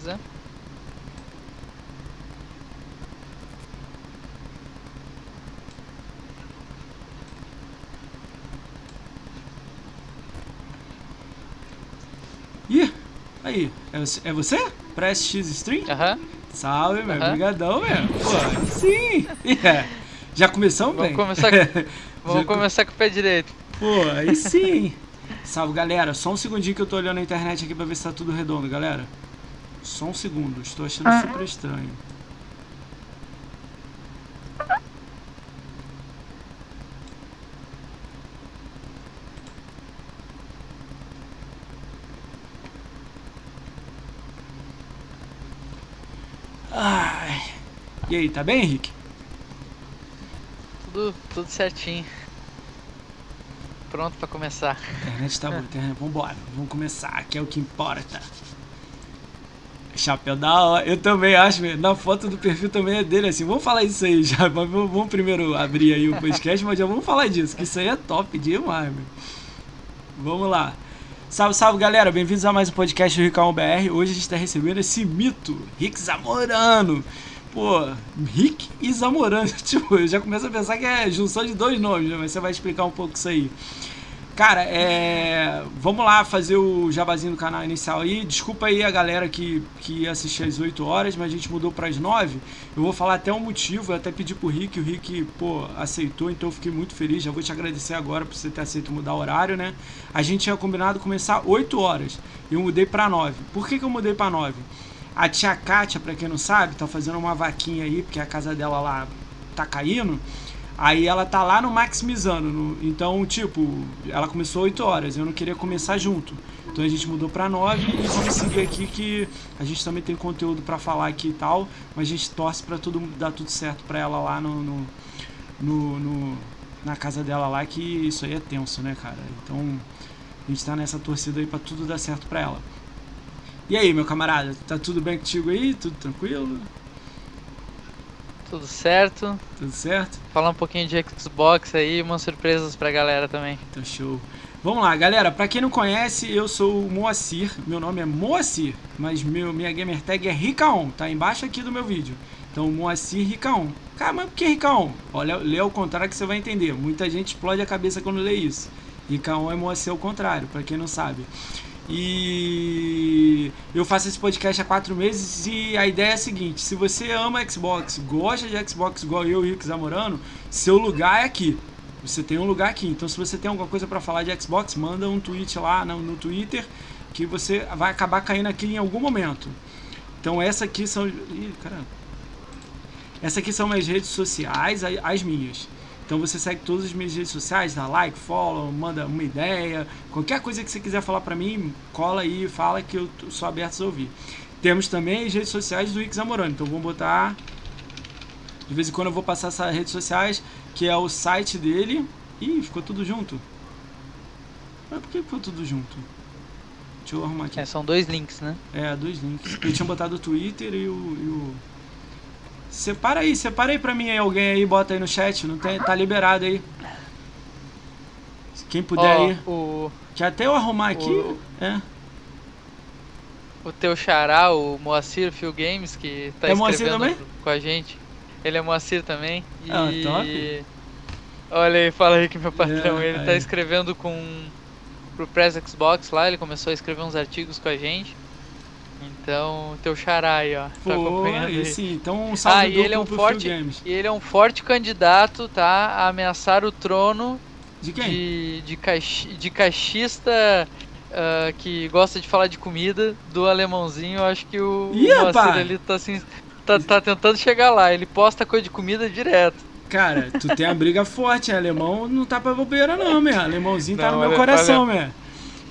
Beleza. Ih, aí, é você? É você? Press X Stream? Aham. Salve, meu. Aham. Obrigadão, meu. Pô, aí sim. É. Já começamos Vamos bem? começar Vamos Já co- começar com o pé direito. Pô, aí sim. Salve, galera. Só um segundinho que eu tô olhando na internet aqui pra ver se tá tudo redondo, galera. Só um segundo. Estou achando super estranho. Ai. E aí, tá bem, Henrique? Tudo, tudo certinho. Pronto pra começar. A internet tá boa, internet. Vambora, vamos começar, que é o que importa. Chapéu da hora. Eu também acho, na foto do perfil também é dele assim. Vamos falar isso aí já. Mas vamos primeiro abrir aí o podcast, mas já vamos falar disso, que isso aí é top demais, meu. Vamos lá. Salve, salve galera, bem-vindos a mais um podcast do Ricão BR. Hoje a gente tá recebendo esse mito, Rick Zamorano. Pô, Rick e Zamorano. Tipo, eu já começo a pensar que é junção de dois nomes, né? Mas você vai explicar um pouco isso aí. Cara, é. Vamos lá fazer o jabazinho do canal inicial aí. Desculpa aí a galera que, que assistiu às 8 horas, mas a gente mudou para as 9. Eu vou falar até um motivo, eu até pedi pro Rick, o Rick, pô, aceitou, então eu fiquei muito feliz. Já vou te agradecer agora por você ter aceito mudar o horário, né? A gente tinha combinado começar 8 horas. e Eu mudei para 9. Por que, que eu mudei para 9? A tia Kátia, pra quem não sabe, tá fazendo uma vaquinha aí, porque a casa dela lá tá caindo. Aí ela tá lá no maximizando. no- então, tipo, ela começou 8 horas. Eu não queria começar junto. Então a gente mudou pra 9 e vamos seguir aqui que a gente também tem conteúdo pra falar aqui e tal. Mas a gente torce pra tudo dar tudo certo pra ela lá no, no, no- na casa dela lá, que isso aí é tenso, né, cara? Então a gente tá nessa torcida aí pra tudo dar certo pra ela. E aí, meu camarada, tá tudo bem contigo aí? Tudo tranquilo? Tudo certo. Tudo certo? Falar um pouquinho de Xbox aí umas surpresas pra galera também. Então, show. Vamos lá, galera. Pra quem não conhece, eu sou o Moacir. Meu nome é Moacir, mas meu, minha gamer tag é Ricaon. Tá embaixo aqui do meu vídeo. Então, Moacir Ricaon. Cara, mas por que Ricaon? Olha, lê ao contrário que você vai entender. Muita gente explode a cabeça quando lê isso. Ricaon é Moacir ao contrário, pra quem não sabe. E eu faço esse podcast há quatro meses e a ideia é a seguinte: se você ama Xbox, gosta de Xbox igual eu e o Zamorano, seu lugar é aqui. Você tem um lugar aqui. Então, se você tem alguma coisa pra falar de Xbox, manda um tweet lá no, no Twitter que você vai acabar caindo aqui em algum momento. Então, essa aqui são. Ih, caramba. Essa aqui são minhas redes sociais, as minhas. Então você segue todas as minhas redes sociais, dá like, follow, manda uma ideia, qualquer coisa que você quiser falar pra mim, cola aí, fala que eu sou aberto a ouvir. Temos também as redes sociais do Ix Amorano, então vamos botar. De vez em quando eu vou passar essas redes sociais, que é o site dele. Ih, ficou tudo junto. Mas por que ficou tudo junto? Deixa eu arrumar aqui. É, são dois links, né? É, dois links. Eu tinha botado o Twitter e o, e o. Separa aí, separa aí pra mim aí, alguém aí, bota aí no chat, não tem, tá liberado aí. Quem puder Ó, aí. o, Que até eu arrumar aqui. o- É. o teu xará, o Moacir Phil Games, que tá É escrevendo com a gente. Ele é Moacir também. E... Ah, top. Olha aí, fala aí que meu patrão, É, ele tá aí. escrevendo com pro Press Xbox lá, ele começou a escrever uns artigos com a gente. Então, teu xará aí, ó. tá Pô, acompanhando aí. aí sim. Então um salve Ah, e ele é um forte-. E ele é um forte candidato, tá? A ameaçar o trono De quem? de, de, caixi, de caixista ah, que gosta de falar de comida do alemãozinho. Eu acho que o, Ih, o ali tá assim. Tá, tá tentando chegar lá, ele posta coisa de comida direto. Cara, tu tem a briga forte, hein? alemão não tá pra bobeira não, meu. Alemãozinho tá Não, no meu coração, meu.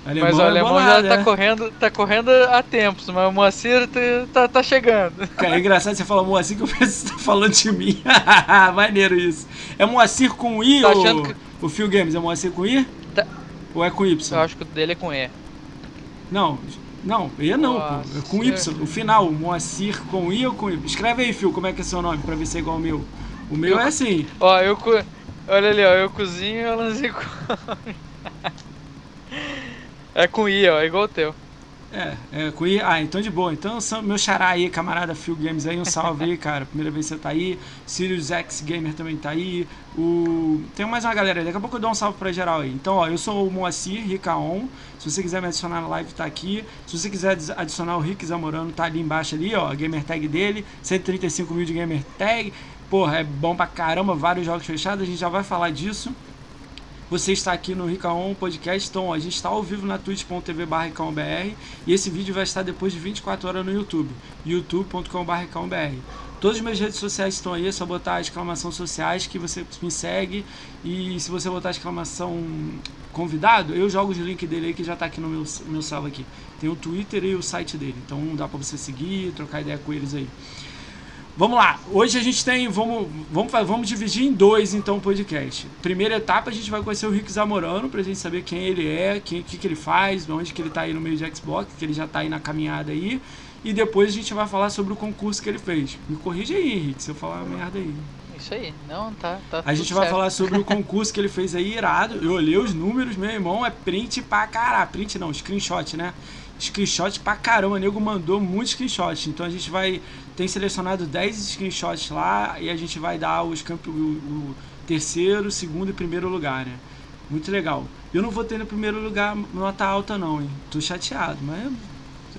Alemão mas o é alemão bolado, já tá é. correndo, tá correndo há tempos, mas o Moacir tá, tá, tá chegando. Cara, é engraçado você falar Moacir que eu penso que você tá falando de mim. Maneiro isso. É Moacir com I Tá ou que- o Phil Games? É Moacir com I? Tá. Ou é com Y? Eu acho que o dele é com E. Não, não, I não, pô. É com. Y. O final, Moacir com I ou com Y? Escreve aí, Phil, como é que é seu nome, pra ver se é igual ao meu. O meu Eu- é assim. Ó, eu co... Olha ali, ó, eu cozinho e o Alanzinho come. É com I, ó, igual o teu. É, é, com I, ah, então de boa. Então, meu xará aí, camarada Phil Games aí, um salve aí, cara. Primeira vez que você tá aí. Sirius X Gamer também tá aí. O... Tem mais uma galera aí, daqui a pouco eu dou um salve pra geral aí. Então, ó, eu sou o Moacir Ricaon. Se você quiser me adicionar na live, tá aqui. Se você quiser adicionar o Rick Zamorano, tá ali embaixo ali, ó, gamer tag dele. 135 mil de gamer tag. Porra, é bom pra caramba, vários jogos fechados, a gente já vai falar disso. Você está aqui no Ricaon Podcast, então a gente está ao vivo na twitch.tv e esse vídeo vai estar depois de 24 horas no YouTube, youtube.com.br. Todas as minhas redes sociais estão aí, é só botar exclamação sociais que você me segue e se você botar exclamação convidado, eu jogo os links dele aí que já está aqui no meu, meu salve aqui. Tem o Twitter e o site dele, então dá para você seguir, trocar ideia com eles aí. Vamos lá, hoje a gente tem, vamos, vamos, vamos dividir em dois então o podcast. Primeira etapa a gente vai conhecer o Rick Zamorano pra gente saber quem ele é, o que, que ele faz, onde que ele tá aí no meio de Xbox, que ele já tá aí na caminhada aí. E depois a gente vai falar sobre o concurso que ele fez. Me corrija aí, Rick, se eu falar uma merda aí. Isso aí, não, tá, tá A gente vai certo. falar sobre o concurso que ele fez aí, irado. Eu olhei os números, meu irmão, é print pra caralho. Print não, screenshot, né? Screenshot pra caramba, o nego mandou muitos screenshots. Então a gente vai tem selecionado 10 screenshots lá e a gente vai dar os campo, o, o terceiro, segundo e primeiro lugar, né? Muito legal. Eu não vou ter no primeiro lugar nota alta não, hein? Tô chateado, mas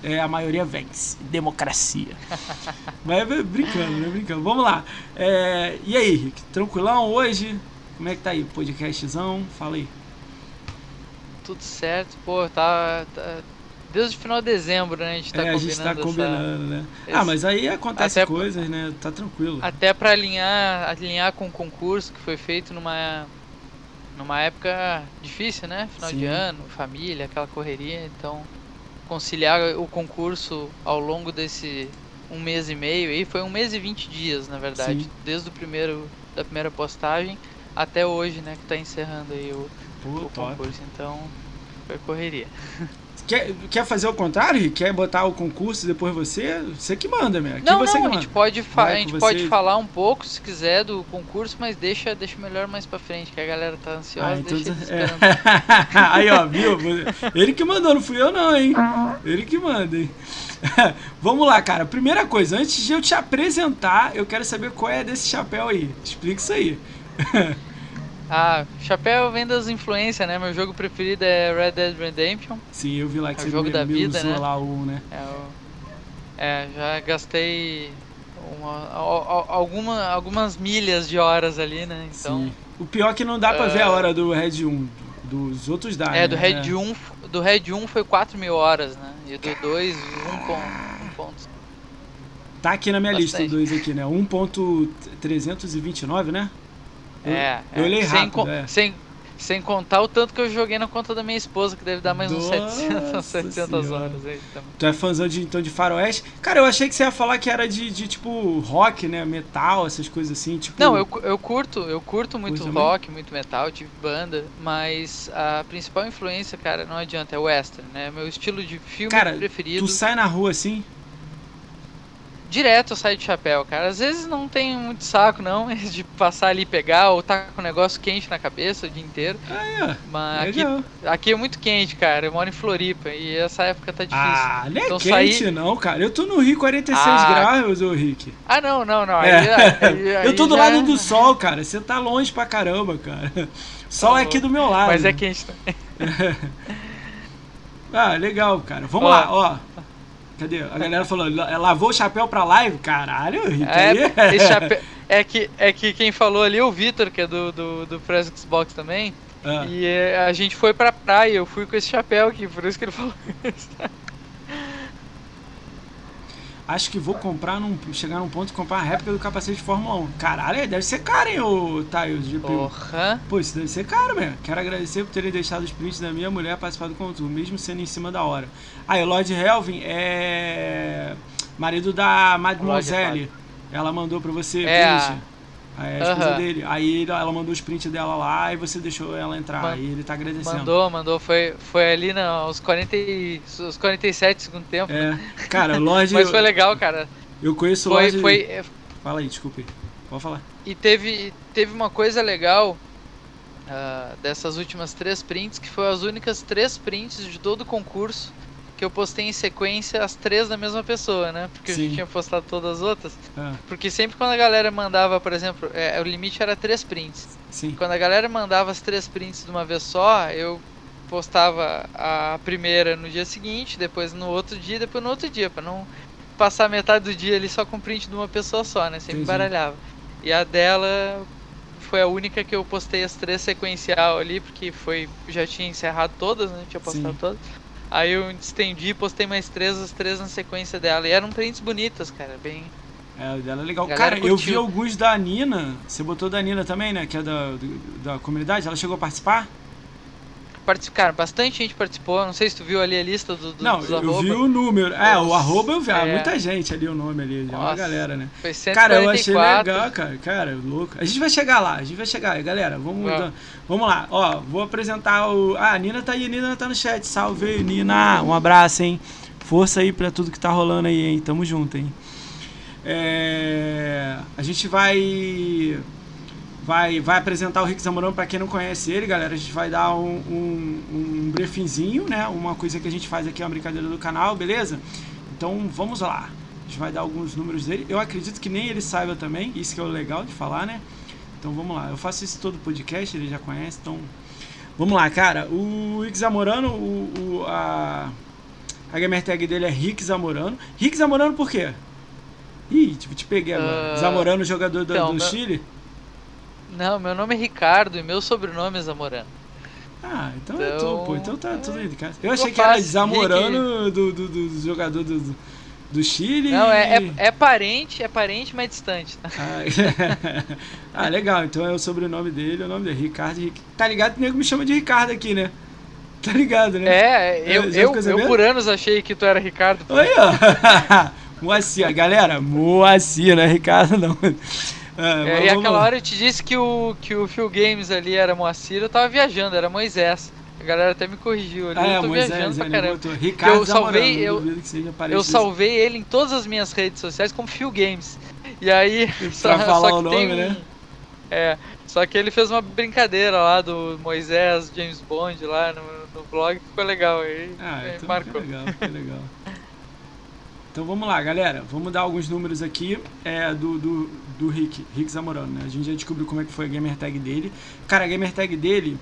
é, a maioria vence. Democracia. mas brincando, né? Brincando. Vamos lá. É, e aí, Rick? Tranquilão hoje? Como é que tá aí? Podcastzão? Fala aí. Tudo certo, pô, tá, tá Desde o final de dezembro, né? A gente tá é, combinando. A gente tá combinando, essa... né? Ah, mas aí acontece até coisas, né? Tá tranquilo. Até para alinhar, alinhar com o concurso que foi feito numa numa época difícil, né? Final Sim. de ano, família, aquela correria, então conciliar o concurso ao longo desse um mês e meio aí foi um mês e vinte dias, na verdade, Sim. desde o primeiro da primeira postagem até hoje, né, que tá encerrando aí o, Pô, o concurso. Então, foi correria. Quer, quer fazer o contrário? Quer botar o concurso depois você? Você que manda, meu. Aqui não, você não, que a gente pode, a gente pode falar um pouco, se quiser, do concurso, mas deixa, deixa melhor mais pra frente, que a galera tá ansiosa, ah, então deixa é. Aí, ó, viu? Ele que mandou, não fui eu não, hein? Ele que manda, hein? Vamos lá, cara. Primeira coisa, antes de eu te apresentar, eu quero saber qual é desse chapéu aí. Explica isso aí. Ah, chapéu vem das influências, né? Meu jogo preferido é Red Dead Redemption. Sim, eu vi lá que é você jogo me, da vida, né? lá o, né? É, o... é já gastei uma, alguma, algumas milhas de horas ali, né? Então, Sim. O pior é que não dá pra uh... ver a é. hora do Red 1. Dos outros dá, É, né? do Red, é. 1, do Red 1 foi 4 mil horas, né? E do 2, 1 ponto. Tá aqui na minha Bastante. lista o 2 aqui, né? 1.329, né? É, eu, é. olhei rápido, sem, é. sem, sem contar o tanto que eu joguei na conta da minha esposa, que deve dar mais uns 700, 700 horas aí também. Tu é fãzão de, então, de faroeste? Cara, eu achei que você ia falar que era de, de tipo, rock, né? Metal, essas coisas assim, tipo... Não, eu, eu curto, eu curto muito rock, também? muito metal, tive banda, mas a principal influência, cara, não adianta, é western, né? Meu estilo de filme cara, preferido... tu sai na rua assim direto eu saio de chapéu, cara. Às vezes não tem muito saco, não, de passar ali e pegar, ou tá com um negócio quente na cabeça o dia inteiro. Ah, é. Mas aqui, aqui, é muito quente, cara. Eu moro em Floripa e essa época tá difícil. Ah, não é então, quente sair... não, cara. Eu tô no Rio 46 ah, graus, ô Rick. Ah, não, não, não. É. Aí, aí, aí, eu tô do já... lado do sol, cara. Você tá longe pra caramba, cara. Sol é aqui do meu lado. Mas é quente também. ah, legal, cara. Vamos ó, lá, ó. Cadê? A galera falou, lavou o chapéu pra live? Caralho, é, chapéu, é, que, é que quem falou ali é o Vitor, que é do, do, do Press Xbox também. Ah. E é, a gente foi pra praia, eu fui com esse chapéu aqui, por isso que ele falou isso. Acho que vou comprar num. chegar num ponto e comprar a réplica do capacete de Fórmula 1. Caralho, deve ser caro, hein, o Taio de Porra. Pô, isso deve ser caro, mesmo. Quero agradecer por terem deixado os prints da minha mulher participar do concurso, mesmo sendo em cima da hora. Aí, o Lord Helvin é. marido da Mademoiselle. Ela mandou pra você, é, print. É a esposa dele. Aí ela mandou os prints dela lá e você deixou ela entrar. Man e ele tá agradecendo. Mandou, mandou. Foi, foi ali nos 40, os 47 segundo tempo. É. Cara, Lorde. Mas foi legal, cara. Eu conheço o foi, Lorde. Foi... É, Fala aí, desculpe. Pode falar. E teve, teve uma coisa legal uh, dessas últimas três prints, que foi as únicas três prints de todo o concurso que eu postei em sequência as três da mesma pessoa, né? Porque Sim. eu tinha postado todas as outras. Ah. Porque sempre quando a galera mandava, por exemplo, é, o limite era três prints. Sim. Quando a galera mandava as três prints de uma vez só, eu postava a primeira no dia seguinte, depois no outro dia, depois no outro dia, para não passar metade do dia ali só com print de uma pessoa só, né? Sempre Entendi. baralhava. E a dela foi a única que eu postei as três sequencial ali, porque foi já tinha encerrado todas, né? Tinha postado Sim. todas. Aí eu estendi, postei mais três, as três na sequência dela. E eram prints bonitas, cara, bem. É, dela é legal. Cara, curtiu. eu vi alguns da Nina. Você botou da Nina também, né? Que é da, da comunidade. Ela chegou a participar? Participaram, bastante gente participou. Não sei se tu viu ali a lista do, do Não, dos eu arroba. vi o número. É, o arroba eu vi. Ah, é. Muita gente ali, o nome ali. Nossa, uma galera, né? Foi 144. Cara, eu achei legal, cara. Cara, louco. A gente vai chegar lá, a gente vai chegar. Galera, vamos, então, vamos lá. Ó, vou apresentar o. Ah, a Nina tá aí, a Nina tá no chat. Salve, Nina. Um abraço, hein? Força aí pra tudo que tá rolando aí, hein? Tamo junto, hein? É... A gente vai vai, vai apresentar o Rick Zamorano para quem não conhece ele, galera. A gente vai dar um, um, um briefinzinho, né? Uma coisa que a gente faz aqui, é uma brincadeira do canal, beleza? Então vamos lá. A gente vai dar alguns números dele. Eu acredito que nem ele saiba também, isso que é o legal de falar, né? Então vamos lá. Eu faço isso todo podcast, ele já conhece, então. Vamos lá, cara. O Rick Zamorano, o, o, a, a gamer tag dele é Rick Zamorano. Rick Zamorano por quê? Ih, tipo, te peguei agora. Uh, Zamorano, jogador do, então, do Chile? Não, meu nome é Ricardo e meu sobrenome é Zamorano. Ah, então, então é tu, pô. Então tá tudo aí de casa. Eu achei que era Zamorano do, do, do, jogador do, do Chile. Não, é, é, é, parente, é parente, mas distante. Tá? Ah, ah, legal. Então é o sobrenome dele, o nome dele, Ricardo. Tá ligado? O nego me chama de Ricardo aqui, né? Tá ligado, né? É, eu, é, eu, eu por anos achei que tu era Ricardo. Aí, ó. Moacir, galera, Moacir, não é Ricardo não. É, é, e aquela hora eu te disse que o, que o Phil Games ali era Moacir, eu tava viajando, era Moisés. A galera até me corrigiu ali. Ah, eu tô Moisés, viajando pra caramba. Ricardo eu salvei, eu, eu salvei ele em todas as minhas redes sociais como Phil Games. E aí. pra só, falar só o nome, né? É. Só que ele fez uma brincadeira lá do Moisés James Bond lá no, no blog, ficou legal aí. Ah, então marcou. legal, foi legal. Então vamos lá, galera. Vamos dar alguns números aqui é, do, do, do Rick, Rick Zamorano, né? A gente já descobriu como é que foi a gamer tag dele. Cara, a gamer tag dele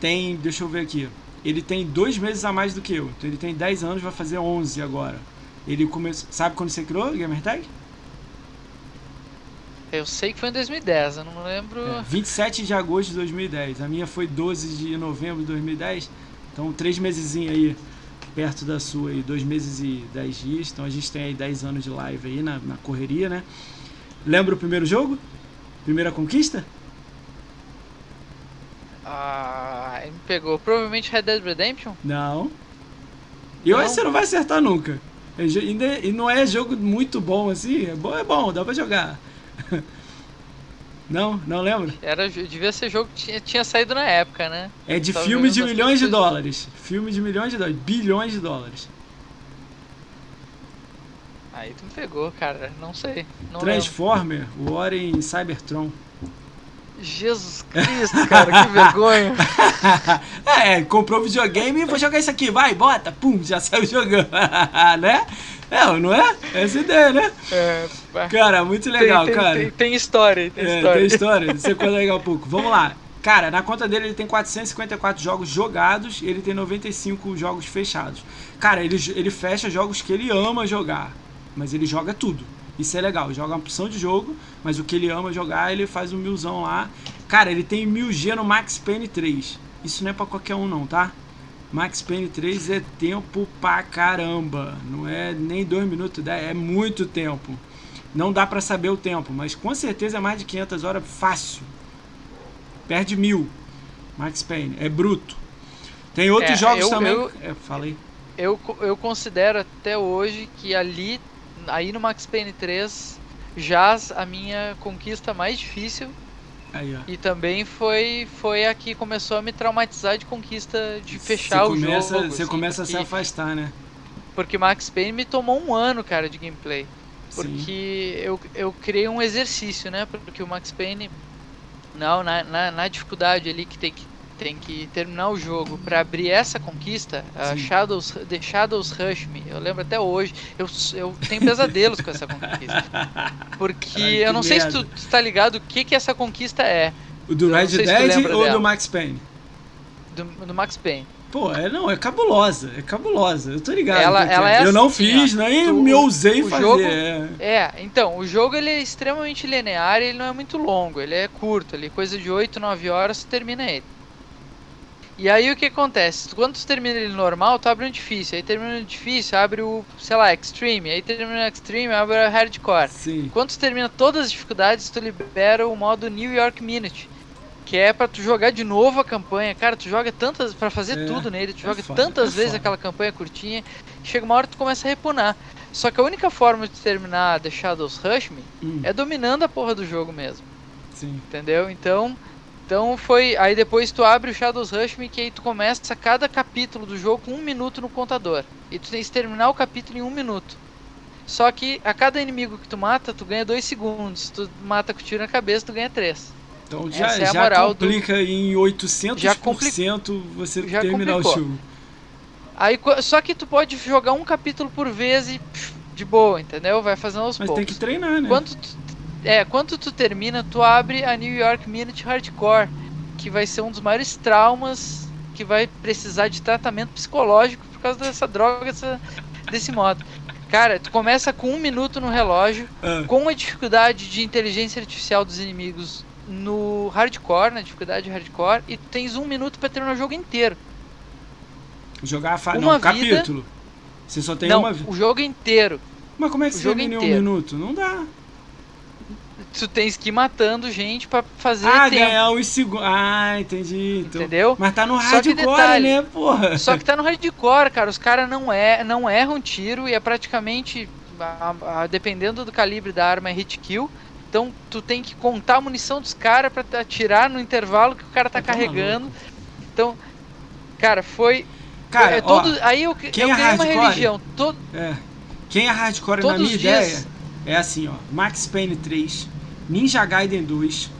tem, deixa eu ver aqui. Ele tem dois meses a mais do que eu. Então ele tem 10 anos, vai fazer 11 agora. Ele começou. Sabe quando você criou a gamer tag? Eu sei que foi em 2010, eu não lembro. É, 27 de agosto de 2010. A minha foi 12 de novembro de 2010. Então, três meses aí perto da sua aí, dois meses e dez dias. Então a gente tem aí dez anos de live aí na, na correria, né? Lembra o primeiro jogo? Primeira conquista? Ah, me pegou. Provavelmente Red Dead Redemption? Não. E eu acho que você não vai acertar nunca. E não é jogo muito bom assim. É bom, é bom, dá pra jogar. Não? Não lembro? Era, devia ser jogo que tinha, tinha saído na época, né? É de filme de milhões de dólares. Filme de milhões de dólares. Bilhões de dólares. Aí tu me pegou, cara. Não sei. Não Transformer, lembro. War em Cybertron. Jesus Cristo, cara, que vergonha. é, comprou videogame e vou jogar isso aqui, vai, bota, pum, já saiu jogando, né? É, não é? Essa é a ideia, né? É, cara, muito legal, tem, cara. Tem, tem, história, tem é, história. Tem história, você pode legal um pouco. Vamos lá. Cara, na conta dele ele tem 454 jogos jogados e ele tem 95 jogos fechados. Cara, ele, ele fecha jogos que ele ama jogar, mas ele joga tudo. Isso é legal, joga uma opção de jogo, mas o que ele ama jogar, ele faz um milzão lá. Cara, ele tem 1000G no Max Payne 3. Isso não é pra qualquer um não, tá? Max Payne 3 é tempo pra caramba. Não é nem dois minutos, é muito tempo. Não dá pra saber o tempo, mas com certeza é mais de 500 horas fácil. Perde mil. Max Payne, é bruto. Tem outros é, jogos eu, também. Eu, é, falei. Eu, eu considero até hoje que ali, aí no Max Payne 3, jaz a minha conquista mais difícil Aí, e também foi, foi a que começou a me traumatizar de conquista de fechar o começa, jogo. Você assim, começa porque, a se afastar, né? Porque Max Payne me tomou um ano, cara, de gameplay. Porque eu, eu criei um exercício, né? Porque o Max Payne, não, na, na, na, dificuldade ali que tem que tem que terminar o jogo para abrir essa conquista, a Shadows, The Shadows Rush Me. Eu lembro até hoje, eu, eu tenho pesadelos com essa conquista. Porque Ai, eu não sei se tu, tu tá ligado o que que essa conquista é. O do Red Dead ou dela. do Max Payne? Do, do Max Payne. Pô, é, não, é cabulosa, é cabulosa, eu tô ligado. Ela, ela é eu assim, não fiz, ó, nem tu, me ousei fazer. Jogo, é. é. então, o jogo ele é extremamente linear e ele não é muito longo, ele é curto, ali, coisa de 8, 9 horas, tu termina ele. E aí o que acontece? Quando tu termina ele normal, tu abre um difícil, aí termina o difícil, abre o, sei lá, extreme, aí termina o extreme, abre o hardcore. Sim. Quando tu termina todas as dificuldades, tu libera o modo New York Minute que é para tu jogar de novo a campanha. Cara, tu joga tantas para fazer é, tudo nele, tu é joga foda, tantas é vezes foda. aquela campanha curtinha, chega uma hora que tu começa a repunar. Só que a única forma de terminar The Shadows Rush Me hum. é dominando a porra do jogo mesmo. Sim. Entendeu? Então, então foi. Aí depois tu abre o Shadows Rush Me, que aí tu começa cada capítulo do jogo com um minuto no contador. E tu tens que terminar o capítulo em um minuto. Só que a cada inimigo que tu mata, tu ganha dois segundos. Se tu mata com tiro na cabeça, tu ganha três. Então já, é já complica do... em 800% já você já terminar complicou. o jogo. Aí, só que tu pode jogar um capítulo por vez e pff, de boa, entendeu? Vai fazendo aos Mas poucos. tem que treinar, né? Quando tu, é, quando tu termina, tu abre a New York Minute Hardcore, que vai ser um dos maiores traumas que vai precisar de tratamento psicológico por causa dessa droga, dessa, desse modo. Cara, tu começa com um minuto no relógio, ah. com a dificuldade de inteligência artificial dos inimigos no hardcore, na dificuldade hardcore, e tens um minuto para terminar o jogo inteiro. Jogar a fa... uma não, vida... capítulo. Você só tem não, uma vida. o jogo inteiro. Mas como é que o você termina em um minuto? Não dá. Tu tens que ir matando gente para fazer ah, tempo. ganhar os segundos. Ah, entendi. Então... Entendeu? Mas tá no hardcore, detalhe, né, porra? Só que tá no hardcore, cara. Os caras não, é, não erram tiro e é praticamente, a, a, dependendo do calibre da arma, é hit kill. Então tu tem que contar a munição dos caras para atirar no intervalo que o cara tá, tá carregando. Maluco. Então, cara, foi. Cara, é, todo, ó, aí eu, quem eu é uma religião. Todo, é. Quem é hardcore na minha ideia é assim, ó. Max Payne 3, Ninja Gaiden 2,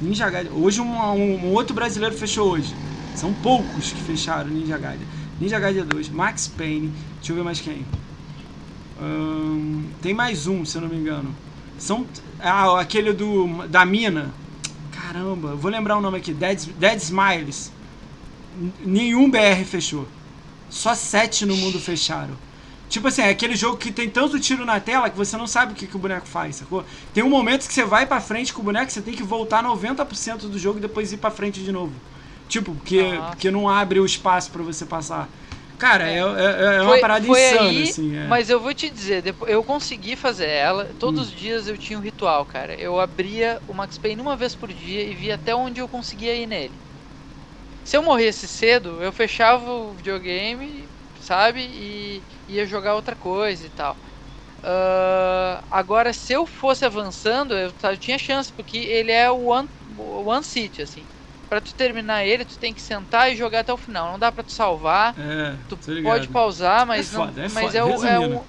Ninja Gaiden. Hoje um, um, um outro brasileiro fechou hoje. São poucos que fecharam Ninja Gaiden. Ninja Gaiden 2, Max Payne, deixa eu ver mais quem. Hum, tem mais um, se eu não me engano. São. Ah, aquele do. Da mina. Caramba, vou lembrar o nome aqui. Dead, Dead Smiles. Nenhum BR fechou. Só sete no mundo fecharam. Tipo assim, é aquele jogo que tem tanto tiro na tela que você não sabe o que, que o boneco faz, sacou? Tem um momento que você vai pra frente com o boneco, você tem que voltar 90% do jogo e depois ir pra frente de novo. Tipo, porque, porque não abre o espaço para você passar. Cara, é, é, é, é uma foi, parada foi insana, aí, assim. É. Mas eu vou te dizer, eu consegui fazer ela. Todos hum. os dias eu tinha um ritual, cara. Eu abria o Max Payne uma vez por dia e via até onde eu conseguia ir nele. Se eu morresse cedo, eu fechava o videogame, sabe? E ia jogar outra coisa e tal. Uh, agora, se eu fosse avançando, eu, eu, tinha chance, porque ele é o one, one city, assim para tu terminar ele, tu tem que sentar e jogar até o final. Não dá para tu salvar. É, tu pode pausar, mas é foda, não, é mas foda. é, o, é um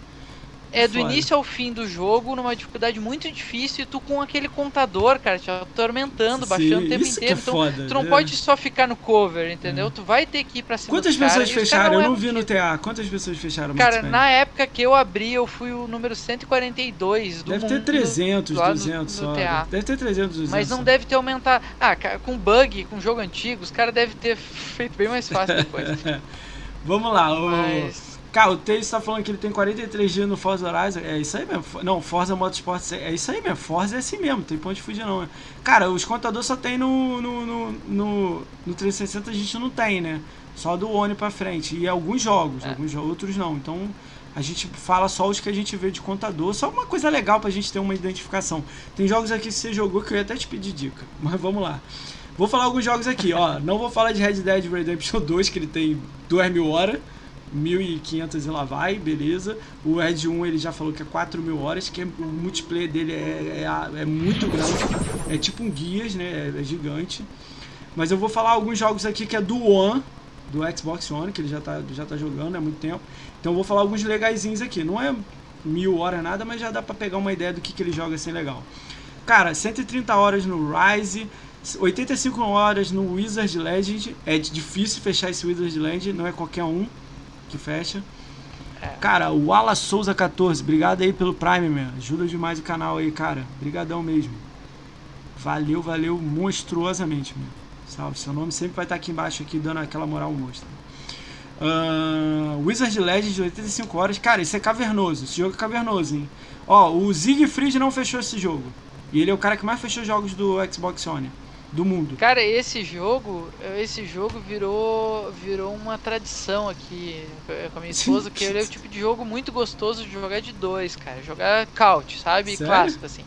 é do início ao fim do jogo, numa dificuldade muito difícil, e tu com aquele contador, cara, te atormentando, Sim, baixando o tempo inteiro. É então, foda, tu não é. pode só ficar no cover, entendeu? É. Tu vai ter que ir pra cima Quantas pessoas cara, fecharam? Eu não vi no TA. Quantas pessoas fecharam? Cara, na época que eu abri, eu fui o número 142 do Deve ter 300, 200 no, no só. TA. Deve ter 300, 200. Mas não deve ter aumentado. Ah, com bug, com jogo antigo, os caras devem ter feito bem mais fácil depois. Vamos lá, o... Cara, o Tails tá falando que ele tem 43 dias no Forza Horizon. É isso aí mesmo. Não, Forza Motorsport é isso aí mesmo. Forza é assim mesmo, tem ponto de fugir não. Né? Cara, os contadores só tem no, no, no, no, no 360 a gente não tem, né? Só do One pra frente. E alguns jogos, é. alguns outros não. Então a gente fala só os que a gente vê de contador. Só uma coisa legal pra gente ter uma identificação. Tem jogos aqui que você jogou que eu ia até te pedir dica. Mas vamos lá. Vou falar alguns jogos aqui, ó. Não vou falar de Red Dead Redemption 2, que ele tem 2 mil horas. 1.500 e lá vai, beleza. O Red 1 ele já falou que é 4 mil horas, que é, o multiplayer dele é, é, é, muito grande. É tipo um guias, né? É, é, gigante. Mas eu vou falar alguns jogos aqui que é do One, do Xbox One, que ele já tá, já tá jogando há muito tempo. Então eu vou falar alguns legaisinhos aqui. Não é mil horas nada, mas já dá pra pegar uma ideia do que, que ele joga assim legal. Cara, 130 horas no Rise, 85 horas no Wizard Legend. É difícil fechar esse Wizard Legend, não é qualquer um que fecha. É. Cara, o Ala Souza 14, obrigado aí pelo Prime, meu. Ajuda demais o canal aí, cara. Obrigadão mesmo. Valeu, valeu monstruosamente, meu. Salve, seu nome sempre vai estar aqui embaixo aqui dando aquela moral monstro. Uh, Wizard Legend de 85 horas. Cara, isso é cavernoso. Esse jogo é cavernoso, hein? Ó, o Siegfried não fechou esse jogo. E ele é o cara que mais fechou jogos do Xbox One do mundo. Cara, esse jogo, esse jogo virou virou uma tradição aqui com a minha esposa, que ele é o tipo de jogo muito gostoso de jogar de dois, cara. Jogar couch, sabe? Sério? Clássico assim.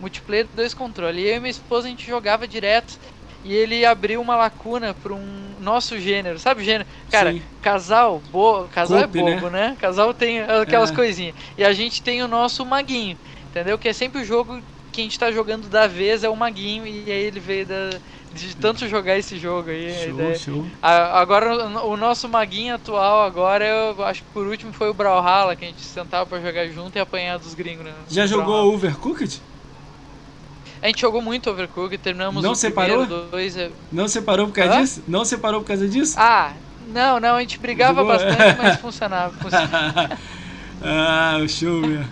Multiplayer dois controles. E eu e minha esposa a gente jogava direto e ele abriu uma lacuna para um nosso gênero, sabe gênero? Cara, Sim. casal, bo... casal é bobo, né? né? Casal tem aquelas é. coisinhas. E a gente tem o nosso maguinho, entendeu? Que é sempre o jogo que a gente tá jogando da vez é o maguinho e aí ele veio da de tanto jogar esse jogo aí. Show, show. A, agora o nosso maguinho atual agora eu acho que por último foi o Brawlhalla que a gente sentava para jogar junto e apanhar dos gringos. Né? Já jogou Overcooked? A gente jogou muito Overcooked, terminamos não o separou? dois. É... Não separou por causa Hã? disso? Não separou por causa disso? Ah, não, não, a gente brigava Jogou? bastante, mas funcionava. funcionava. ah, o show, meu.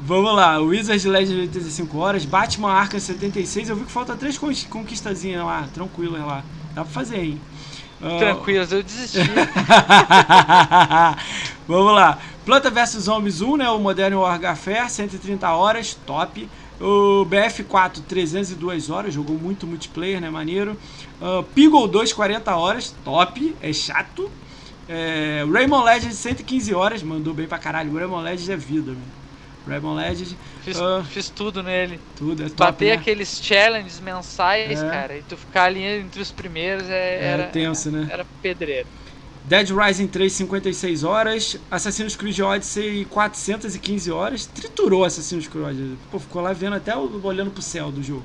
Vamos lá, Wizard Legend 85 horas, Batman Arkham 76. Eu vi que falta três conquistazinhas lá, tranquilas lá. Dá pra fazer, hein? Uh... Tranquilas, eu desisti. Vamos lá. Planta vs Zombies 1, né? O Modern Warfare, 130 horas, top. O BF4, 302 horas, jogou muito multiplayer, né? Maneiro. Uh, Peagle 2, 40 horas, top, é chato. É, Raymond Legends, 115 horas, mandou bem pra caralho. O Raymond Legends é vida, meu. Raymond Legends. Fiz, uh, fiz, tudo nele. Tudo, é top, Bater né? aqueles challenges mensais, é. cara, e tu ficar ali entre os primeiros é, é era, tenso, né? Era pedreiro. Dead Rising 3, 56 horas. Assassin's Creed Odyssey, 415 horas. Triturou Assassin's Creed Odyssey. Pô, ficou lá vendo até olhando pro céu do jogo.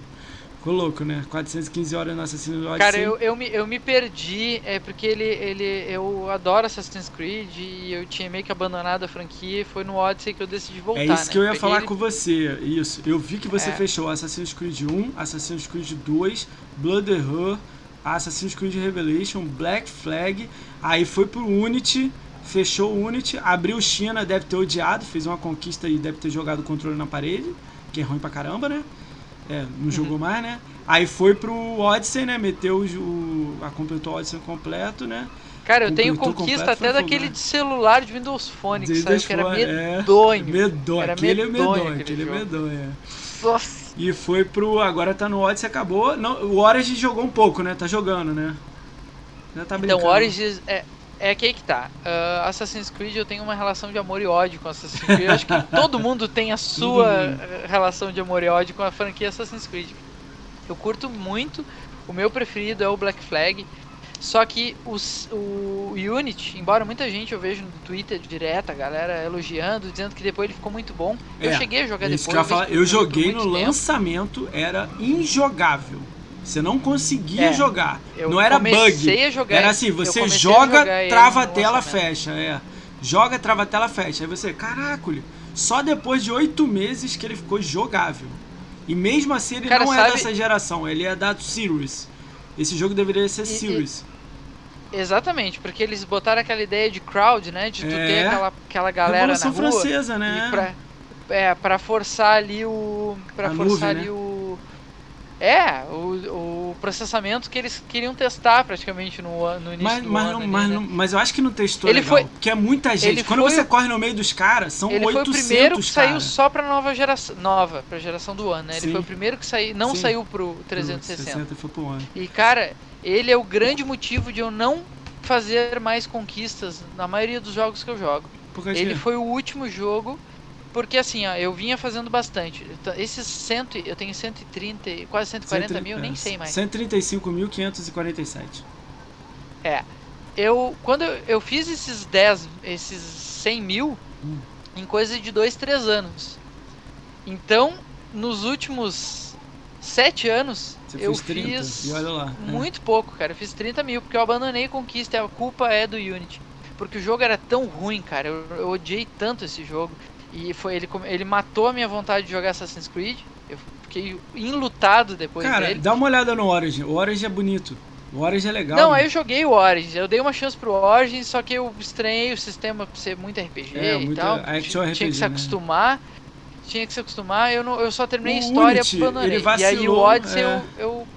Ficou louco, né? 415 horas no Assassin's Creed. Cara, eu, eu, me, eu me perdi, é porque ele, ele. Eu adoro Assassin's Creed e eu tinha meio que abandonado a franquia e foi no Odyssey que eu decidi voltar. É isso né? que eu ia falar ele... com você. Isso. Eu vi que você é. fechou Assassin's Creed 1, Assassin's Creed 2, Bloodhound, Assassin's Creed Revelation, Black Flag. Aí foi pro Unity, fechou o Unity, abriu China, deve ter odiado, fez uma conquista e deve ter jogado o controle na parede, que é ruim pra caramba, né? É, não uhum. jogou mais, né? Aí foi pro Odyssey, né? Meteu o. A completou o Odyssey completo, né? Cara, eu tenho conquista completo, até daquele de celular de Windows Phone, que saiu, que era medonho. É, medonho, era aquele medonho, é medonho, aquele é medonho, é. Nossa. E foi pro. Agora tá no Odyssey, acabou. Não, o Origin jogou um pouco, né? Tá jogando, né? Já tá brincando. Então, Origins é, é que aí que tá. Uh, Assassin's Creed eu tenho uma relação de amor e ódio com Assassin's Creed. Eu acho que todo mundo tem a sua relação de amor e ódio com a franquia Assassin's Creed. Eu curto muito. O meu preferido é o Black Flag. Só que os, o Unity, embora muita gente eu vejo no Twitter direto, a galera elogiando, dizendo que depois ele ficou muito bom. É, eu cheguei a jogar depois. Eu, eu joguei no tempo. lançamento, era injogável. Você não conseguia é, jogar. Não era bug. Jogar, era assim, você joga, trava a tela, fecha. É. Joga, trava a tela, fecha. Aí você, caraca, só depois de oito meses que ele ficou jogável. E mesmo assim ele Cara, não é dessa geração, ele é da Series. Esse jogo deveria ser e, Series. E, exatamente, porque eles botaram aquela ideia de crowd, né? De tu é. ter aquela, aquela galera Revolução na rua. francesa, né? Pra, é, pra forçar ali o... Pra a forçar nuvem, ali né? o é, o, o processamento que eles queriam testar praticamente no, no início mas, do mas ano. Não, mas, né? não, mas eu acho que não testou ele legal, foi, porque é muita gente. Quando você corre no meio dos caras, são ele 800 Ele foi o primeiro que cara. saiu só pra nova geração, nova, pra geração do ano, né? Ele Sim. foi o primeiro que saiu, não Sim. saiu pro 360. 60 foi pro ano. E cara, ele é o grande motivo de eu não fazer mais conquistas na maioria dos jogos que eu jogo. Ele foi o último jogo porque assim, ó, eu vinha fazendo bastante. Esses cento, eu tenho 130, quase 140 130, mil, nem sei mais. 135.547. É. Eu, quando eu, eu, fiz esses 10, esses 100 mil, hum. em coisa de 2, 3 anos. Então, nos últimos 7 anos, Você eu fiz lá, é. muito é. pouco, cara. Eu fiz 30 mil, porque eu abandonei Conquista e a culpa é do Unity. Porque o jogo era tão ruim, cara. Eu, eu odiei tanto esse jogo. E foi ele, ele matou a minha vontade de jogar Assassin's Creed. Eu fiquei enlutado depois Cara, dele. dá uma olhada no Origin. O Origin é bonito. O Origin é legal. Não, né? aí eu joguei o Origins. Eu dei uma chance pro Origins, só que eu estranhei o sistema por ser muito RPG É, e muito tal. action Tinha RPG, que se né? acostumar. Tinha que se acostumar. Eu, não, eu só terminei a história Unity, abandonei. ele E aí o vacilou, Odyssey é. eu, eu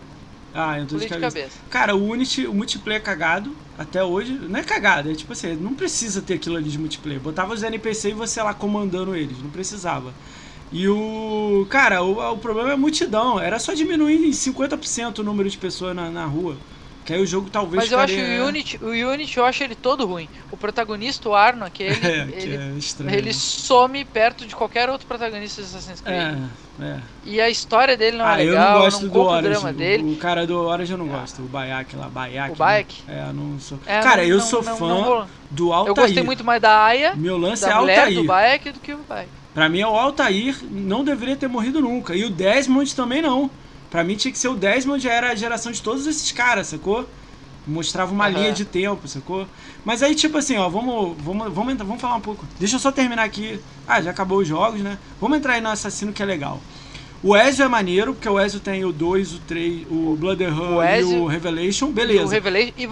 Ah, eu tô de de cabeça. Cara, o Unity, o multiplayer é cagado, até hoje, não é cagado, é tipo assim, não precisa ter aquilo ali de multiplayer. Botava os NPC e você lá comandando eles, não precisava. E o. Cara, o, o problema é a multidão. Era só diminuir em 50% o número de pessoas na, na rua. Que aí o jogo talvez Mas eu acho que o Unity, o Unity eu acho ele todo ruim. O protagonista, o Arno, aquele, É, que ele, é estranho. ele some perto de qualquer outro protagonista de Assassin's Creed. É, é. E a história dele não é ah, legal, eu não gosto não do compro o dele. O, cara do Origin eu não Ah. gosto. O Bayek lá, Bayek. O Bayek? Né? É, não sou. É, cara, não- eu sou não- fã vou- do Altair. Eu gostei muito mais da Aya, Meu lance é mulher do Altair. Bayek do que o Bayek. Pra mim, o Altair não deveria ter morrido nunca. E o Desmond também não. Pra mim, tinha que ser o Desmond, já era a geração de todos esses caras, sacou? Mostrava uma Aham. linha de tempo, sacou? Mas aí, tipo assim, ó, vamos, vamos, vamos, entrar- vamos falar um pouco. Deixa eu só terminar aqui. Ah, já acabou os jogos, né? Vamos entrar aí no Assassino, que é legal. O Ezio é maneiro, porque o Ezio tem o 2, o 3, o Bloodhound O e o Revelation, O beleza. Revelation. E,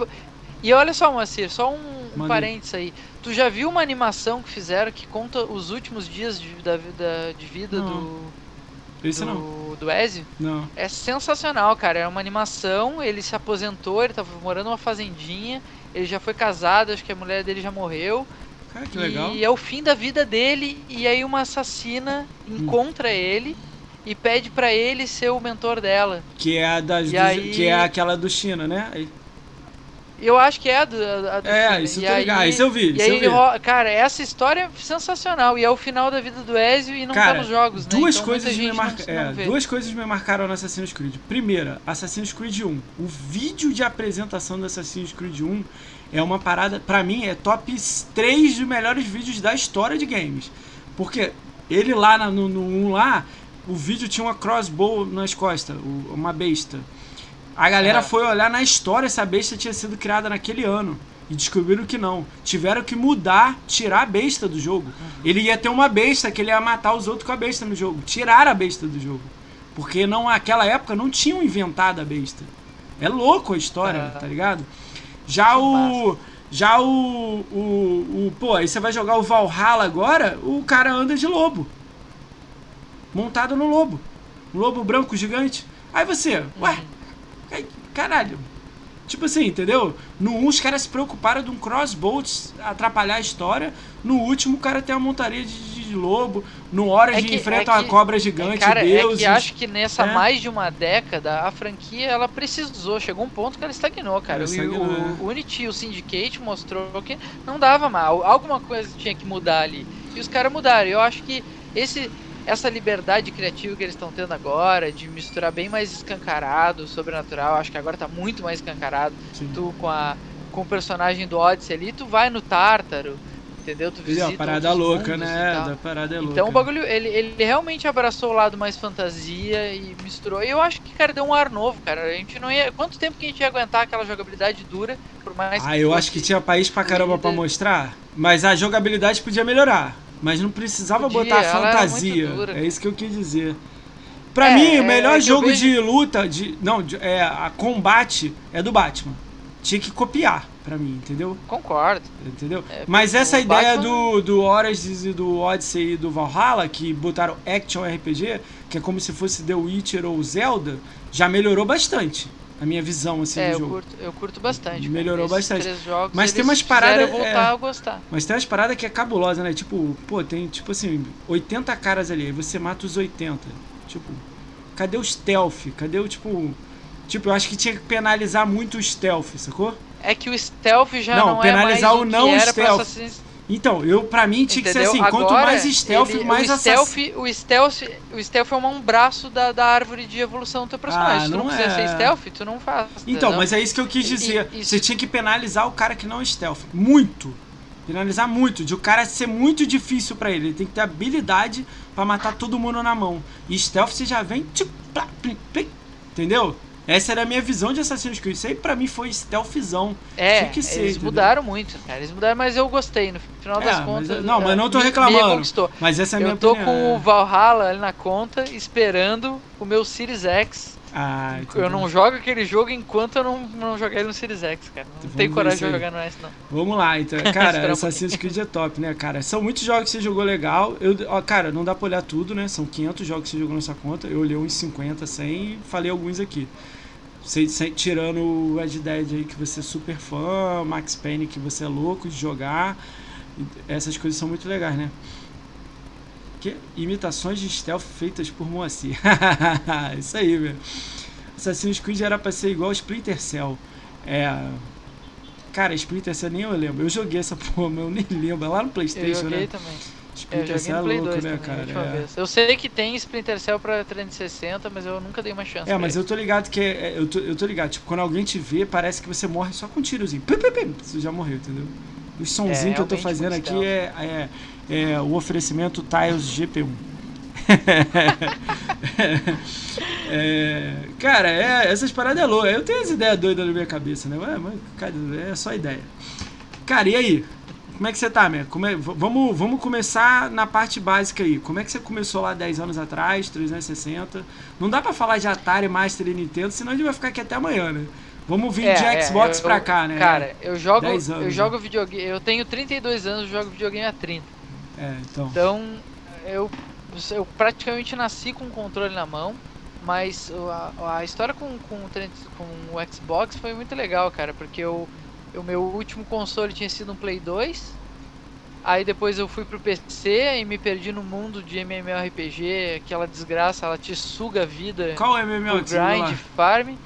e olha só, Macir, só um, um parênteses aí. Tu já viu uma animação que fizeram que conta os últimos dias de, da, vida- de vida Não. do, Esse não. do, do Ezio? Não. É sensacional, cara. É uma animação, ele se aposentou, ele tava morando numa fazendinha, ele já foi casado, acho que a mulher dele já morreu. Cara, que legal. E é o fim da vida dele, e aí uma assassina Hum. encontra ele e pede pra ele ser o mentor dela. Que é a das E aí- que é aquela do China, né? Eu acho que é a do, a do É, China. isso e eu tô ligado. aí- Isso eu vi, E aí, vi. cara, essa história é sensacional. E é o final da vida do Ezio e não Cara, tá nos jogos, né? Duas Então, coisas me não- marca... não é, vê. duas coisas me marcaram no Assassin's Creed. Primeira, Assassin's Creed 1. O vídeo de apresentação do Assassin's Creed 1 é uma parada, pra mim, é top 3 dos melhores vídeos da história de games. Porque ele lá no, no 1 lá, o vídeo tinha uma crossbow nas costas, uma besta. A galera É. foi olhar na história se a besta tinha sido criada naquele ano. E descobriram que não. Tiveram que mudar, tirar a besta do jogo. Ele ia ter uma besta que ele ia matar os outros com a besta no jogo. Tiraram a besta do jogo. Porque não, naquela época não tinham inventado a besta. É louco a história, Ah. tá ligado? Já o. Já o, o, o. Pô, aí você vai jogar o Valhalla agora, o cara anda de lobo. Montado no lobo. Um lobo branco gigante. Aí você, ué, Ai, Caralho. Tipo assim, entendeu? No 1 os caras se preocuparam de um crossbow atrapalhar a história. No último o cara tem uma montaria de, de lobo. No Origin É que- enfrenta é uma que- cobra gigante, Cara, deuses. é que acho que nessa É. mais de uma década a franquia ela precisou, chegou um ponto que ela estagnou, cara. Ela O- estagnou, o, é. o Unity o Syndicate mostrou que não dava mal, alguma coisa tinha que mudar ali. E os caras mudaram. Eu acho que esse essa liberdade criativa que eles estão tendo agora, de misturar bem mais escancarado, sobrenatural, acho que agora tá muito mais escancarado. Sim. Tu com a com o personagem do Odyssey ali, tu vai no Tártaro, entendeu? Tu Entendeu? visita A parada outros louca, mundos e né? tal. A parada é louca. Então o bagulho, ele, ele realmente abraçou o lado mais fantasia e misturou. E eu acho que, cara, deu um ar novo, cara. A gente não ia. Quanto tempo que a gente ia aguentar aquela jogabilidade dura, por mais Ah, eu acho que tinha país pra caramba pra mostrar. Mas a jogabilidade podia melhorar. Mas não precisava Podia, botar fantasia. É isso que eu quis dizer. Pra É, mim, o é, melhor é jogo vejo- de luta, de. Não, de- é, a combate é do Batman. Tinha que copiar, pra mim, entendeu? Concordo. Entendeu? É, Mas essa ideia Batman- do, do Origins e do Odyssey e do Valhalla, que botaram Action RPG, que é como se fosse The Witcher ou Zelda, já melhorou bastante a minha visão assim, é, do eu jogo. curto, eu curto bastante. Melhorou bastante. Jogos, Mas tem umas paradas, eu voltar é. a gostar. Mas tem umas paradas que é cabulosa, né? Tipo, pô, tem tipo assim, 80 caras ali, aí você mata os 80. Tipo, cadê o stealth? Cadê o tipo. Tipo, eu acho que tinha que penalizar muito o stealth, sacou? É que o stealth já Não, não, penalizar é o mais o não era pra stealth. Então, eu pra mim tinha que ser Entendeu? assim, quanto Agora, mais stealth, ele- mais o stealth, o stealth, o stealth é um braço da, da árvore de evolução do teu personagem. Ah, Se tu não, não quiser é. ser stealth, tu não faz. Então, entendeu? mas é isso que eu quis dizer. e- Você isso- tinha que penalizar o cara que não é stealth. Muito. Penalizar muito. De o cara ser muito difícil pra ele. Ele tem que ter habilidade pra matar todo mundo na mão. E stealth você já vem. Entendeu? Essa era a minha visão de Assassin's Creed. Isso aí pra mim foi stealthzão. É, Tinha que ser, eles entendeu? mudaram muito, cara. Eles mudaram, mas eu gostei. No final É, das mas contas. eu- não, mas não tô reclamando. Mas essa é a minha Eu tô opinião. com o é. Valhalla ali na conta, esperando o meu Series X. Ah, então Eu não jogo aquele jogo enquanto eu não, não jogar ele no Series X, cara. Não Então tenho coragem de jogar no S, não. Vamos lá, então. Cara, Assassin's Creed é top, né, cara? São muitos jogos que você jogou legal. Eu, ó, cara, não dá pra olhar tudo, né? São 500 jogos que você jogou nessa conta. Eu olhei uns 50, 100 e falei alguns aqui. Sem, sem- tirando o Red Dead aí, que você é super fã, Max Payne, que você é louco de jogar. Essas coisas são muito legais, né? Que? Imitações de stealth feitas por Moacir. Isso aí, velho. Assassin's Creed era pra ser igual Splinter Cell. É. Cara, Splinter Cell nem eu lembro. Eu joguei essa porra, mas eu nem lembro. É lá no Eu Playstation, joguei né? também. Splinter Cell é Play louco, 2 né, cara? É. Eu sei que tem Splinter Cell pra 360, mas eu nunca dei uma chance. É, mas ele. eu tô ligado que. é- eu, tô, eu tô ligado. Tipo, quando alguém te vê, parece que você morre só com um tirozinho. Pim, pim, pim, você já morreu, entendeu? Os sonzinhos que eu tô fazendo aqui é, é, é o oferecimento Tiles GP1. É, cara, é, essas paradas é louca. Eu tenho as ideias doidas na minha cabeça, né? Mas, cara, é só ideia. Cara, e aí? Como é que você tá? Como é- vamos, vamos começar na parte básica aí. Como é que você começou lá 10 anos atrás, 360? Não dá pra falar de Atari, Master e Nintendo, senão a gente vai ficar aqui até amanhã, né? Vamos vir É, de é, Xbox eu- pra cá, né? Cara, eu jogo, 10 anos, eu né? jogo videogame. Eu tenho 32 anos, eu jogo videogame há 30. É, então. Então, eu, eu praticamente nasci com o controle na mão, mas a, a história com, com, o 30 com o Xbox foi muito legal, cara, porque eu, o meu último console tinha sido um Play 2, aí depois eu fui pro PC e me perdi no mundo de MMORPG, aquela desgraça, ela te suga a vida Qual é o MMO por que você jogou grind, farm.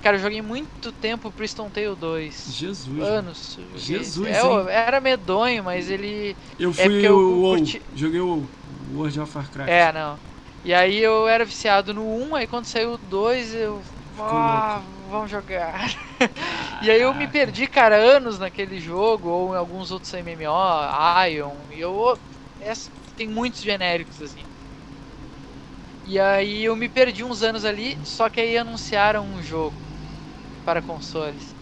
Cara, eu joguei muito tempo Priston Tale 2. Jesus. Anos. Jesus, É, era medonho, mas ele Eu é fui porque eu o WoW. curti- Joguei o World of Warcraft. É, não. E aí eu era viciado no 1, aí quando saiu o 2 eu. Ah, vamos jogar. e aí eu me perdi, cara, anos naquele jogo, ou em alguns outros MMO, Ion, e eu. essa- tem muitos genéricos assim. E aí eu me perdi uns anos ali, só que aí anunciaram um jogo para consoles.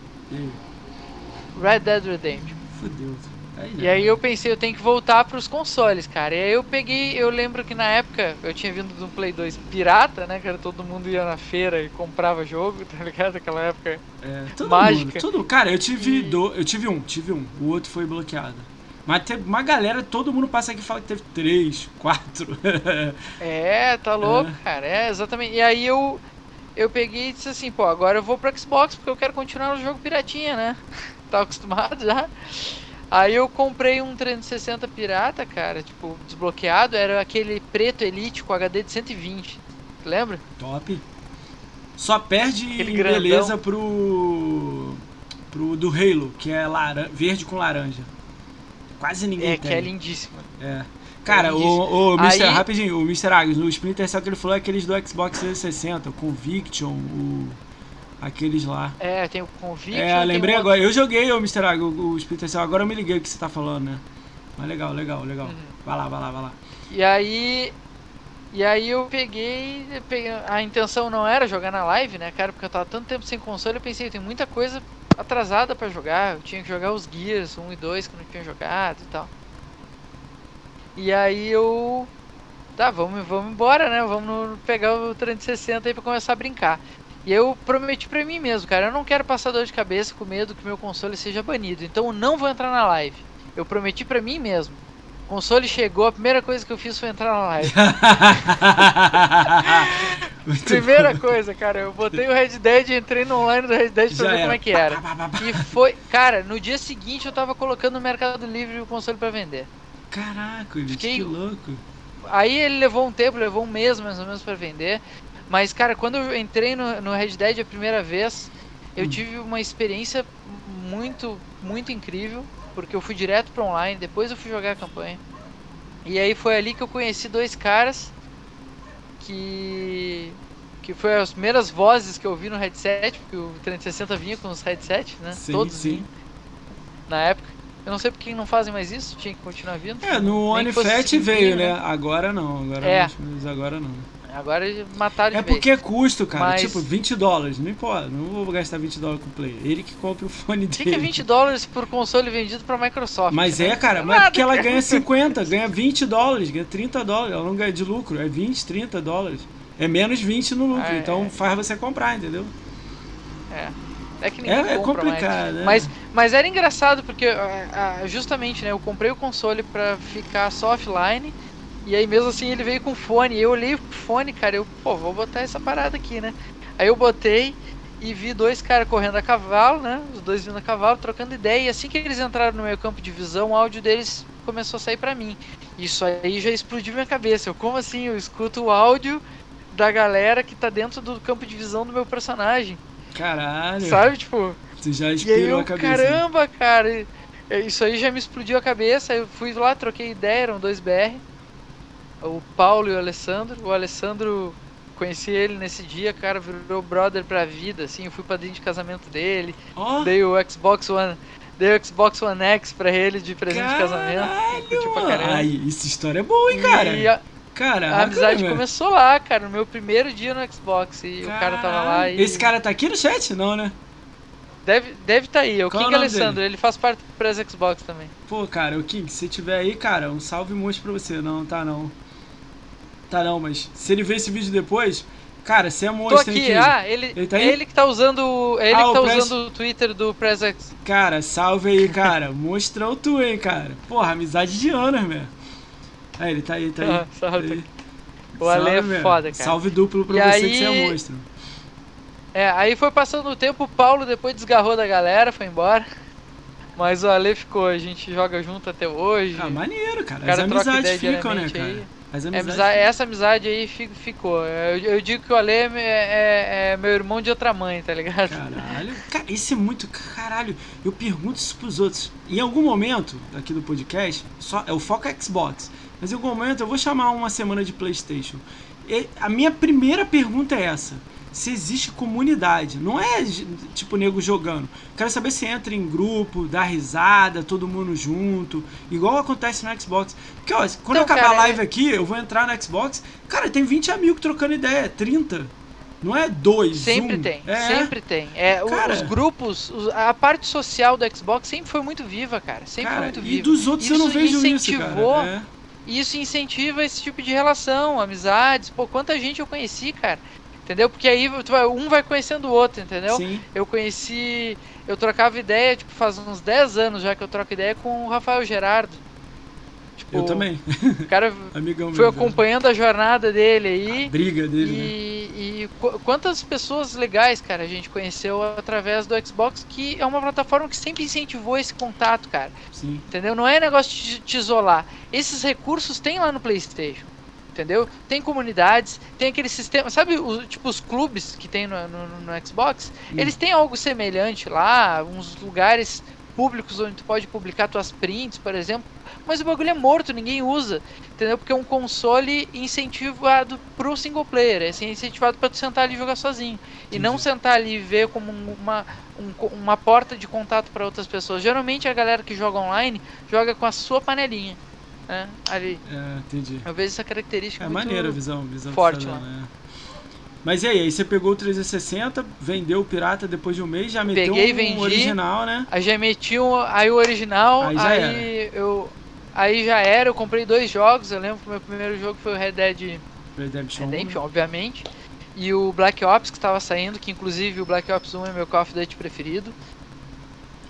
Red Dead Redemption. Fudeu. Aí, E aí eu pensei, eu tenho que voltar pros consoles, cara. E aí eu peguei, eu lembro que na época eu tinha vindo de um Play 2 pirata, né? Que era todo mundo ia na feira e comprava jogo, tá ligado? Aquela época. É, todo Mágica. mundo, todo, cara, eu tive E- do, eu tive um, tive um, o outro foi bloqueado. Mas teve uma galera, todo mundo passa aqui e fala que teve três, quatro. É, tá louco, cara. É, exatamente. E aí eu eu peguei e disse assim, pô, agora eu vou pro Xbox porque eu quero continuar no jogo piratinha, né? Tava acostumado já. Aí eu comprei um 360 pirata, cara, tipo, desbloqueado, era aquele preto Elite com HD de 120. Lembra? Top. Só perde beleza pro pro do Halo, que é laran verde com laranja. Quase ninguém É, tem. que é lindíssimo. É. Cara, É o, o lindíssimo. Mr. Aí- Rapidinho, o Mr. Agus, no Splinter Cell que ele falou é aqueles do Xbox 360, o Conviction, o, aqueles lá. É, tem o Conviction. É, lembrei agora. Eu joguei o Mr. Agus, o, o Splinter Cell, agora eu me liguei o que você tá falando, né? Mas legal, legal, legal. Uhum. Vai lá, vai lá, vai lá. E aí. E aí eu peguei, peguei- A intenção não era jogar na live, né, cara? Porque eu tava tanto tempo sem console, eu pensei, tem muita coisa atrasada pra jogar. Eu tinha que jogar os Gears 1 e 2 que eu não tinha jogado e tal. E aí eu. Tá, vamos, vamos embora, né? Vamos pegar o 360 aí pra começar a brincar. E eu prometi pra mim mesmo, cara, eu não quero passar dor de cabeça com medo que meu console seja banido. Então eu não vou entrar na live. Eu prometi pra mim mesmo. O console chegou, a primeira coisa que eu fiz foi entrar na live. Primeira coisa, cara, eu botei o Red Dead, entrei no online do Red Dead pra Já ver como era. é que era. E foi, cara, no dia seguinte eu tava colocando no Mercado Livre o console pra vender. Caraca, Fiquei- que louco. Aí ele levou um tempo, levou um mês mais ou menos pra vender. Mas, cara, quando eu entrei no, no Red Dead a primeira vez, eu Hum. tive uma experiência muito, muito incrível. Porque eu fui direto pra online, depois eu fui jogar a campanha. E aí foi ali que eu conheci dois caras que. que foi as primeiras vozes que eu vi no headset, porque o 360 vinha com os headsets, né? Sim, Todos sim. vinham na época. Eu não sei por que não fazem mais isso, tinha que continuar vindo. É, no Nem One que fosse Fat cinquinho, veio, né? né? Agora não, agora É. não, agora não. Agora mataram de É porque é custo, cara. Mas- Tipo, 20 dólares. Não importa. Não vou gastar 20 dólares com o player. Ele que compra o fone dele. que é 20 dólares por console vendido pra Microsoft? Mas né? é, cara, mas Nada, porque ela ganha 50, ganha 20 dólares, ganha 30 dólares, ela não ganha de lucro, é 20, 30 dólares. É menos 20 no lucro, Ah, é. então faz você comprar, entendeu? É. É que ninguém É, é compra mais. complicado, né? Mas, mas era engraçado porque ah, ah, justamente, né, eu comprei o console pra ficar só offline e aí mesmo assim ele veio com fone. Eu olhei o fone, cara, eu, pô, vou botar essa parada aqui, né? Aí eu botei e vi dois caras correndo a cavalo, né? Os dois vindo a cavalo, trocando ideia. E assim que eles entraram no meu campo de visão, o áudio deles começou a sair pra mim. Isso aí já explodiu minha cabeça. Eu, como assim? Eu escuto o áudio da galera que tá dentro do campo de visão do meu personagem. Caralho, Sabe? Tipo, tu já e aí eu, a cabeça. caramba, cara, e- isso aí já me explodiu a cabeça. Eu fui lá, troquei ideia, eram dois BR. O Paulo e o Alessandro. O Alessandro, conheci ele nesse dia, cara, virou brother pra vida, assim. Eu fui padrinho de casamento dele. Ó, Dei o Xbox One. Dei o Xbox One X pra ele de presente de casamento. Caralho, caramba. Ai, essa história é boa, hein, cara? E a, Caraca, a amizade meu. começou lá, cara, no meu primeiro dia no Xbox. E o cara tava lá Caralho. e. Esse cara tá aqui no chat? Não, né? Deve, deve tá aí. É o Qual é o King nome Alessandro, ele faz parte do Press Xbox também. Pô, cara, o King, se tiver aí, cara, um salve monstro pra você. Não, tá não. Tá não, mas se ele ver esse vídeo depois, cara, você é Tô monstro, hein, aqui, King? ah, ele, Ele tá aí? ele que tá usando. É ele Ah, que tá o usando o Twitter do Press X. Cara, salve aí, cara. Monstrão tu, hein, cara. Porra, amizade de anos, meu. Aí, ele tá aí, tá aí. Ah, salve. Tá aí. O Ale é meu. foda, cara. Salve duplo pra E você aí- que você é monstro. É, aí foi passando o tempo, o Paulo depois desgarrou da galera, foi embora. Mas o Ale ficou, a gente joga junto até hoje. Ah, maneiro, cara. Cara As amizades ficam, né, cara? aí. As É, amizades amizade- essa amizade aí fi- ficou. Eu, eu digo que o Ale é, é- é meu irmão de outra mãe, tá ligado? Caralho. Cara, isso é muito. Caralho, eu pergunto isso pros outros. Em algum momento aqui do podcast, só, é o foco é Xbox. Mas em algum momento eu vou chamar uma semana de PlayStation. E a minha primeira pergunta é essa: se existe comunidade. Não é tipo nego jogando. Quero saber se entra em grupo, dá risada, todo mundo junto, igual acontece no Xbox. Porque, ó, quando Então, eu acabar cara, a live aqui, eu vou entrar no Xbox. Cara, tem 20 amigos trocando ideia, 30. Não é dois, Sempre um. tem, É. sempre tem. É, Cara. os grupos, os- a parte social do Xbox sempre foi muito viva, cara. Sempre Cara, foi muito e viva. dos outros eu não Isso vejo isso, incentivou- cara. É. E isso incentiva esse tipo de relação, amizades. Pô, quanta gente eu conheci, cara. Entendeu? Porque aí vai- um vai conhecendo o outro, entendeu? Sim. Eu conheci. Eu trocava ideia, tipo, faz uns 10 anos já que eu troco ideia com o Rafael Gerardo. Tipo, Eu também. O cara Amigão foi acompanhando a jornada dele aí. A briga dele, né? E, e qu- quantas pessoas legais, cara, a gente conheceu através do Xbox, que é uma plataforma que sempre incentivou esse contato, cara. Sim. Entendeu? Não é negócio de te isolar. Esses recursos tem lá no PlayStation. Entendeu? Tem comunidades, tem aquele sistema. Sabe, os, tipo, os clubes que tem no, no, no Xbox? Hum. Eles têm algo semelhante lá, uns lugares públicos onde tu pode publicar tuas prints, por exemplo. Mas o bagulho é morto, ninguém usa. Entendeu? Porque é um console incentivado pro single player. É assim, incentivado pra tu sentar ali e jogar sozinho. E não sentar ali e ver como um- uma, um uma porta de contato para outras pessoas. Geralmente a galera que joga online joga com a sua panelinha. Né? Ali. É, entendi. Eu vejo essa característica É muito... maneiro a visão, visão forte lá. dando, é. Mas e aí, aí você pegou o 360, vendeu o pirata depois de um mês, já meteu Peguei, um vendi. original, né? Aí já meti um, aí o original, Aí aí, já eu... Aí já era, eu comprei dois jogos, eu lembro que o meu primeiro jogo foi o Red Dead Redemption. 1. Redemption, obviamente. E o Black Ops que estava saindo, que inclusive o Black Ops 1 é meu Call of Duty preferido.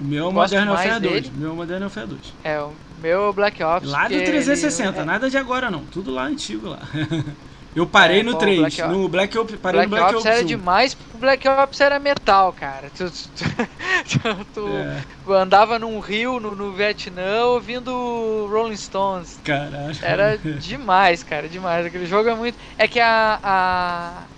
O meu é o Modern Warfare 2. dele. O meu é o Modern Warfare 2. É, o meu é Black Ops. Lá do porque 360, ele- nada de agora não. Tudo lá antigo lá. Eu parei É, no pô, 3. Black Ops- no Black Ops, parei Black, no Black Ops Ops era 1. demais, o Black Ops era metal, cara. Tu, tu- tu- É, andava num rio no, no Vietnã ouvindo Rolling Stones. caralho. Era demais, cara, demais. Aquele jogo é muito. É que a- a-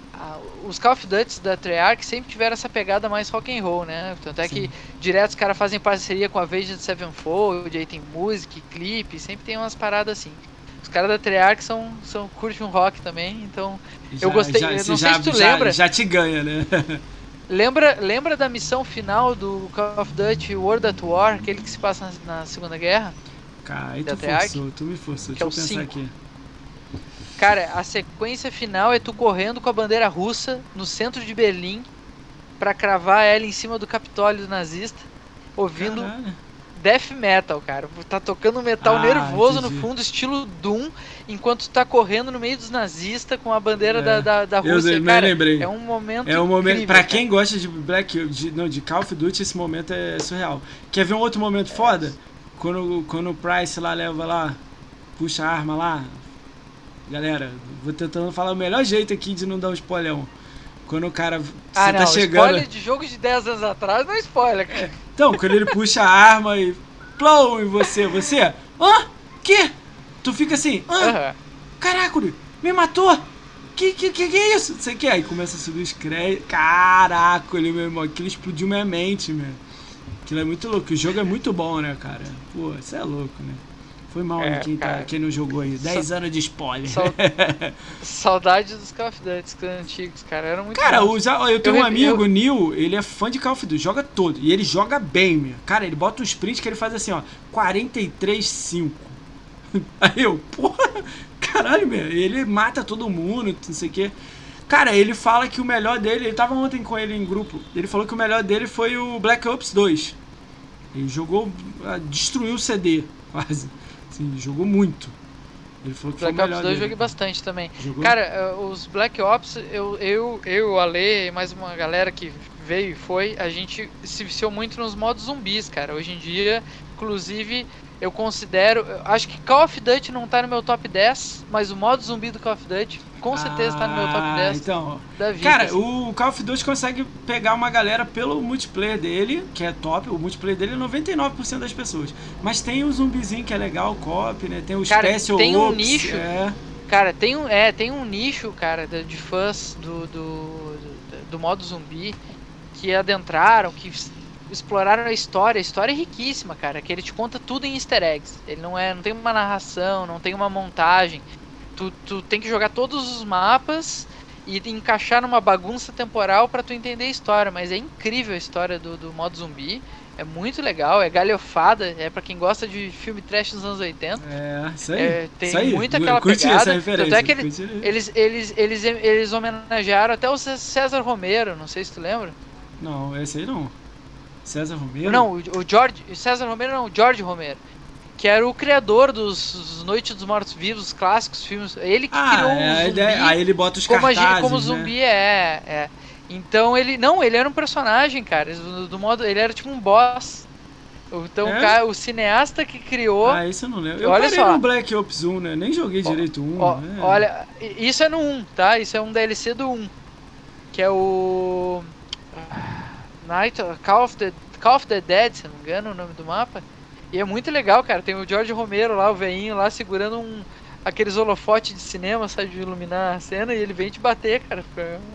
os Call of Duty da Treyarch sempre tiveram essa pegada mais rock and roll, né? Tanto é que Sim. direto os caras fazem parceria com a Avenged Sevenfold, aí tem música, clipe, sempre tem umas paradas assim. Os caras da Treyarch são, são curte um rock também, então eu gostei- eu não você sei se tu já, lembra. Já te ganha, né? Lembra, lembra da missão final do Call of Duty World at War, aquele que se passa na, na Segunda Guerra? Cara, aí tu forçou, tu me forçou. que é Deixa eu pensar aqui. Cara, a sequência final é tu correndo com a bandeira russa no centro de Berlim para cravar ela em cima do Capitólio nazista, ouvindo Caralho. death metal, cara. Tá tocando metal ah, nervoso entendi. no fundo, estilo Doom, enquanto tu tá correndo no meio dos nazistas com a bandeira é. da, da, da Rússia. Eu cara, lembrei. É um momento É um momento para quem gosta de Black de, não, de Call of Duty, esse momento é surreal. Quer ver um outro momento é. foda? Quando, quando o Price lá leva lá, puxa a arma lá. Galera, vou tentando falar o melhor jeito aqui de não dar um spoilão. Quando o cara. Ah, tá não, chegando. Spoiler de jogo de 10 anos atrás não é spoiler, cara. Então, quando ele puxa a arma e. Plou em você, você. Hã? Que? Tu fica assim. Hã? Uhum. Caraca, me matou! Que, que, que, que é isso? Você quer? Aí começa a subir os créditos. Caraca, meu irmão. Aquilo explodiu minha mente, meu. Aquilo é muito louco. O jogo é muito bom, né, cara? Pô, isso é louco, né? Foi mal é, quem, tá, quem não jogou aí. 10 anos de spoiler. Saudade dos Call of Duty antigos, cara. Eram muito Cara, os, eu tenho eu, um amigo, o Neil, ele é fã de Call of Duty, joga todo. E ele joga bem, meu. Cara, ele bota um sprint que ele faz assim, ó. 43-5. Aí eu, porra, caralho, meu. Ele mata todo mundo, não sei o quê. Cara, ele fala que o melhor dele, ele tava ontem com ele em grupo. Ele falou que o melhor dele foi o Black Ops 2. Ele jogou, ah, destruiu o CD, quase. Sim, jogou muito. Ele falou que Black Ops 2 dele. joguei bastante também. Jogou? Cara, eh, os Black Ops, eu, eu, eu, Ale e mais uma galera que veio e foi, a gente se viciou muito nos modos zumbis, cara. Hoje em dia, inclusive, eu considero. Acho que Call of Duty não tá no meu top 10, mas o modo zumbi do Call of Duty com certeza ah, tá no meu top 10 ah, então, da vida. Cara, assim. o Call of Duty consegue pegar uma galera pelo multiplayer dele, que é top. O multiplayer dele é 99% das pessoas. Mas tem o zumbizinho que é legal, o cop, né? Tem o cara, Special tem um nicho. É. Cara, tem um, é, tem um nicho, cara, de fãs do, do, do, do modo zumbi que adentraram, que exploraram a história. A história é riquíssima, cara. Que ele te conta tudo em easter eggs. Ele não é, não tem uma narração, não tem uma montagem. Tu, tu tem que jogar todos os mapas e encaixar numa bagunça temporal para tu entender a história. Mas é incrível a história do, do modo zumbi. É muito legal, é galhofada, é para quem gosta de filme trash dos anos 80. É, isso aí. É, tem isso aí. muito aquela Curti pegada. Essa referência. Tanto é que ele, eles, eles, eles, eles homenagearam até o César Romero, não sei se tu lembra. Não, esse aí não. César Romero? Não, o George. César Romero não, o George Romero. Que era o criador dos Noites dos Mortos Vivos, clássicos filmes. Ele que ah, criou é, o zumbi. aí ele bota os como cartazes, Como o zumbi né? é, é. Então ele. Não, ele era um personagem, cara. Do, do modo. Ele era tipo um boss. Então é? o, cara, o cineasta que criou. Ah, isso eu não lembro. Eu olha parei só. no Black Ops 1, né? Nem joguei direito o 1. Ó, né? Olha, isso é no 1, tá? Isso é um DLC do 1. Que é o. Night, Call of the Call of the Dead, se não me engano, o nome do mapa. E é muito legal, cara. Tem o George Romero lá, o veinho lá, segurando um aqueles holofotes de cinema, sabe, de iluminar a cena, e ele vem te bater, cara.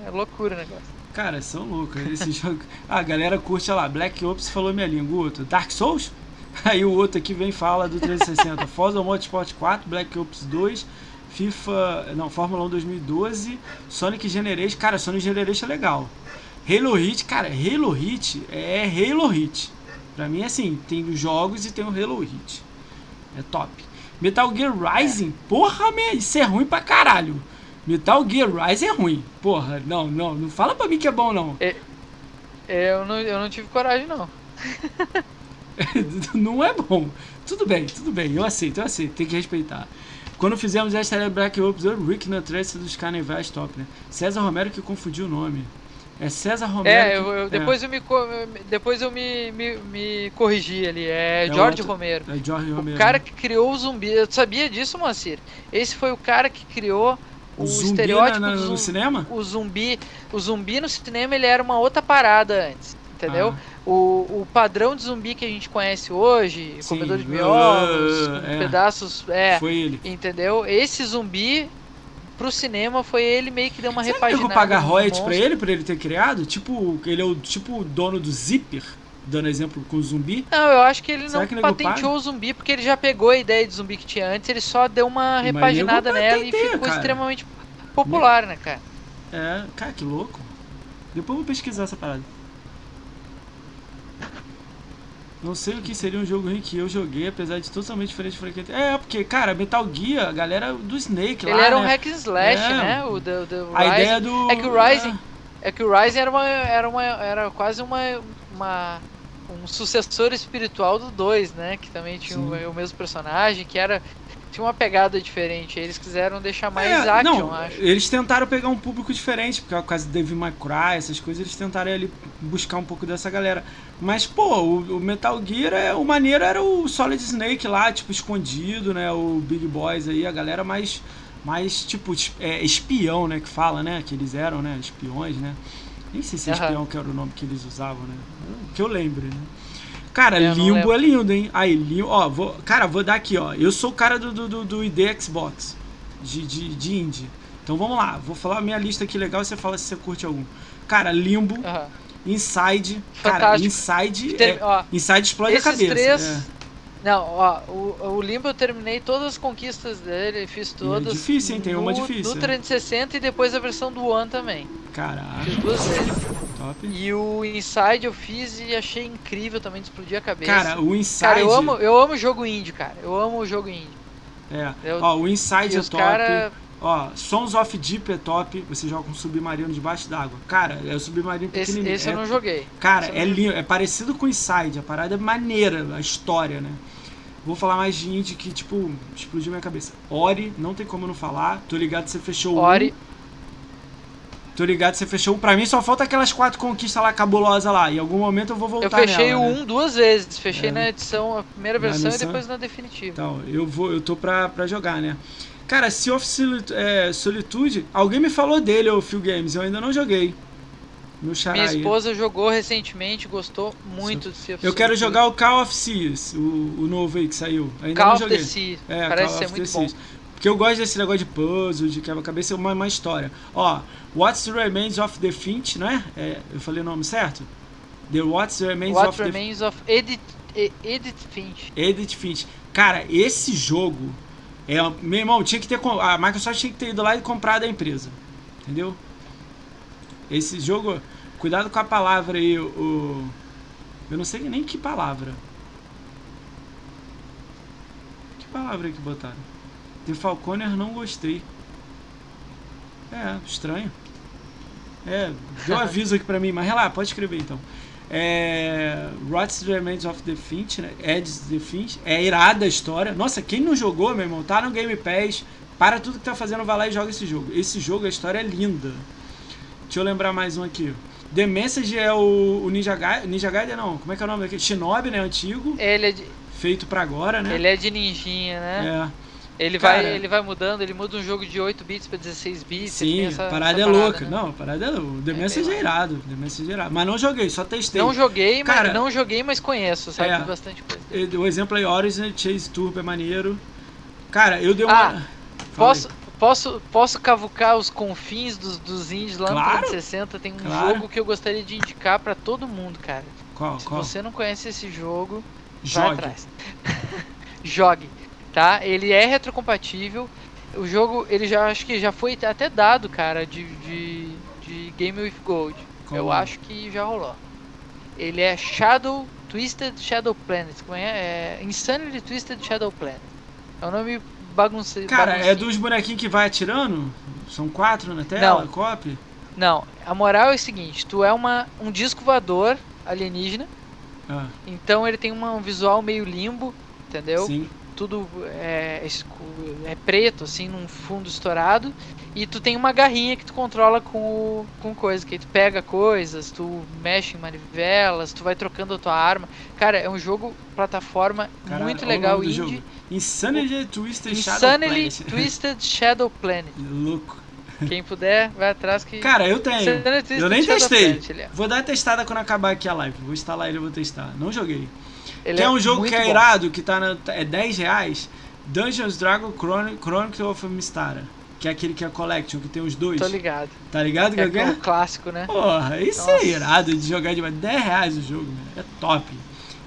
É loucura o negócio. Cara, são loucos. Esse jogo. Ah, a galera curte lá. Black Ops falou minha língua. O outro, Dark Souls? Aí o outro aqui vem fala do 360. Forza Motorsport 4, Black Ops 2, FIFA. Não, Fórmula 1 2012, Sonic Generation. Cara, Sonic Generation é legal. Halo Hit, cara, Halo Hit é Halo Hit. Pra mim, assim, tem os jogos e tem o Halo Hit. É top. Metal Gear Rising, porra, man, isso é ruim pra caralho. Metal Gear Rising é ruim. Porra, não, não, não fala pra mim que é bom, não. É, é, eu, não eu não tive coragem, não. não é bom. Tudo bem, tudo bem, eu aceito, eu aceito, tem que respeitar. Quando fizemos esta Black Ops, o Rick na trance dos Carnivais top, né? César Romero que confundiu o nome. É César Romero. É, eu, eu, depois, é. Eu me, depois eu me, me, me corrigi ali. É, é George outro, Romero. É George Romero. O cara que criou o zumbi. Eu sabia disso, Moacir? Esse foi o cara que criou o, o estereótipo na, na, do zumbi, no cinema? O zumbi, o zumbi no cinema ele era uma outra parada antes, entendeu? Ah. O, o padrão de zumbi que a gente conhece hoje, Sim. comedor de miolos, uh, é. pedaços, é, foi ele. entendeu? Esse zumbi pro cinema foi ele meio que deu uma Será repaginada. Será pagar royalties pra ele, pra ele ter criado? Tipo, ele é o tipo dono do Zipper? Dando exemplo com o zumbi? Não, eu acho que ele Será não que patenteou o zumbi porque ele já pegou a ideia de zumbi que tinha antes, ele só deu uma repaginada nela e ficou cara. extremamente popular, né, cara? É, cara, que louco. Depois eu vou pesquisar essa parada. Não sei o que seria um jogo ruim que eu joguei, apesar de totalmente diferente de frequente. É, porque, cara, Metal Gear, a galera do Snake Ele lá. era um né? hack and slash, É. né? O do, do A Rising. ideia do. É que o Rising, é que o Rising era uma era uma era quase uma, uma um sucessor espiritual do 2, né? Que também tinha o, o mesmo personagem, que era tinha uma pegada diferente. Eles quiseram deixar mais É, action, não, acho. Eles tentaram pegar um público diferente, porque por causa do Devil May Cry, essas coisas, eles tentaram ali buscar um pouco dessa galera. Mas, pô, o, o Metal Gear, é, o maneiro era o Solid Snake lá, tipo, escondido, né? O Big Boys aí, a galera mais, mais tipo, é, espião, né? Que fala, né? Que eles eram, né? Espiões, né? Nem sei se é Aham. espião que era o nome que eles usavam, né? Que eu lembre, né? Cara, eu Limbo é lindo, hein? Aí, Limbo, ó, vou, cara, vou dar aqui, ó. Eu sou o cara do, do, do, ID Xbox, de, de, de indie. Então vamos lá, vou falar a minha lista aqui legal e você fala se você curte algum. Cara, Limbo, Aham. Inside. Cara, Fantástico. Inside. Ter- É, ó, Inside explode a cabeça. três- é. Não, ó, o, o Limbo eu terminei todas as conquistas dele, fiz todas. difícil, hein? Tem uma no- difícil, No é. 360 e depois a versão do One também. Caraca, duas vezes. top. E o Inside eu fiz e achei incrível também, explodir a cabeça. Cara, o Inside. Cara, eu amo, eu amo jogo indie, cara. Eu amo o jogo indie. É. Eu- Ó, o Inside é top. cara. Ó, Sons of Deep é top. Você joga um submarino debaixo d'água. Cara, é o submarino Esse, pequenininho. esse eu É não joguei. Cara, Esse eu é lindo, é parecido com Inside, a parada é maneira, a história, né? Vou falar mais de indie que, tipo, explodiu minha cabeça. Ori, não tem como não falar. Tô ligado que você fechou Ori. um. Tô ligado que você fechou um. Pra mim só falta aquelas quatro conquistas lá cabulosas lá. Em algum momento eu vou voltar Eu fechei nela, o né? 1 duas vezes. Fechei É. na edição, a primeira versão e missão? depois na definitiva. Então, eu vou, eu tô pra, pra jogar, né? Cara, Sea of Solitu- é, Solitude, alguém me falou dele, o Phil Games, eu ainda não joguei. Xará Minha esposa jogou recentemente, gostou muito de Sea of Eu quero jogar o Call of Seas, o, o novo aí que saiu. Ainda Call of the. É, Parece ser muito the bom. Porque eu gosto desse negócio de puzzle, de quebra-cabeça, é uma, uma história. Ó, What's the Remains of the Finch, não é? É, Eu falei o nome certo? The What's the Remains What of the Remains of Edith, Edith Finch. Edith Finch. Cara, esse jogo é, meu irmão, tinha que ter a Microsoft tinha que ter ido lá e comprado a empresa. Entendeu? Esse jogo, cuidado com a palavra aí, o, eu não sei nem que palavra. Que palavra que botaram? The Falconer não gostei. É, estranho. É, deu aviso aqui pra mim, mas relaxa, pode escrever então. É. The Remains of the Finch, né? Ed's the Finch. É irada a história. Nossa, quem não jogou, meu irmão, tá no Game Pass. Para tudo que tá fazendo, vai lá e joga esse jogo. Esse jogo, a história é linda. Deixa eu lembrar mais um aqui. The Message é o, o Ninja Gaiden. Ninja Gaiden não, como é que é o nome daquele? Shinobi, né? Antigo. Ele é de, Feito pra agora, né? ele é de ninjinha, né? É. Ele, Cara- vai, ele vai mudando, ele muda um jogo de 8 bits pra 16 bits. Sim, essa- parada essa é louca. né? Não, a parada é louca. The É Message é irado. The Message é irado. Mas não joguei, só testei. Não joguei, Cara- mas, não joguei, mas conheço, sabe? É. Bastante coisa. O exemplo aí, Horizon Chase Turbo é maneiro. Cara, eu dei uma. Ah, Posso. Posso, posso cavucar os confins dos, dos indies lá Claro, no 360? Tem um claro. jogo que eu gostaria de indicar pra todo mundo, cara. Qual? Se Qual? você não conhece esse jogo, vai Jogue. atrás. Jogue, tá? Ele é retrocompatível. O jogo, ele já acho que já foi até dado, cara, de, de, de Game with Gold. Qual Eu acho que já rolou. Ele é Shadow Twisted Shadow Planet. Como é? é Insanity Twisted Shadow Planet. É um nome bagunceiro. Cara, é dos bonequinhos que vai atirando? São quatro na tela? Não. Copy? Não, a moral é o seguinte: tu é uma, um disco voador alienígena. Ah, Então ele tem uma- um visual meio limbo, entendeu? sim. Tudo é, é preto, assim, num fundo estourado. E tu tem uma garrinha que tu controla com, com coisa, que tu pega coisas, tu mexe em manivelas, tu vai trocando a tua arma. Cara, é um jogo plataforma Caralho, muito legal, indie. jogo. Insanity Twisted Shadow Insanely Planet. Twisted Shadow Planet. Louco. Quem puder, vai atrás que. Cara, eu tenho. Twisted Eu nem Shadow testei. Planet, é. Vou dar uma testada quando acabar aqui a live. Vou instalar ele e vou testar. Não joguei. Ele que é um jogo que é bom. irado, que tá na, é 10 reais. Dungeons Dragon Chroni- Chronicle of Mystara. Que é aquele que é Collection, que tem os dois. Tô ligado. Tá ligado, É Gagué? o clássico, né? Porra, isso Nossa. é irado de jogar demais. 10 reais o jogo, né? É top.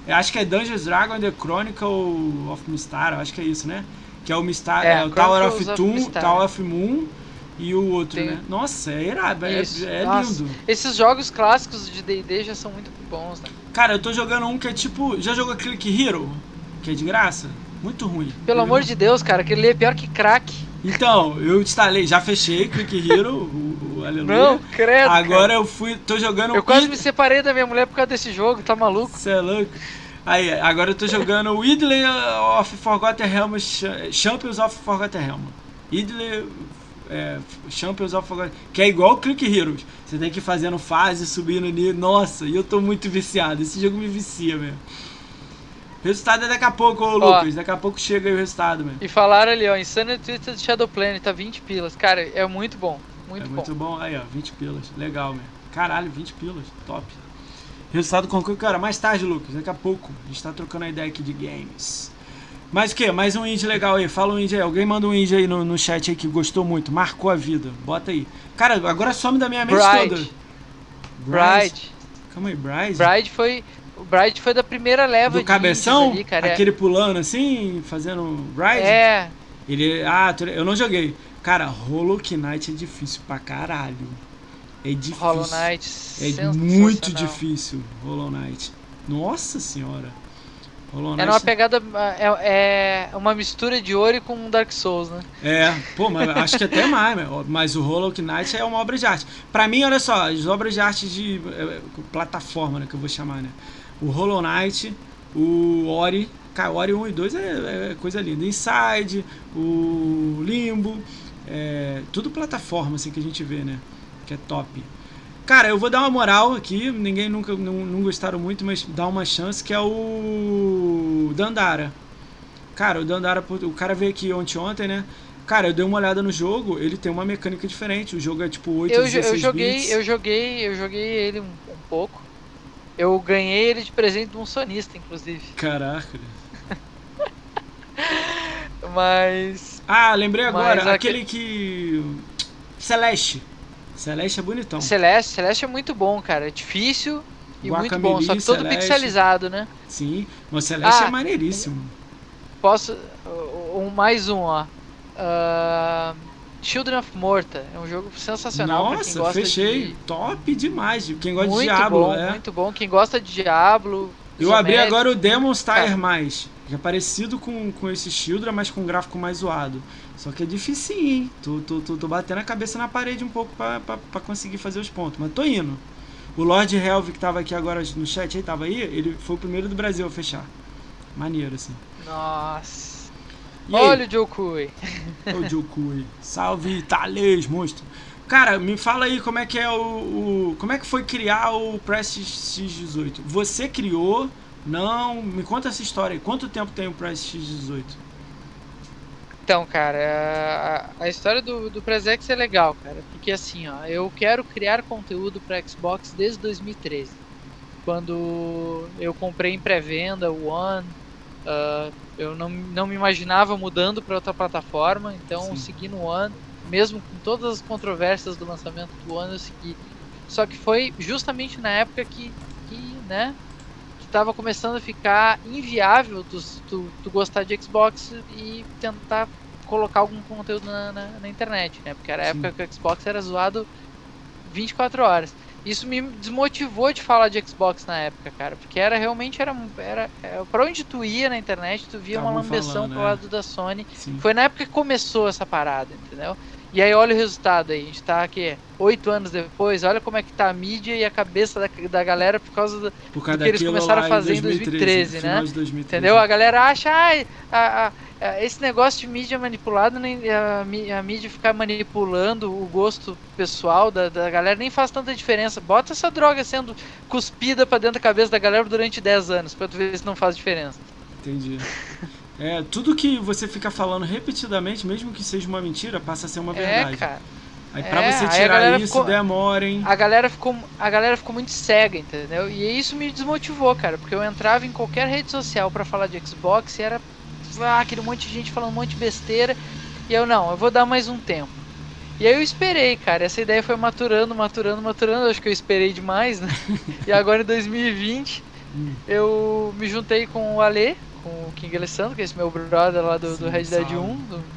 Eu acho que é Dungeons Dragon The Chronicle of Mystara, eu acho que é isso, né? Que é o Mystara, É, é, o Tower of Chronicles Toon. Tower of Moon e o outro, Tem- né? Nossa, é irado, é, é Nossa, lindo. Esses jogos clássicos de D&D já são muito bons, né? Cara, eu tô jogando um que é tipo. Já jogou Click Hero? Que é de graça? Muito ruim. Pelo amor de Deus, cara, aquele é pior que crack. Então, eu instalei, já fechei Click Hero, o, o Aleluia. Não, credo. Agora cara. eu fui, tô jogando Eu quase me separei da minha mulher por causa desse jogo, tá maluco? Cê é louco. Aí, agora eu tô jogando o Idley of Forgotten Realms Cha- Champions of Forgotten Realms. Idley é, Champions of Forgotten Que é igual o Click Heroes. Você tem que ir fazendo fase, subindo nível. Nossa, e eu tô muito viciado. Esse jogo me vicia mesmo. Resultado é daqui a pouco, ô Ó. Lucas. Daqui a pouco chega aí o resultado, mesmo. E falaram ali, ó, Insanity Twisted Shadow Plane, tá 20 pilas. Cara, é muito bom, muito é bom. muito bom. Aí, ó, 20 pilas. Legal, mesmo. Caralho, 20 pilas. Top. Resultado concluído, cara. Mais tarde, Lucas. Daqui a pouco. A gente tá trocando a ideia aqui de games. Mais o quê? Mais um indie legal aí. Fala um indie aí. Alguém manda um indie aí no, no chat aí que gostou muito. Marcou a vida. Bota aí. Cara, agora some da minha mente toda. Bride. Bride. Calma aí, Bride? Bride foi. O Bride foi da primeira leva Do de cabeção? ali, cara. Aquele pulando assim, fazendo Bride? É, Ele. Ah, eu não joguei. Cara, Hollow Knight é difícil pra caralho. É difícil. Hollow Knight. É muito difícil, Hollow Knight. Nossa senhora. Hollow É Knight. numa pegada. É, é uma mistura de Ori com Dark Souls, né? É, pô, mas acho que até mais, mas o Hollow Knight é uma obra de arte. Pra mim, olha só, as obras de arte de é, plataforma, né, que eu vou chamar, né? O Hollow Knight, o Ori, cara, Ori 1 e 2 é, é coisa linda. Inside, o Limbo, é, tudo plataforma, assim, que a gente vê, né? Que é top. Cara, eu vou dar uma moral aqui, ninguém nunca não, não gostaram muito, mas dá uma chance, que é o Dandara. Cara, o Dandara, o cara veio aqui ontem, ontem, né? Cara, eu dei uma olhada no jogo, ele tem uma mecânica diferente. O jogo é tipo 8 Eu, jo- 16 eu joguei, bits. eu joguei, eu joguei ele um, um pouco. Eu ganhei ele de presente de um sonista, inclusive. Caraca. Mas. Ah, lembrei agora, Mas aquele que Celeste. Celeste é bonitão. Celeste, Celeste é muito bom, cara. É difícil e muito bom. Só que todo Celeste. pixelizado, né? Sim, mas Celeste Ah, é maneiríssimo. Posso. Um, mais um, ó. Ah, Children of Morta. É um jogo sensacional Nossa, gosta fechei. de. Top demais. Quem gosta muito de Diablo, bom, é. muito bom. Quem gosta de Diablo. Eu abri agora o Demon's Tire Cara. mais. Que é parecido com, com esse Shieldra, mas com um gráfico mais zoado. Só que é difícil, hein? Tô, tô, tô, tô batendo a cabeça na parede um pouco pra conseguir fazer os pontos. Mas tô indo. O Lord Helve que tava aqui agora no chat, aí tava aí, ele foi o primeiro do Brasil a fechar. Maneiro, assim. Nossa. E aí? Olha o Joe Kui. Ô, Jokui. Salve, Thales, monstro. Cara, me fala aí como é que é o, o- Como é que foi criar o Prestige X18? Você criou? Não? Me conta essa história aí. Quanto tempo tem o Prestige X18? Então, cara, a, a história do, do Presex é legal, cara. Porque assim, ó, eu quero criar conteúdo para Xbox desde 2013. Quando eu comprei em pré-venda o One, ah, eu não, não me imaginava mudando para outra plataforma, então Sim. segui no One, mesmo com todas as controvérsias do lançamento do One, eu segui. Só que foi justamente na época que, que né, tava começando a ficar inviável tu, tu, tu gostar de Xbox e tentar colocar algum conteúdo na, na, na internet, né? Porque era a época que o Xbox era zoado 24 horas. Isso me desmotivou de falar de Xbox na época, cara, porque era realmente era era, era para onde tu ia na internet, tu via uma lambeção falando, pro é. lado da Sony. Sim. Foi na época que começou essa parada, entendeu? E aí olha o resultado aí, a gente tá aqui oito anos depois, olha como é que tá a mídia e a cabeça da, da galera por causa do, Por causa do que eles começaram a fazer em 2013, final né? de 2013. Entendeu? A galera acha, ah, a- a- esse negócio de mídia manipulada, nem- a, a mídia ficar manipulando o gosto pessoal da, da galera nem faz tanta diferença. Bota essa droga sendo cuspida pra dentro da cabeça da galera durante 10 anos, pra tu ver se não faz diferença. Entendi. É, tudo que você fica falando repetidamente, mesmo que seja uma mentira, passa a ser uma verdade. É, cara. Aí pra É, você tirar isso, ficou- demora, hein? A galera ficou, a galera ficou muito cega, entendeu? E isso me desmotivou, cara, porque eu entrava em qualquer rede social pra falar de Xbox e era ah, aquele monte de gente falando um monte de besteira. E eu não, eu vou dar mais um tempo. E aí eu esperei, cara. Essa ideia foi maturando, maturando, maturando. Acho que eu esperei demais, né? E agora em 2020 Hum. eu me juntei com o Ale, com o King Alessandro, que é esse meu brother lá do, do Sim, Red Dead salve. 1. do-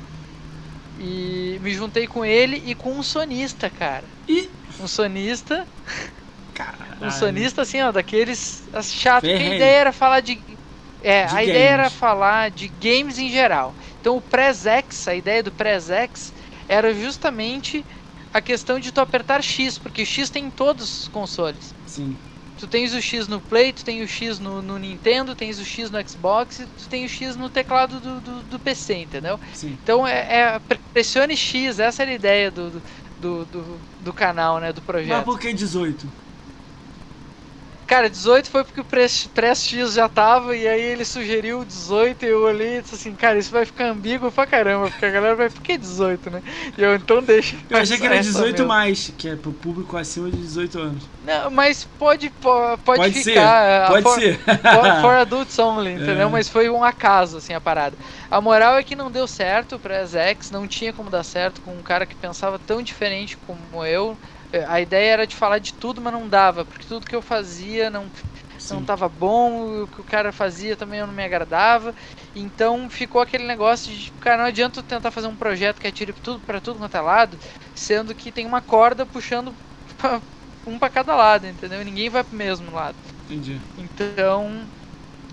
E me juntei com ele e com um sonista, cara. E. Um sonista. Caralho. Um sonista, assim, ó, daqueles chato. Porque a ideia era falar de. É, De a ideia era games. falar de games em geral. Então o Presex, a ideia do Presex era justamente a questão de tu apertar X, porque X tem em todos os consoles. Sim. Tu tens o X no Play, tu tem o X no, no Nintendo, tens o X no Xbox, tu tem o X no teclado do, do, do PC, entendeu? Sim. Então é, é pre- pressione X, essa era a ideia do, do, do, do- canal, né? Do Mas projeto. por que 18? Cara, 18 foi porque o Press, Press X já tava e aí ele sugeriu 18 e eu olhei e disse assim, cara, isso vai ficar ambíguo pra caramba, porque a galera vai, por que 18, né? E eu, então deixa. Eu achei que era essa 18 mesmo. mais, que é pro público acima de 18 anos. Não, mas pode, po- pode, Pode ser, ficar. a pode for- ser. for, for adults only, entendeu? É. Mas foi um acaso, assim, a parada. A moral é que não deu certo pra X, não tinha como dar certo com um cara que pensava tão diferente como eu. Eh, A ideia era de falar de tudo, mas não dava, porque tudo que eu fazia não, não Sim. tava bom, o que o cara fazia também não me agradava. Então ficou aquele negócio de, cara, não adianta tentar fazer um projeto que atire tudo para tudo quanto é lado, sendo que tem uma corda puxando pra- um para cada lado, entendeu? Ninguém vai pro mesmo lado. Entendi. Então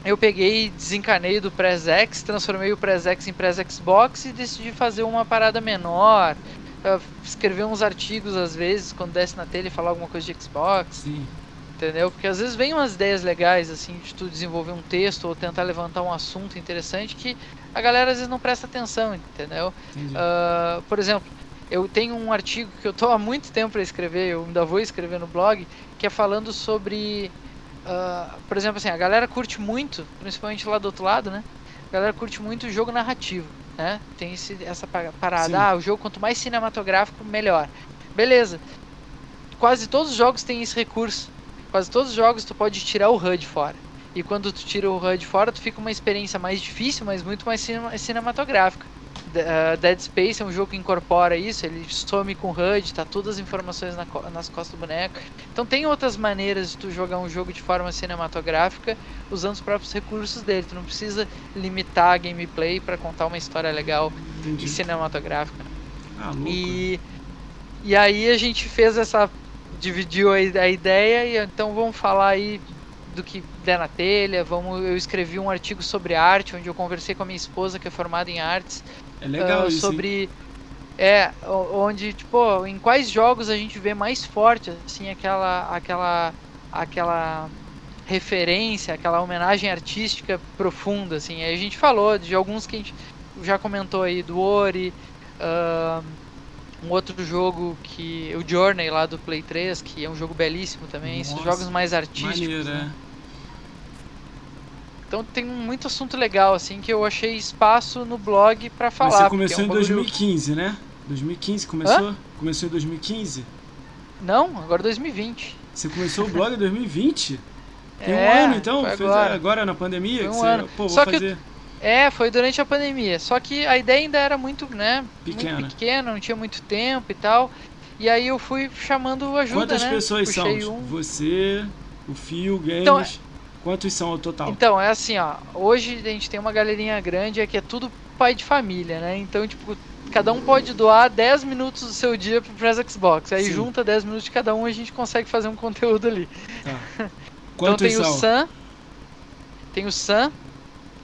eu peguei, desencanei do Press X, transformei o Press X em Press Xbox e decidi fazer uma parada menor. Escrever uns artigos às vezes, quando desce na telha e falar alguma coisa de Xbox, Sim. entendeu? Porque às vezes vem umas ideias legais, assim, de tu desenvolver um texto ou tentar levantar um assunto interessante que a galera às vezes não presta atenção, entendeu? Ah, por exemplo, eu tenho um artigo que eu tô há muito tempo para escrever, eu ainda vou escrever no blog, que é falando sobre, ah, por exemplo, assim, a galera curte muito, principalmente lá do outro lado, né? A galera curte muito o jogo narrativo, né? Tem esse, essa pa- parada, Sim. ah, o jogo quanto mais cinematográfico, melhor. Beleza. Quase todos os jogos têm esse recurso. Quase todos os jogos tu pode tirar o HUD fora. E quando tu tira o HUD fora, tu fica uma experiência mais difícil, mas muito mais cinema- cinematográfica. Ah, Dead Space é um jogo que incorpora isso, ele some com o HUD, tá todas as informações na nas costas do boneco. Então tem outras maneiras de tu jogar um jogo de forma cinematográfica usando os próprios recursos dele. Tu não precisa limitar a gameplay para contar uma história legal e Entendi. cinematográfica. Ah. E, e aí a gente fez essa. dividiu a, a ideia e então vamos falar aí do que der na telha. Vamos, eu escrevi um artigo sobre arte, onde eu conversei com a minha esposa, que é formada em artes, É legal ah, isso. hein? sobre. É, o- onde, tipo, em quais jogos a gente vê mais forte, assim, aquela. aquela. aquela referência, aquela homenagem artística profunda, assim. Aí a gente falou de alguns que a gente já comentou aí, do Ori, ahn, um outro jogo que. O Journey lá do Play 3, que é um jogo belíssimo também. Esses Nossa, jogos mais artísticos. Maneiro, né? Então tem muito assunto legal, assim, que eu achei espaço no blog pra falar. Mas você começou é um em bagulho- 2015, né? 2015 começou? Começou em 2015? Não, agora 2020. Você começou o blog em 2020? Tem um É, ano então? agora. agora na pandemia? Foi que um você, ano. Pô, vou Só que fazer. É, foi durante a pandemia. Só que a ideia ainda era muito, né? Pequena. Muito pequena, não tinha muito tempo e tal. E aí eu fui chamando ajuda, Quantas né? pessoas Puxei são? um. Você, o Fio, Games. Então, Quantos são ao total? Então, é assim, ó. Hoje a gente tem uma galerinha grande, é que é tudo pai de família, né? Então, tipo, cada um pode doar 10 minutos do seu dia pro Press Xbox. Aí Sim. junta 10 minutos de cada um e a gente consegue fazer um conteúdo ali. Tá. Então tem o são? Sam, tem o Sam.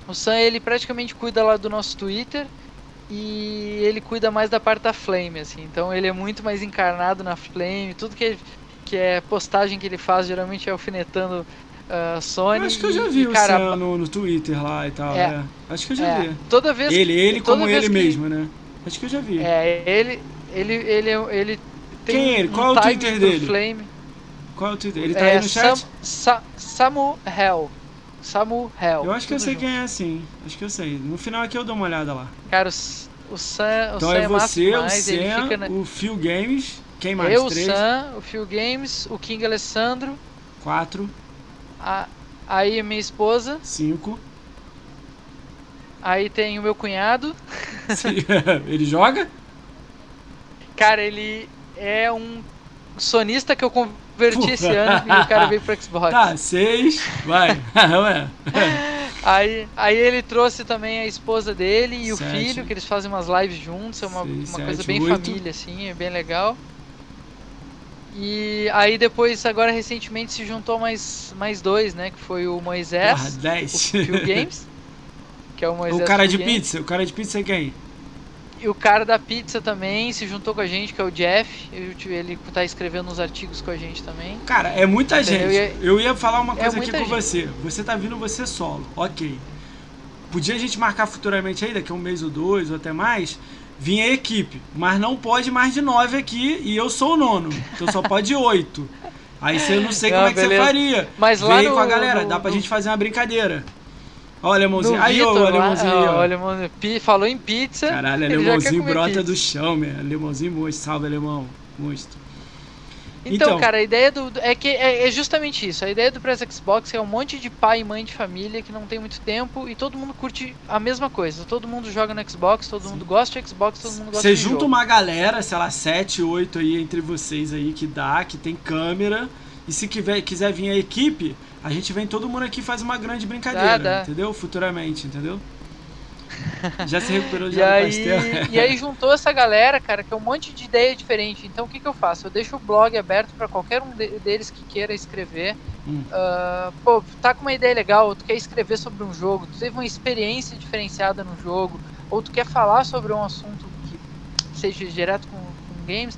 O Sam ele praticamente cuida lá do nosso Twitter e ele cuida mais da parte da Flame, assim. Então ele é muito mais encarnado na Flame. Tudo que, que é postagem que ele faz geralmente é alfinetando a Sony. Eu acho que eu já vi e, o cara, Sam no, no Twitter lá e tal. É. é. Acho que eu já é, vi. toda vez Ele, ele como ele que- mesmo, né? Acho que eu já vi. É, ele ele ele ele tem Quem é ele? um Qual é o Twitter dele? Flame. Qual é o Twitter? Ele tá é, aí no chat? Sam, Sa, Samu Hell. Samu Hell. Eu acho que eu sei junto. quem é sim. Acho que eu sei. No final aqui eu dou uma olhada lá. Cara, o, o Sam, o Então Sam é é você, o ele Sam, na... o Phil Games. Quem mais? Eu, o? Sam, o Phil Games, o King Alessandro, Quatro? A, aí a minha esposa, Cinco? aí tem o meu cunhado. Se- ele joga? Cara, ele é um sonista que eu converti Porra. esse ano e o cara veio pro Xbox. Tá, seis. Vai. Aí, aí ele trouxe também a esposa dele e Sete. o filho, que eles fazem umas lives juntos, é uma, Seis, uma coisa sete, bem oito. família, assim, é bem legal. E aí depois, agora recentemente, se juntou mais, mais dois, né? Que foi o Moisés, Porra, o 10. Phil Games, que é o Moisés o cara Phil de Games. pizza, o cara de pizza é quem? E o cara da pizza também se juntou com a gente, que é o Jeff. Eu tive- Ele tá escrevendo uns artigos com a gente também. Cara, é muita Entendeu? gente. E- Eu ia falar uma é coisa aqui muita com gente. você. Você tá vindo você solo, ok. Podia a gente marcar futuramente aí, daqui a um mês ou dois, ou até mais, vir a equipe. Mas não pode mais de nove aqui e eu sou o nono. Então só pode oito. Aí você não sei Não, como é que você faria. Mas Vem lá aí no, com a galera, no- dá pra no- gente fazer uma brincadeira. Ó, o no alemãozinho. Aí, ó, o Vitor, lá, alemãozinho. aí, ó, ó. o alemão pi- falou em pizza. Caralho, alemãozinho comer brota pizza. do chão, meu. Alemãozinho monstro. Salve, alemão. Monstro. Então, Então. cara, a ideia do. É que é, é justamente isso. A ideia do Press Xbox é um monte de pai e mãe de família que não tem muito tempo e todo mundo curte a mesma coisa. Todo mundo joga no Xbox, todo mundo gosta de Xbox, todo mundo gosta Você junta jogo. uma galera, sei lá, 7, 8 aí entre vocês aí que dá, que tem câmera. E se quiser, quiser vir a equipe, a gente vem todo mundo aqui e faz uma grande brincadeira, Dá, dá. entendeu? Futuramente, entendeu? Já se recuperou E já do aí, pastel. e aí juntou essa galera, cara, que é um monte de ideia diferente. Então o que, que eu faço? Eu deixo o blog aberto para qualquer um de- deles que queira escrever. Hum. Ah, pô, tá com uma ideia legal, tu quer escrever sobre um jogo, tu teve uma experiência diferenciada no jogo, ou tu quer falar sobre um assunto que seja direto com, com games,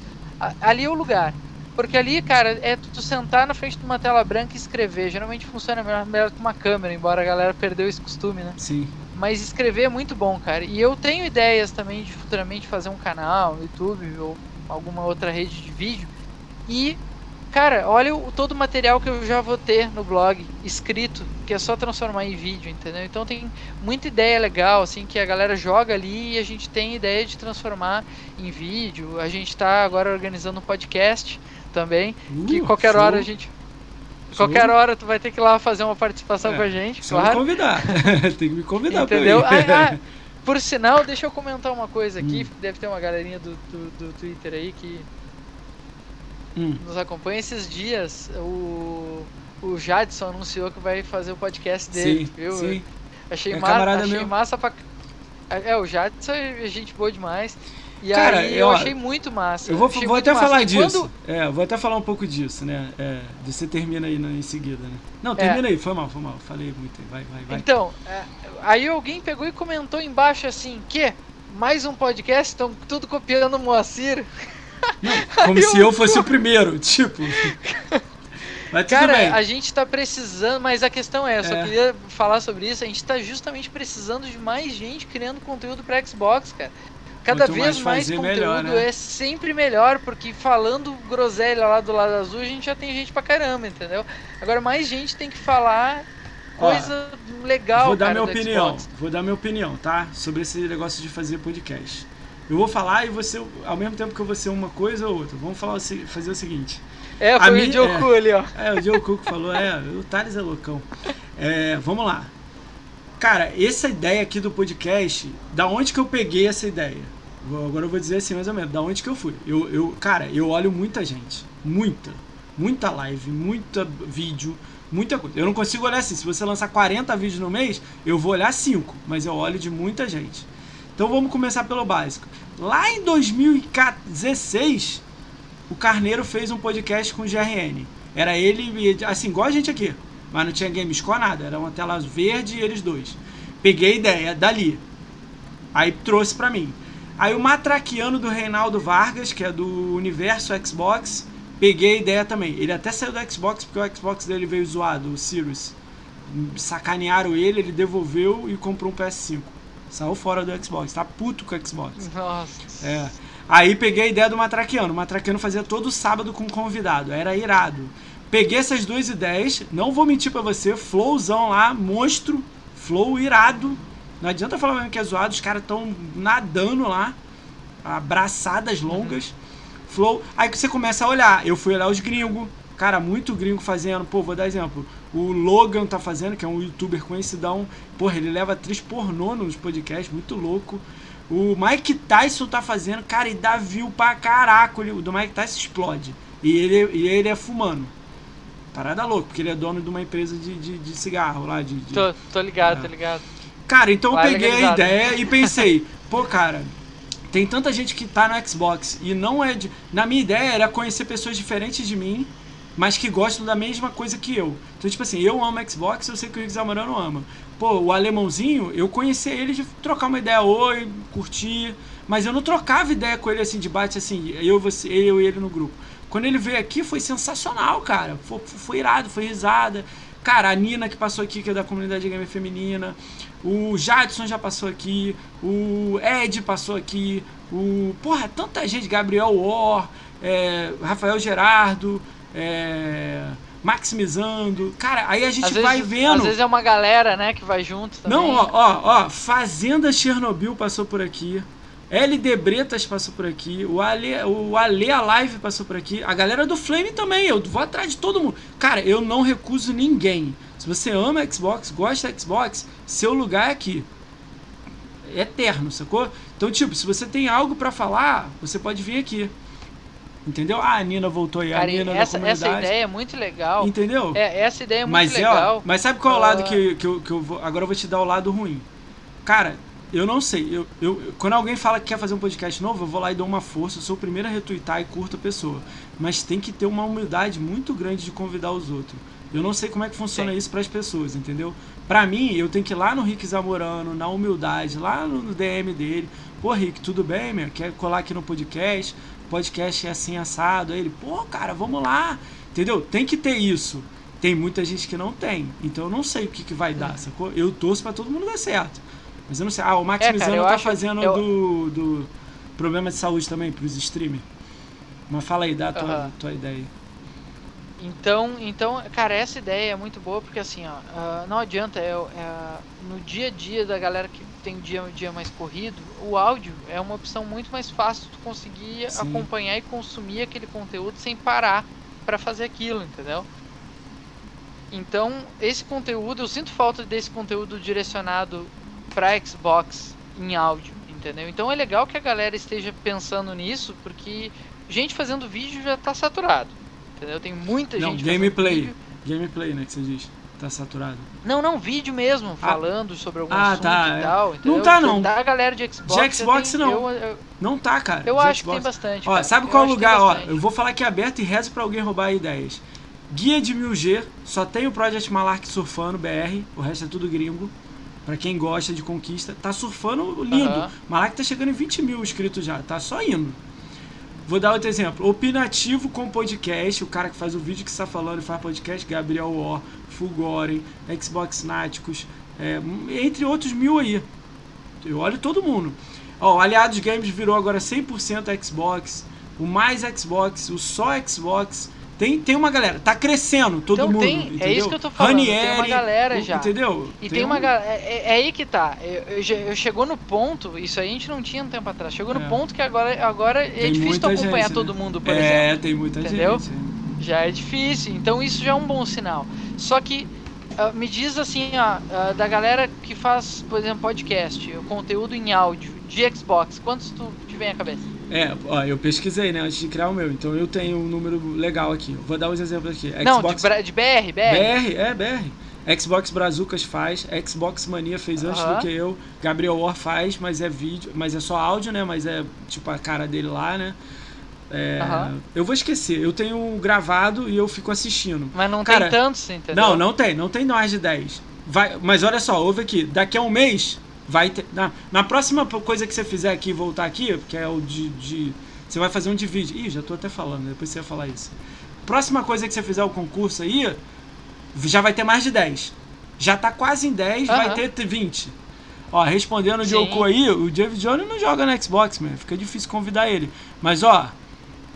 ali é o lugar. Porque ali, cara, é tu sentar na frente de uma tela branca e escrever. Geralmente funciona melhor, melhor com uma câmera, embora a galera perdeu esse costume, né? Sim. Mas escrever é muito bom, cara. E eu tenho ideias também de futuramente fazer um canal YouTube ou alguma outra rede de vídeo. E, cara, olha o, todo o material que eu já vou ter no blog escrito, que é só transformar em vídeo, entendeu? Então tem muita ideia legal, assim, que a galera joga ali e a gente tem ideia de transformar em vídeo. A gente tá agora organizando um podcast também, que Uh, qualquer show. hora a gente. Qualquer hora tu vai ter que ir lá fazer uma participação É, com a gente, Só me claro. convidar. tem que me convidar Entendeu? Ah, ah, por sinal, deixa eu comentar uma coisa aqui. Hum. Deve ter uma galerinha do, do, do Twitter aí que Hum. nos acompanha esses dias. O, o Jadson anunciou que vai fazer o podcast dele, Sim, viu? sim. Achei, É ma camarada achei meu. massa pra. É, o Jadson é gente boa demais. E Cara, aí eu- eu achei muito massa. Eu vou, vou até massa. falar E disso. quando- É, vou até falar um pouco disso, né? É, você termina aí em seguida, né? Não, É. termina aí, foi mal, foi mal. Falei muito aí. Vai, vai, vai. Então, é, aí alguém pegou e comentou embaixo assim, que mais um podcast, estão tudo copiando o Moacir. Como Aí se eu- fosse o primeiro, tipo. Mas Cara, bem. a gente tá precisando, mas a questão é, eu só É. queria falar sobre isso, a gente tá justamente precisando de mais gente criando conteúdo pra Xbox, cara. Cada Quanto vez mais mais, conteúdo melhor, né? é sempre melhor, porque falando groselha lá do lado azul, a gente já tem gente pra caramba, entendeu? Agora mais gente tem que falar Ó, coisa legal, vou dar cara, minha opinião. Xbox. Vou dar minha opinião, tá? Sobre esse negócio de fazer podcast. Eu vou falar e você, ao mesmo tempo que eu vou ser uma coisa ou outra. Vamos falar, fazer o seguinte. É, A foi minha- o Joku ali, ó. É, o Joe Cook falou, é, o Thales é loucão. É, vamos lá. Cara, essa ideia aqui do podcast, da onde que eu peguei essa ideia? Agora eu vou dizer assim mais ou menos, da onde que eu fui. Eu, eu, cara, eu olho muita gente. Muita. Muita live, muita vídeo, muita coisa. Eu não consigo olhar assim. Se você lançar 40 vídeos no mês, eu vou olhar 5, mas eu olho de muita gente. Então vamos começar pelo básico. Lá em 2016, o Carneiro fez um podcast com o GRN. Era ele, e- assim, igual a gente aqui. Mas não tinha Gamescore nada. Era uma tela verde e eles dois. Peguei a ideia dali. Aí trouxe pra mim. Aí o Matraquiano do Reinaldo Vargas, que é do universo Xbox, peguei a ideia também. Ele até saiu do Xbox porque o Xbox dele veio zoado, o Sirius. Sacanearam ele, ele devolveu e comprou um PS5. Saiu fora do Xbox, tá puto com o Xbox. Nossa. É. Aí peguei a ideia do Matraquiano. O Matraquiano fazia todo sábado com um convidado. Era irado. Peguei essas duas ideias. Não vou mentir pra você. Flowzão lá, monstro. Flow irado. Não adianta falar mesmo que é zoado. Os caras estão nadando lá. Abraçadas longas. Flow. Aí que você começa a olhar. Eu fui olhar os gringos. Cara, muito gringo fazendo. Pô, vou dar exemplo. O Logan tá fazendo, que é um youtuber conhecidão. Porra, ele leva atriz pornô nos podcasts. Muito louco. O Mike Tyson tá fazendo, cara, e dá view pra caraca. O do Mike Tyson explode. E ele, e ele é fumando. Parada louca, porque ele é dono de uma empresa de, de, de cigarro lá. De, de... Tô, tô ligado, é. tô ligado. Cara, então lá eu peguei a ideia e pensei, pô, cara, tem tanta gente que tá no Xbox e não é de. Na minha ideia era conhecer pessoas diferentes de mim, mas que gostam da mesma coisa que eu. Então, tipo assim, eu amo Xbox, eu sei que o Rick Zamorano ama. Pô, o alemãozinho, eu conheci ele de trocar uma ideia, oi, curtir. Mas eu não trocava ideia com ele assim, de bate assim, eu, você, eu e ele no grupo. Quando ele veio aqui foi sensacional, cara. Foi, foi irado, foi risada. Cara, a Nina que passou aqui, que é da comunidade gamer feminina. O Jadson já passou aqui. O Ed passou aqui. O. Porra, tanta gente. Gabriel War. É, Rafael Gerardo. É, maximizando. Cara, aí a gente às vai vezes, vendo. Às vezes é uma galera, né, que vai junto também. Não, ó, ó, ó. Fazenda Chernobyl passou por aqui. LD Bretas passou por aqui, o Ale, o Ale Alive passou por aqui, a galera do Flame também, eu vou atrás de todo mundo. Cara, eu não recuso ninguém. Se você ama Xbox, gosta de Xbox, seu lugar é aqui. É eterno, sacou? Então, tipo, se você tem algo para falar, você pode vir aqui. Entendeu? Ah, a Nina voltou aí, Cara, a Nina essa, essa ideia é muito legal. Entendeu? É, essa ideia é muito mas, legal. Ó, mas sabe qual é o lado que, que, eu, que eu vou. Agora eu vou te dar o lado ruim. Cara, eu não sei. Eu, eu, quando alguém fala que quer fazer um podcast novo, eu vou lá e dou uma força. Eu sou o primeiro a retweetar e curto a pessoa. Mas tem que ter uma humildade muito grande de convidar os outros. Eu não sei como é que funciona Sim. isso para as pessoas, entendeu? Para mim, eu tenho que ir lá no Rick Zamorano, na humildade, lá no DM dele. Pô, Rick, tudo bem, meu? Quer colar aqui no podcast? Podcast é assim assado. Aí ele, pô, cara, vamos lá. Entendeu? Tem que ter isso. Tem muita gente que não tem. Então eu não sei o que, que vai dar, sacou? Eu torço para todo mundo dar certo. Mas eu não sei. Ah, o Maximizando é, cara, tá fazendo eu... do, do problema de saúde também pros streamers. Mas fala aí, dá a tua, uh -huh. tua ideia aí. Então, então, cara, essa ideia é muito boa porque assim, ó, uh, não adianta, é, é, no dia a dia da galera que tem dia, um dia mais corrido, o áudio é uma opção muito mais fácil de conseguir Sim. acompanhar e consumir aquele conteúdo sem parar para fazer aquilo, entendeu? Então, esse conteúdo, eu sinto falta desse conteúdo direcionado para Xbox em áudio, entendeu? Então é legal que a galera esteja pensando nisso, porque gente fazendo vídeo já está saturado, entendeu? Tem muita não, gente gameplay, vídeo. gameplay, né, que você diz. Tá saturado. Não, não, vídeo mesmo, ah. falando sobre algum ah, assunto tá, e tal. Entendeu? Não tá, não. Da galera de Xbox. De Xbox, tem, não. Eu, eu, não tá, cara. Eu de acho Xbox. que tem bastante. Ó, cara. sabe eu qual lugar? Ó, eu vou falar aqui aberto e rezo pra alguém roubar ideias. Guia de 1000G, só tem o Project Malark surfando BR, o resto é tudo gringo. Pra quem gosta de conquista, tá surfando lindo. Uhum. Malak tá chegando em 20 mil inscritos já, tá só indo. Vou dar outro exemplo. Opinativo com podcast, o cara que faz o vídeo que está falando e faz podcast, Gabriel War, Fulgoren, Xbox Náticos, é, entre outros mil aí. Eu olho todo mundo. Ó, o Aliados Games virou agora 100% Xbox, o mais Xbox, o só Xbox, tem, tem uma galera, tá crescendo todo então, mundo. Tem, entendeu? é isso que eu tô falando. Ranieri, tem uma galera já. Entendeu? E tem, tem uma galera. É, é, é, aí que tá. Eu, eu, eu, chegou no ponto, isso aí a gente não tinha um tempo atrás. Chegou no é. ponto que agora, agora é difícil tu acompanhar gente, todo né? mundo, por é, exemplo. É, tem muita entendeu? gente. Já é difícil. Então isso já é um bom sinal. Só que uh, me diz assim, ó, uh, da galera que faz, por exemplo, podcast, o conteúdo em áudio de Xbox, quantos tu te vem à cabeça? É, ó, eu pesquisei, né, antes de criar o meu, então eu tenho um número legal aqui. vou dar uns exemplos aqui. Não, Xbox... de, de, BR, BR. BR, é, BR. Xbox Brazucas faz, Xbox Mania fez antes uh -huh. do que eu, Gabriel War faz, mas é vídeo, mas é só áudio, né, mas é tipo a cara dele lá, né. É, uh -huh. Eu vou esquecer, eu tenho gravado e eu fico assistindo. Mas não cara, tem tantos, entendeu? Não, não tem, não tem mais de 10. Vai, mas olha só, ouve aqui, daqui a um mês vai ter, na, na próxima coisa que você fizer aqui voltar aqui, que é o de, de você vai fazer um de vídeo. Ih, já tô até falando, depois você ia falar isso. Próxima coisa que você fizer o concurso aí, já vai ter mais de 10. Já tá quase em 10, uhum. vai ter 20. Ó, respondendo o Diogo aí, o David Jones não joga no Xbox, man. Fica difícil convidar ele. Mas, ó,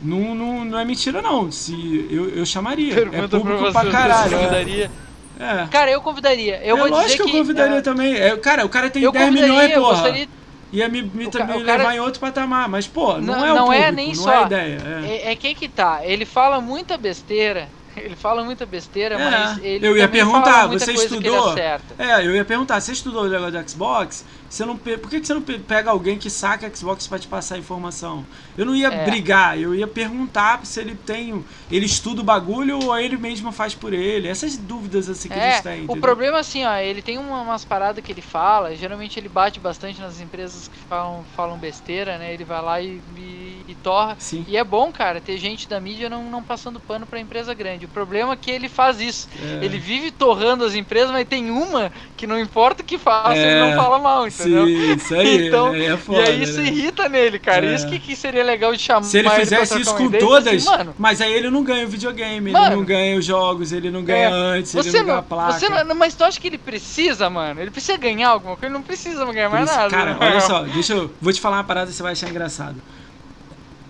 não, não, não é mentira, não. Se eu, eu chamaria. Pergunta é público pra, você, pra caralho. Você convidaria? É. Cara, eu convidaria. Eu é vou lógico dizer que eu convidaria é... também. É, cara, o cara tem eu 10 milhões, porra. Gostaria... Ia me, me, ca... me cara... levar em outro patamar. Mas, pô, não, não é o Não público, é nem não só. É, a ideia, é. é, é que que tá. Ele fala muita besteira. Ele fala muita besteira, é, mas ele Eu ia perguntar, você estudou? É, eu ia perguntar, você estudou o negócio de Xbox? Você não, por que, que você não pega alguém que saca Xbox para te passar a informação? Eu não ia é. brigar, eu ia perguntar se ele tem. Ele estuda o bagulho ou ele mesmo faz por ele. Essas dúvidas assim que é, a gente tem. O problema, assim, ó, ele tem uma, umas paradas que ele fala, geralmente ele bate bastante nas empresas que falam, falam besteira, né? Ele vai lá e, e, e torra. Sim. E é bom, cara, ter gente da mídia não, não passando pano pra empresa grande. O problema é que ele faz isso. É. Ele vive torrando as empresas, mas tem uma que não importa o que faça, ele não é. fala mal entendeu? Sim, isso aí. então, é, é foda, e aí isso né? irrita nele, cara. É. Isso que, que seria legal de chamar Se ele fizesse isso com ideia, todas, assim, mas aí ele não ganha o videogame, mano, ele não ganha os jogos, ele não ganha é. antes, você ele não ganha a placa. Você não, mas tu acha que ele precisa, mano? Ele precisa ganhar alguma coisa? Ele não precisa ganhar mais nada. Cara, né? olha só, deixa eu. Vou te falar uma parada você vai achar engraçado.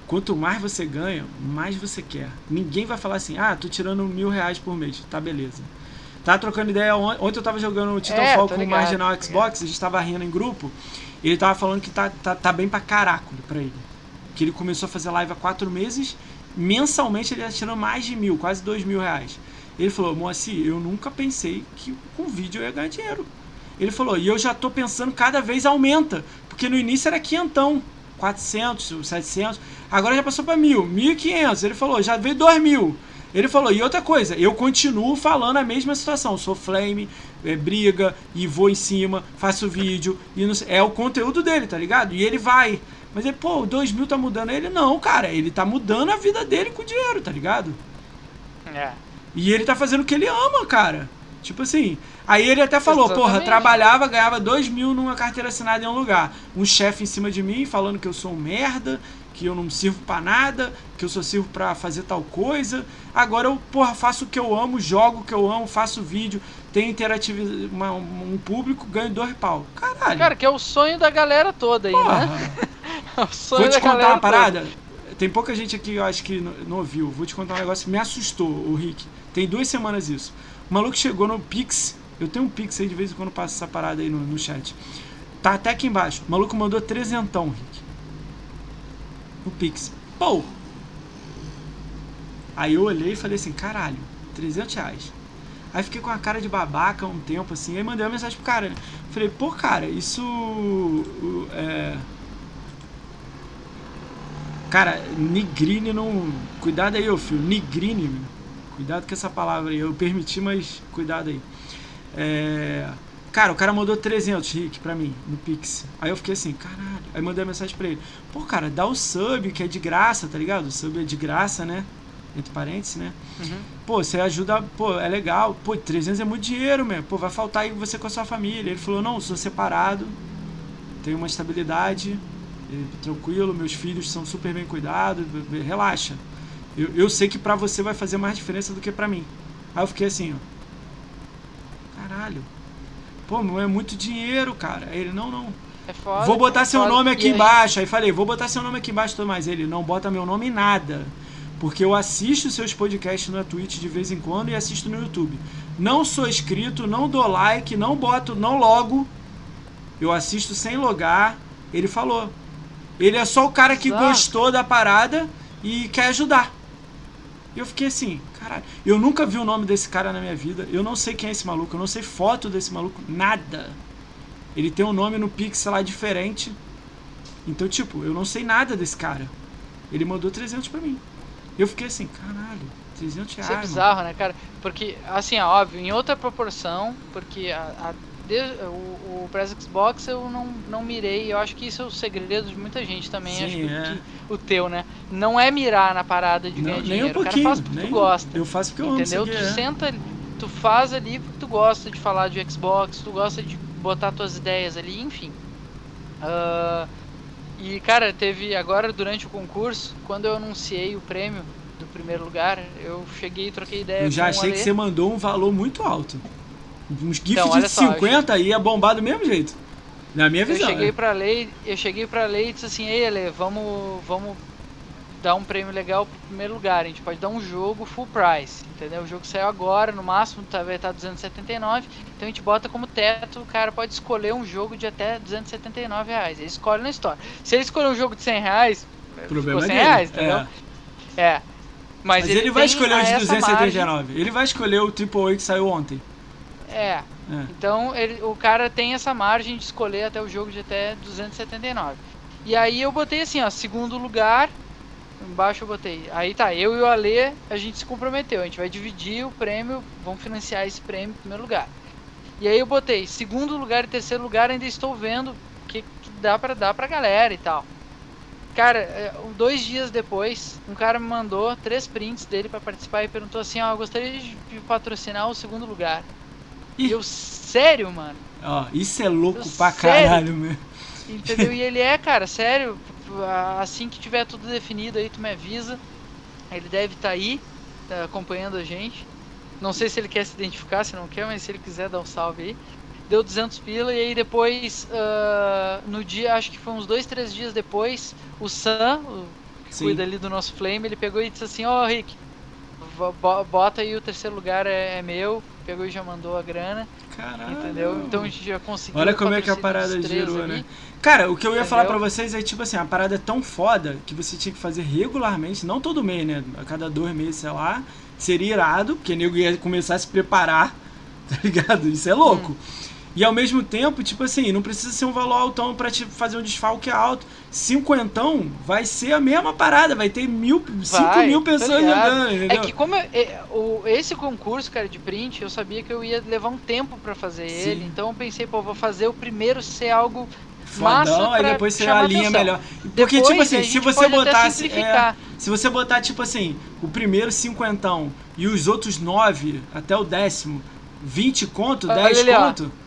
Quanto mais você ganha, mais você quer. Ninguém vai falar assim, ah, tô tirando mil reais por mês. Tá, beleza. Tava trocando ideia ontem. Eu tava jogando o Titanfall é, com o Marginal Xbox, a gente tava rindo em grupo. E ele tava falando que tá, tá, tá bem pra caraco pra ele. Que ele começou a fazer live há quatro meses. Mensalmente ele ia tirando mais de mil, quase dois mil reais. Ele falou, Moacir, eu nunca pensei que com vídeo eu ia ganhar dinheiro. Ele falou, e eu já tô pensando cada vez aumenta. Porque no início era quinhentão, 400, 700. Agora já passou para mil, 1.500. Ele falou, já veio dois mil. Ele falou, e outra coisa, eu continuo falando a mesma situação. Sou flame, é, briga, e vou em cima, faço vídeo, e não, é o conteúdo dele, tá ligado? E ele vai. Mas ele, pô, 2 mil tá mudando ele? Não, cara, ele tá mudando a vida dele com dinheiro, tá ligado? É. E ele tá fazendo o que ele ama, cara. Tipo assim. Aí ele até falou, Exatamente. porra, trabalhava, ganhava 2 mil numa carteira assinada em um lugar. Um chefe em cima de mim falando que eu sou um merda, que eu não sirvo para nada, que eu só sirvo para fazer tal coisa. Agora eu, porra, faço o que eu amo, jogo o que eu amo, faço vídeo, tenho interatividade, um público, ganho dois pau. Caralho. Cara, que é o sonho da galera toda aí, né? porra. né? é o sonho Vou te contar uma parada. Toda. Tem pouca gente aqui, eu acho que não, ouviu. Vou te contar um negócio que me assustou, o Rick. Tem duas semanas isso. O maluco chegou no Pix. Eu tenho um Pix aí de vez em quando passo essa parada aí no, no chat. Tá até aqui embaixo. O maluco mandou trezentão, Rick o Pix. Pô! Aí eu olhei e falei assim, caralho, 300 reais. Aí fiquei com a cara de babaca um tempo assim, aí mandei uma mensagem pro cara. Né? Falei, pô, cara, isso. É... Cara, Nigrine não. Cuidado aí, ô filho. Nigrine, cuidado com essa palavra aí. Eu permiti, mas cuidado aí. É. Cara, o cara mandou 300, Rick, pra mim, no Pix. Aí eu fiquei assim, caralho. Aí mandei a mensagem pra ele. Pô, cara, dá o sub, que é de graça, tá ligado? O sub é de graça, né? Entre parênteses, né? Uhum. Pô, você ajuda, pô, é legal. Pô, 300 é muito dinheiro, meu. Pô, vai faltar aí você com a sua família. Ele falou, não, sou separado, tenho uma estabilidade, tranquilo, meus filhos são super bem cuidados, relaxa. Eu, eu sei que pra você vai fazer mais diferença do que pra mim. Aí eu fiquei assim, ó. Caralho. Pô, não é muito dinheiro, cara. Aí ele, não, não. É foda, vou botar é seu foda. nome aqui embaixo. Aí falei, vou botar seu nome aqui embaixo, tudo mais. Ele, não bota meu nome em nada. Porque eu assisto seus podcasts na Twitch de vez em quando e assisto no YouTube. Não sou inscrito, não dou like, não boto, não logo. Eu assisto sem logar. Ele falou. Ele é só o cara que Exato. gostou da parada e quer ajudar. Eu fiquei assim, caralho. Eu nunca vi o nome desse cara na minha vida. Eu não sei quem é esse maluco. Eu não sei foto desse maluco. Nada. Ele tem um nome no Pixel lá diferente. Então, tipo, eu não sei nada desse cara. Ele mandou 300 pra mim. Eu fiquei assim, caralho, 300 reais. Isso é bizarro, mano. né, cara? Porque, assim, óbvio, em outra proporção, porque a, o, o Press Xbox eu não, não mirei. Eu acho que isso é o segredo de muita gente também. Sim, acho que, é. que, o teu, né? Não é mirar na parada de não, ganhar nem dinheiro. Um pouquinho, o cara faz porque nem, tu gosta. Eu faço porque eu Entendeu? amo. Tu é. senta, tu faz ali porque tu gosta de falar de Xbox, tu gosta de botar tuas ideias ali, enfim. Uh, e cara, teve agora durante o concurso, quando eu anunciei o prêmio do primeiro lugar, eu cheguei e troquei ideia. Eu já achei que você mandou um valor muito alto. Uns GIFs então, de 50 só, ia bombar do mesmo jeito. Na minha visão. Eu cheguei né? pra lei, eu cheguei pra lei e disse assim, ei Ale, vamos, vamos dar um prêmio legal pro primeiro lugar. A gente pode dar um jogo full price, entendeu? O jogo saiu agora, no máximo tá, vai estar 279, então a gente bota como teto, o cara pode escolher um jogo de até 279 reais. Ele escolhe na história. Se ele escolher um jogo de 100 reais, problema ficou 100 é dele. reais, entendeu? É. é. Mas, Mas, ele, ele vai escolher o de 279. Margem... Ele vai escolher o AAA que saiu ontem. É. é. Então ele, o cara tem essa margem de escolher até o jogo de até 279. E aí eu botei assim, ó, segundo lugar, embaixo eu botei. Aí tá, eu e o Ale, a gente se comprometeu, a gente vai dividir o prêmio, vamos financiar esse prêmio em primeiro lugar. E aí eu botei segundo lugar e terceiro lugar, ainda estou vendo o que, que dá para dar pra galera e tal. Cara, é, dois dias depois, um cara me mandou três prints dele para participar e perguntou assim: Ó, oh, gostaria de patrocinar o segundo lugar. E eu, sério, mano? Ó, isso é louco eu, pra sério? caralho, meu. Entendeu? E ele é, cara, sério. Assim que tiver tudo definido aí, tu me avisa. Ele deve estar tá aí, tá acompanhando a gente. Não sei se ele quer se identificar, se não quer, mas se ele quiser dar um salve aí deu 200 pila e aí depois, uh, no dia, acho que foi uns dois, três dias depois, o Sam, o que Sim. cuida ali do nosso Flame, ele pegou e disse assim, ó oh, Rick, bota aí o terceiro lugar é, é, meu, pegou e já mandou a grana. Caralho. Entendeu? Então a gente já conseguiu. Olha como é que a parada girou, né? Cara, o que eu ia falar para vocês é tipo assim, a parada é tão foda que você tinha que fazer regularmente, não todo mês, né? A cada dois meses, sei lá, seria irado, porque o nego ia começar a se preparar, tá ligado? Isso é louco. Hum. E ao mesmo tempo, tipo assim, não precisa ser um valor altão pra te fazer um desfalque alto. Cinquentão vai ser a mesma parada, vai ter mil, cinco mil pessoas jogando, entendeu? É que como eu, é, o, esse concurso, cara, de print, eu sabia que eu ia levar um tempo para fazer Sim. ele. Então eu pensei, pô, vou fazer o primeiro ser algo Fodão, aí depois você alinha melhor. Porque, tipo depois, tipo assim, se você botasse. É, se você botar, tipo assim, o primeiro cinquentão e os outros nove até o décimo, 20 conto, 10 conto. Ó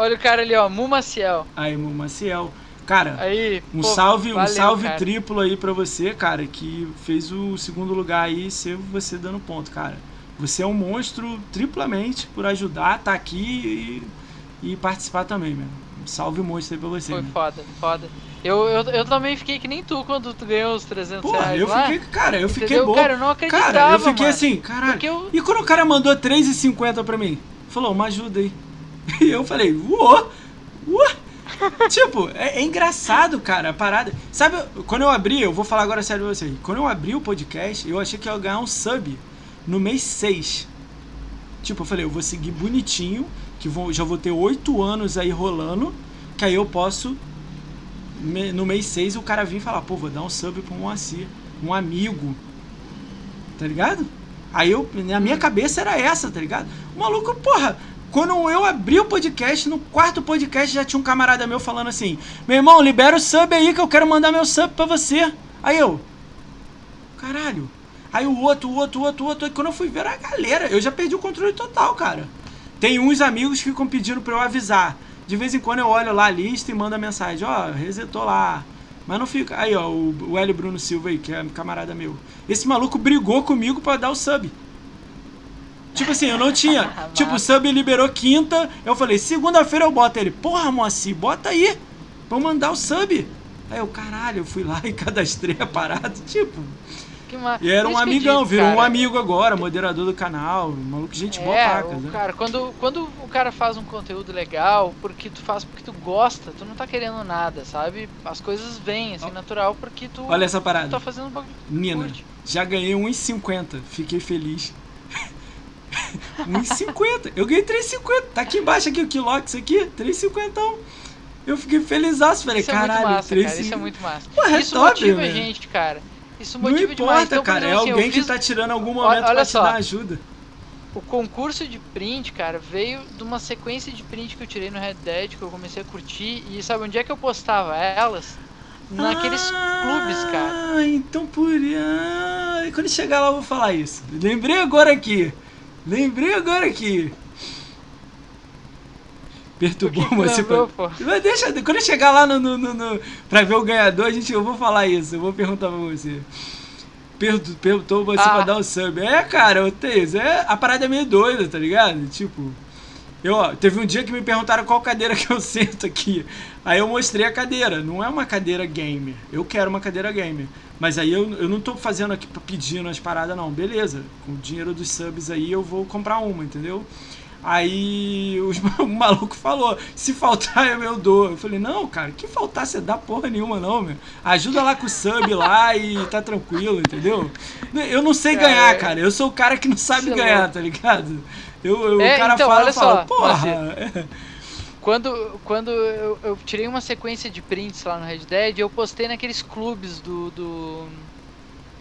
Olha o cara ali, ó, Mumaciel. Aí, Mumaciel. Cara, aí, um pô, salve, valeu, um salve cara. triplo aí pra você, cara, que fez o segundo lugar aí, ser você dando ponto, cara. Você é um monstro triplamente por ajudar, tá aqui e, e participar também, meu. Um salve monstro aí pra você. Foi foda, foda. Eu, eu, eu também fiquei que nem tu quando tu ganhou os 300 Porra, reais eu lá. fiquei, cara, eu fiquei bom. Cara, eu não acreditava, Cara, eu fiquei mano. assim, caralho. Eu... E quando o cara mandou 3,50 pra mim? Falou, uma ajuda aí. E eu falei, uô, uô. tipo, é, é, engraçado, cara, a parada. Sabe, quando eu abri, eu vou falar agora sério pra vocês. Quando eu abri o podcast, eu achei que eu ia ganhar um sub no mês 6. Tipo, eu falei, eu vou seguir bonitinho, que vou, já vou ter 8 anos aí rolando, que aí eu posso, no mês 6, o cara vir e falar, pô, vou dar um sub um Moacir, um amigo. Tá ligado? Aí eu, na minha cabeça era essa, tá ligado? O maluco, porra, quando eu abri o podcast, no quarto podcast já tinha um camarada meu falando assim: Meu irmão, libera o sub aí que eu quero mandar meu sub pra você. Aí eu, caralho. Aí o outro, o outro, o outro, o outro. E quando eu fui ver a galera, eu já perdi o controle total, cara. Tem uns amigos que ficam pedindo pra eu avisar. De vez em quando eu olho lá a lista e mando a mensagem: Ó, oh, resetou lá. Mas não fica. Aí, ó, o, Hélio Bruno Silva aí, que é camarada meu. Esse maluco brigou comigo pra dar o sub. Tipo assim, eu não tinha. tipo, o sub liberou quinta. Eu falei, segunda-feira eu boto ele. Porra, Moacir, bota aí. Vamos mandar o sub. Aí eu, caralho, eu fui lá e cadastrei a parada. Tipo. E era um amigão, virou cara. um amigo agora, moderador do canal, maluco, gente é, boa paca, né? Cara, quando, quando o cara faz um conteúdo legal, porque tu faz porque tu gosta, tu não tá querendo nada, sabe? As coisas vêm, assim, natural, porque tu. Olha essa parada. Tu tá fazendo um bagulho. Nina, já ganhei 1,50, fiquei feliz. 1,50. Eu ganhei 3,50. Tá aqui embaixo aqui o Kilox aqui, 3,50. Eu fiquei feliz, falei, isso caralho, é muito massa, 3, cara, isso é muito massa. Pô, é isso top, motiva a gente, cara. Isso motiva Não importa, demais. Então, cara, exemplo, é alguém fiz... que tá tirando algum momento olha, pra te dar ajuda. O concurso de print, cara, veio de uma sequência de print que eu tirei no Red Dead, que eu comecei a curtir. E sabe onde é que eu postava elas? Naqueles ah, clubes, cara. Ah, então por. Ah, quando chegar lá eu vou falar isso. Lembrei agora aqui. Lembrei agora aqui. Perturbou você. Pra... Mas deixa, quando eu chegar lá no, no, no, no, pra ver o ganhador, a gente, eu vou falar isso. Eu vou perguntar pra você. Perguntou você ah. pra dar o sub. É, cara, o Teis, é, a parada é meio doida, tá ligado? Tipo. Eu, ó, teve um dia que me perguntaram qual cadeira que eu sento aqui. Aí eu mostrei a cadeira. Não é uma cadeira gamer. Eu quero uma cadeira gamer. Mas aí eu, eu não tô fazendo aqui pedindo as paradas, não. Beleza. Com o dinheiro dos subs aí eu vou comprar uma, entendeu? Aí os, o maluco falou: se faltar eu, eu dou. Eu falei: não, cara, que faltar você dá porra nenhuma, não, meu. Ajuda lá com o sub lá e tá tranquilo, entendeu? Eu não sei ganhar, cara. Eu sou o cara que não sabe ganhar, tá ligado? Eu, eu, É, o cara então, fala, fala, porra. Quando, quando eu, eu tirei uma sequência de prints lá no Red Dead, eu postei naqueles clubes do, do...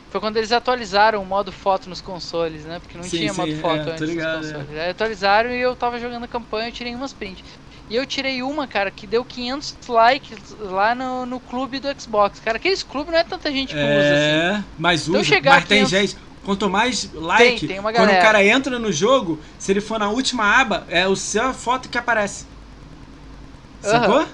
Foi quando eles atualizaram o modo foto nos consoles, né? Porque não Sim, tinha sim, modo é, foto tô antes ligado, nos consoles. Aí atualizaram e eu tava jogando a campanha, eu tirei umas prints. E eu tirei uma, cara, que deu 500 likes lá no, no clube do Xbox. Cara, aqueles clubes não é tanta gente que usa assim. É, mas usa, mas aqui tem eu- gente. Quanto mais like, tem uma quando o cara entra no jogo, se ele for na última aba, é o seu a foto que aparece. Sacou?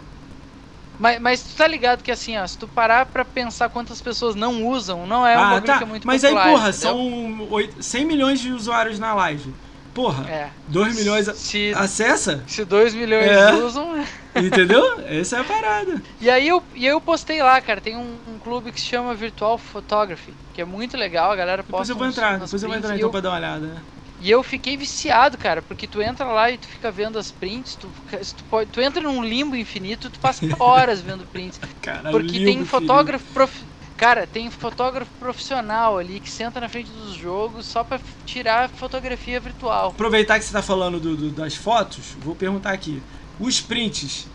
Mas, mas tu tá ligado que assim, ó, se tu parar pra pensar quantas pessoas não usam, não é um ah, tá. que é muito Mas popular, aí, porra, entendeu? são oito- 100 milhões de usuários na live. Porra, É. 2 milhões. Se, Acessa? se 2 milhões É. usam. Entendeu? Essa é a parada. E aí eu, e eu postei lá, cara, tem um, um clube que se chama Virtual Photography, que é muito legal, a galera Depois posta eu vou entrar, depois eu vou entrar então eu- pra dar uma olhada. E eu fiquei viciado, cara, porque tu entra lá e tu fica vendo as prints, tu, tu, pode, tu entra num limbo infinito, tu passa horas vendo prints. Caralho, Porque tem fotógrafo prof... Cara, tem fotógrafo profissional ali que senta na frente dos jogos só pra f- tirar fotografia virtual. Aproveitar que você tá falando do- do- das fotos, vou perguntar aqui. Os prints,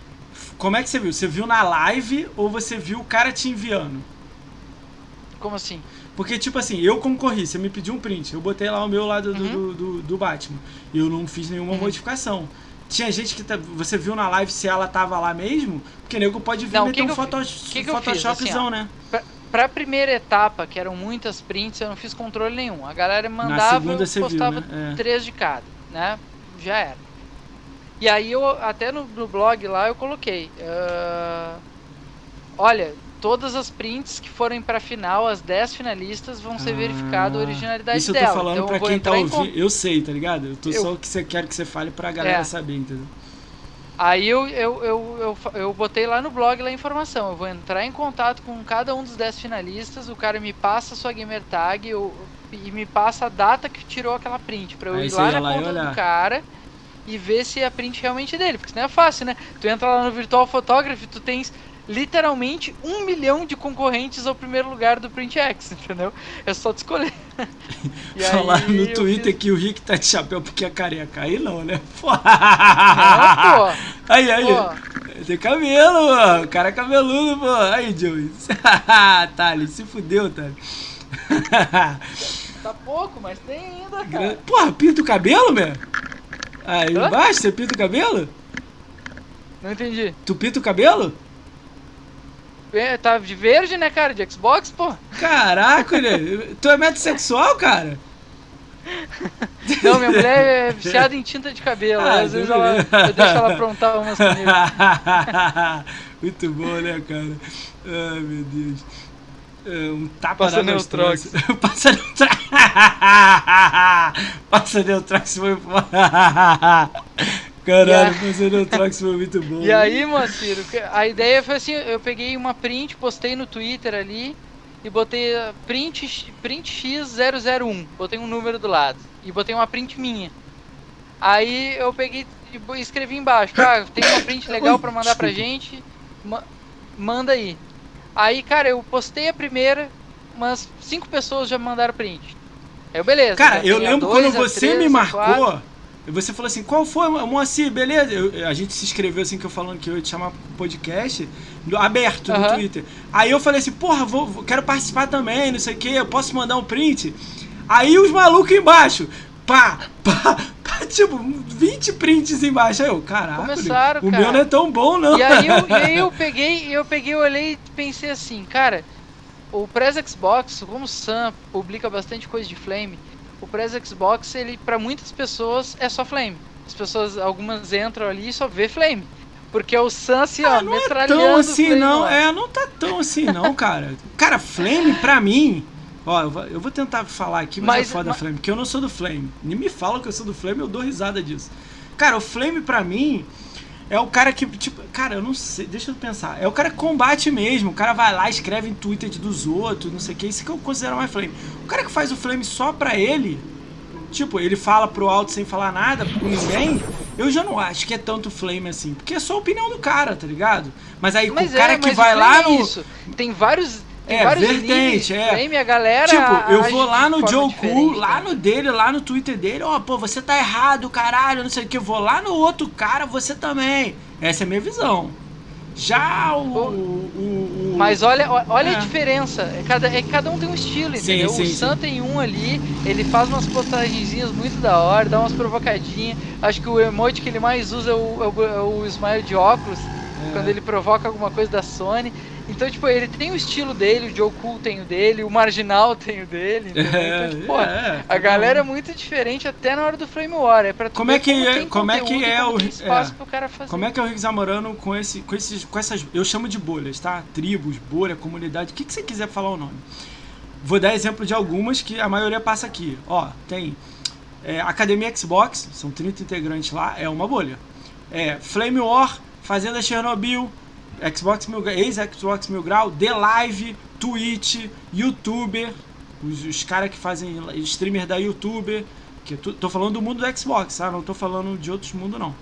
como é que você viu? Você viu na live ou você viu o cara te enviando? Como assim? Porque, tipo assim, eu concorri, você me pediu um print, eu botei lá o meu lado do, Uhum. do, do- do Batman. E eu não fiz nenhuma Uhum. modificação. Tinha gente que tá- você viu na live se ela tava lá mesmo? Porque nego pode vir Não, meter que um foto, que que? Photoshopzão, Assim, ó, né? Pra, pra primeira etapa, que eram muitas prints, eu não fiz controle nenhum. A galera mandava, eu você viu, postava né? É. três de cada, né? Já era. E aí eu, até no, no blog lá, eu coloquei. ah, olha, todas as prints que forem pra final, as 10 finalistas, vão ser verificado a Ah, originalidade Isso eu dela. tô falando então eu pra vou quem tá ouvindo. Eu sei, tá ligado? Eu tô Eu- só o que você quer que você fale pra galera É. saber, entendeu? Aí eu, eu, eu, eu, eu botei lá no blog lá a informação. Eu vou entrar em contato com cada um dos 10 finalistas, o cara me passa a sua gamer tag eu- e me passa a data que tirou aquela print. Pra eu Aí ir lá na lá conta do cara e ver se a print realmente é dele. Porque senão é fácil, né? Tu entra lá no Virtual Photography, tu tens literalmente um milhão de concorrentes ao primeiro lugar do Print X, entendeu? É só tu escolher. Falar no Twitter fiz- que o Rick tá de chapéu porque é careca. Aí não, né? Pô. Não, pô. Aí, aí. Pô. Tem cabelo, pô. O cara é cabeludo, pô. Aí, Joey. Thales, se fudeu, Thales. Tá pouco, mas tem ainda, cara. Porra, pinta o cabelo, meu? Aí Hã? embaixo, você pinta o cabelo? Não entendi. Tu pinta o cabelo? É, tá de verde, né, cara? De Xbox, pô. Caraca, né? Tu é metrosexual, cara? Não, minha mulher é viciada em tinta de cabelo. Ah, às vezes então ela, eu deixo ela aprontar umas comigo. Muito bom, né, cara? Ai, meu Deus. É, Um tapa Passa na Neutrox. Passa Neutrox. Passa Neutrox foi Caralho, E passa Neutrox foi muito bom. E aí, Moaciro, que- a ideia foi assim, eu peguei uma print, postei no Twitter ali e botei uh, print, print X001, botei um número do lado e botei uma print minha. Aí eu peguei e escrevi embaixo, ah, tem uma print legal pra mandar pra gente, ma- manda aí. Aí, cara, eu postei a primeira, umas cinco pessoas já mandaram print. Aí, beleza. Cara, já eu lembro dois, quando você três, me marcou. quatro. E Você falou assim, qual foi, Moacir? Beleza? Eu- a gente se inscreveu assim que eu falando que eu ia te chamar pro podcast, no- aberto no Aham. Twitter. Aí eu falei assim, porra, vou, vou- quero participar também, não sei o que, eu posso mandar um print. Aí os malucos embaixo, pá, pá, pá, tipo, 20 prints embaixo. Aí eu, caraca, Começaram, o cara. meu não é tão bom, não. E aí eu, e aí eu peguei, eu peguei, olhei e pensei assim, cara, o Press Xbox, como o Sam publica bastante coisa de Flame, o Press Xbox, ele para muitas pessoas é só Flame. As pessoas, algumas entram ali e só vê Flame. Porque é o Sam assim, ó, Ah, não é tão assim, Flame não. lá. É, não tá tão assim, não, cara. Cara, Flame, pra mim. Ó, eu vou, tentar falar aqui, mas, Mas- é foda mas- Flame, porque eu não sou do Flame. Nem me falam que eu sou do Flame, eu dou risada disso. Cara, o Flame, pra mim, é o cara que, tipo, cara, eu não sei, deixa eu pensar. É o cara que combate mesmo. O cara vai lá, escreve em Twitter dos outros, não sei o que. Isso que eu considero mais Flame. O cara que faz o Flame só pra ele, tipo, ele fala pro alto sem falar nada com ninguém, eu já não acho que é tanto Flame assim. Porque é só a opinião do cara, tá ligado? Mas aí Mas o cara é, que vai lá é no. isso. Tem vários tem é, vários vertente, níveis é. flame, a galera Tipo, eu vou lá no Joe Cool, lá né? no dele, lá no Twitter dele, ó, pô, você tá errado, caralho, não sei o que. Eu vou lá no outro cara, você também. Essa é a minha visão. Já o. Pô, o, o- Mas olha, olha É. a diferença. É cada, é cada um tem um estilo, Sim, entendeu? sim, o. Sam tem um ali, ele faz umas postagenzinhas muito da hora, dá umas provocadinhas. Acho que o emote que ele mais usa é o, é o, é o smile de óculos, É. quando ele provoca alguma coisa da Sony. Então, tipo, ele tem o estilo dele, o Joe Cool tem o dele, o Marginal tem o dele, entendeu? É, então, tipo, pô, é, a cada galera é muito diferente até na hora do Flame War. É pra tu Como é que é- tem como é que é como o- espaço é. pro cara fazer. Como é que é o Rick Zamorano com, esse, com, esses, com essas. Eu chamo de bolhas, tá? Tribos, bolha, comunidade, o que, que você quiser falar o nome. Vou dar exemplo de algumas que a maioria passa aqui. Ó, tem é, Academia Xbox, são 30 integrantes lá, é uma bolha. É, Flame War, Fazenda Chernobyl, Xbox Mil, ex-Xbox Mil Grau, The Live, Twitch, YouTuber, os, os caras que fazem streamer da YouTuber, que eu tô, falando do mundo do Xbox, tá? Não tô falando de outros mundos, não.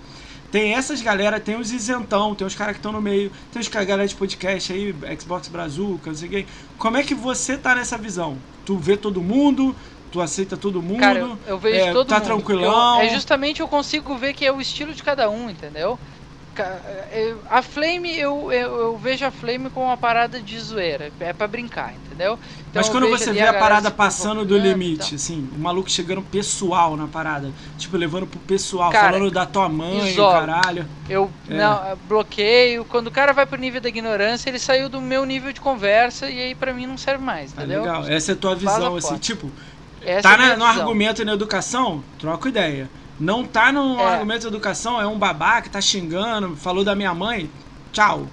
Tem essas galera, tem os isentão, tem os caras que estão no meio, tem os galera de podcast aí, Xbox Brazuca, não sei o. Como é que você tá nessa visão? Tu vê todo mundo, tu aceita todo mundo, Cara, eu, eu vejo é, todo tá mundo. tranquilão. Eu- é justamente eu consigo ver que é o estilo de cada um, entendeu? Ca- eu- A Flame, eu, eu, eu vejo a Flame como uma parada de zoeira. É pra brincar, entendeu? Então Mas quando você vê a galera parada passando do limite, assim, o maluco chegando pessoal na parada, tipo, levando pro pessoal, Cara, falando da tua mãe, isola. caralho. Eu É. não, bloqueio. Quando o cara vai pro nível da ignorância, ele saiu do meu nível de conversa e aí pra mim não serve mais, Ah, entendeu? legal, essa é a tua visão, assim, fora. tipo, Essa tá é a na- no visão. argumento e na educação, troca ideia. Não tá no É. argumento de educação, é um babaca, tá xingando, falou da minha mãe, tchau.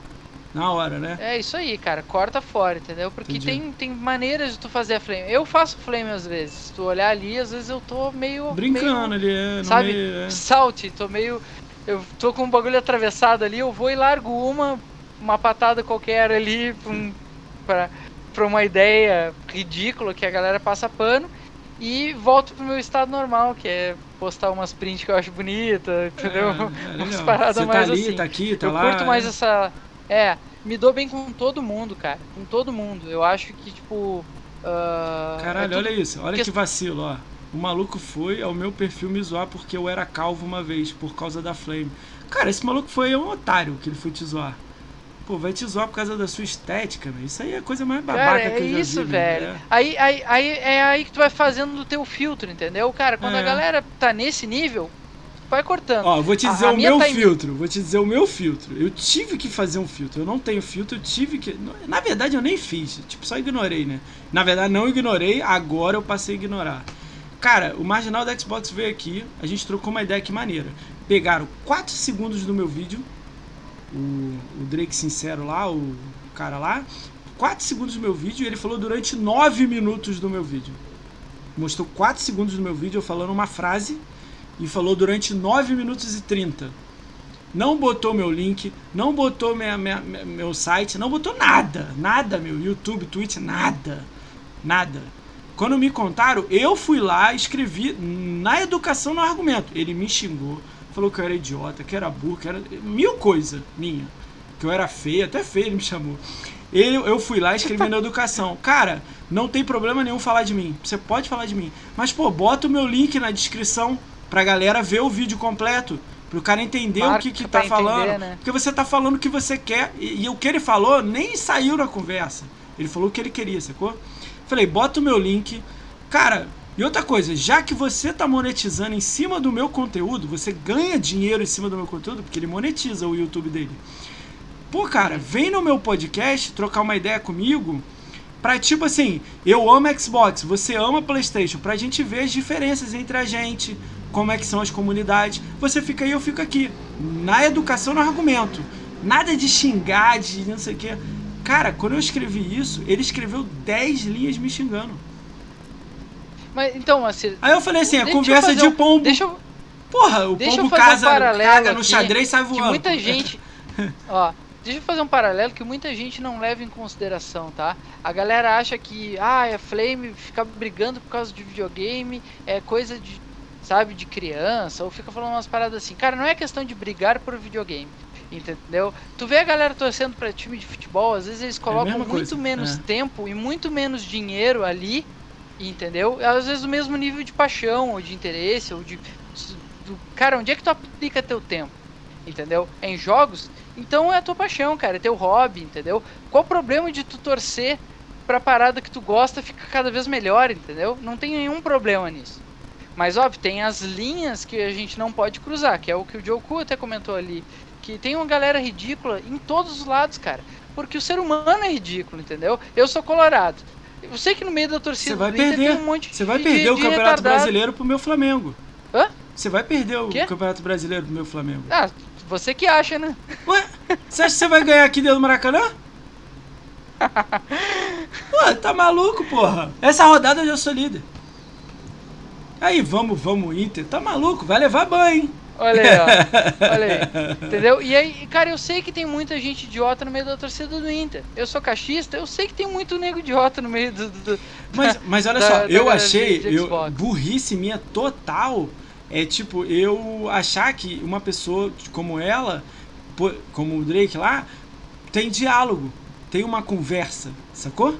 Na hora, né? É isso aí, cara. Corta fora, entendeu? Porque Entendi. tem, tem maneiras de tu fazer a flame. Eu faço flame às vezes. Se tu olhar ali, às vezes eu tô meio. Brincando meio, ali, é, sabe? meio, é. Salte, tô meio. Eu tô com um bagulho atravessado ali, eu vou e largo uma, uma patada qualquer ali um, pra, pra uma ideia ridícula que a galera passa pano e volto pro meu estado normal, que é postar umas prints que eu acho bonita, entendeu? É, é Umas paradas tá mais ali, assim. tá aqui, tá eu lá. curto mais é. essa. É, me dou bem com todo mundo, cara. Com todo mundo. Eu acho que, tipo. ah, Caralho, é olha isso, olha que- que vacilo, ó. O maluco foi ao meu perfil me zoar porque eu era calvo uma vez, por causa da Flame. Cara, esse maluco foi um otário que ele foi te zoar. Pô, vai te zoar por causa da sua estética, velho. Isso aí é a coisa mais babaca Cara, que é eu já isso, vi, velho. É. Aí, aí, aí é aí que tu vai fazendo do teu filtro, entendeu? Cara, quando É. a galera tá nesse nível, vai cortando. Ó, vou te A- dizer a o minha meu time- filtro. Vou te dizer o meu filtro. Eu tive que fazer um filtro. Eu não tenho filtro, eu tive que. Na verdade, eu nem fiz. Tipo, só ignorei, né? Na verdade, não ignorei, agora eu passei a ignorar. Cara, o marginal da Xbox veio aqui, a gente trocou uma ideia que maneira. Pegaram 4 segundos do meu vídeo, o, o Drake Sincero lá, o cara lá, 4 segundos do meu vídeo e ele falou durante 9 minutos do meu vídeo. Mostrou 4 segundos do meu vídeo falando uma frase e falou durante 9 minutos e 30. Não botou meu link, não botou minha, minha- meu site, não botou nada. Nada, meu. YouTube, Twitch, nada. Nada. Quando me contaram, eu fui lá escrevi na educação no argumento. Ele me xingou, falou que eu era idiota, que era burro, que era mil coisas minha. Que eu era feio, até feio ele me chamou. Ele, eu fui lá e escrevi na educação. Cara, não tem problema nenhum falar de mim. Você pode falar de mim. Mas, pô, bota o meu link na descrição pra galera ver o vídeo completo. Pro cara entender o que, que pra tá falando. entender, né? Porque você tá falando o que você quer. E, e o que ele falou nem saiu na conversa. Ele falou o que ele queria, sacou? Falei, bota o meu link. Cara, e outra coisa, já que você tá monetizando em cima do meu conteúdo, você ganha dinheiro em cima do meu conteúdo, porque ele monetiza o YouTube dele. Pô, cara, vem no meu podcast trocar uma ideia comigo. Pra tipo assim, eu amo Xbox, você ama PlayStation, pra gente ver as diferenças entre a gente, como é que são as comunidades. Você fica aí, eu fico aqui. Na educação, no argumento. Nada de xingar, de não sei o quê. Cara, quando eu escrevi isso, ele escreveu 10 linhas me xingando. Mas então, assim. Aí eu falei assim, a conversa de um- pombo. Deixa eu, Porra, o deixa eu pombo um casa, paralelo caga no xadrez e sai que voando. muita gente. Ó, deixa eu fazer um paralelo que muita gente não leva em consideração, tá? A galera acha que, ah, é Flame ficar brigando por causa de videogame é coisa de, sabe, de criança, ou fica falando umas paradas assim. Cara, não é questão de brigar por videogame. Entendeu? Tu vê a galera torcendo para time de futebol, às vezes eles colocam é muito menos é. tempo e muito menos dinheiro ali, entendeu? Às vezes o mesmo nível de paixão, ou de interesse, ou de. Do, cara, onde é que tu aplica teu tempo? Entendeu? É em jogos? Então é a tua paixão, cara, é teu hobby, entendeu? Qual o problema de tu torcer pra parada que tu gosta ficar cada vez melhor, entendeu? Não tem nenhum problema nisso. Mas óbvio, tem as linhas que a gente não pode cruzar, que é o que o Joku até comentou ali. Que tem uma galera ridícula em todos os lados, cara. Porque o ser humano é ridículo, entendeu? Eu sou colorado. Eu sei que no meio da torcida Você vai perder. Um monte Você vai perder de, o Campeonato retardado. Brasileiro pro meu Flamengo. Hã? Você vai perder o Campeonato Brasileiro pro meu Flamengo. Ah, você que acha, né? Ué, você acha que você vai ganhar aqui dentro do Maracanã? Pô, tá maluco, porra? Essa rodada eu já sou líder. Aí, vamos, vamos, Inter. Tá maluco? Vai levar banho, hein? Olha aí, ó. Olha aí. Entendeu? E aí, cara, eu sei que tem muita gente idiota no meio da torcida do Inter. Eu sou cachista, eu sei que tem muito nego idiota no meio do. do mas, mas olha da, só, da, eu achei eu, burrice minha total. É tipo, eu achar que uma pessoa como ela, como o Drake lá, tem diálogo, tem uma conversa, sacou?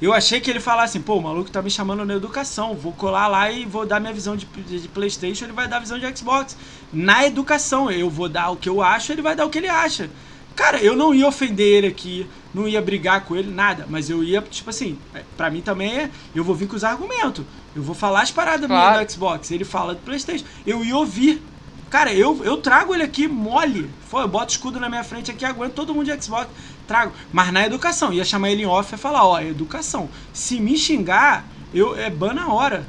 Eu achei que ele falasse assim, pô, o maluco tá me chamando na educação, vou colar lá e vou dar minha visão de, de, Playstation, ele vai dar a visão de Xbox. Na educação, eu vou dar o que eu acho, ele vai dar o que ele acha. Cara, eu não ia ofender ele aqui, não ia brigar com ele, nada, mas eu ia, tipo assim, é, pra mim também é, eu vou vir com os argumentos. Eu vou falar as paradas claro. minhas do Xbox, ele fala do Playstation. Eu ia ouvir. Cara, eu, eu trago ele aqui mole. Eu boto escudo na minha frente aqui, aguento todo mundo de Xbox trago. Mas na educação, ia chamar ele em off e falar, ó, educação. Se me xingar, eu é ban na hora.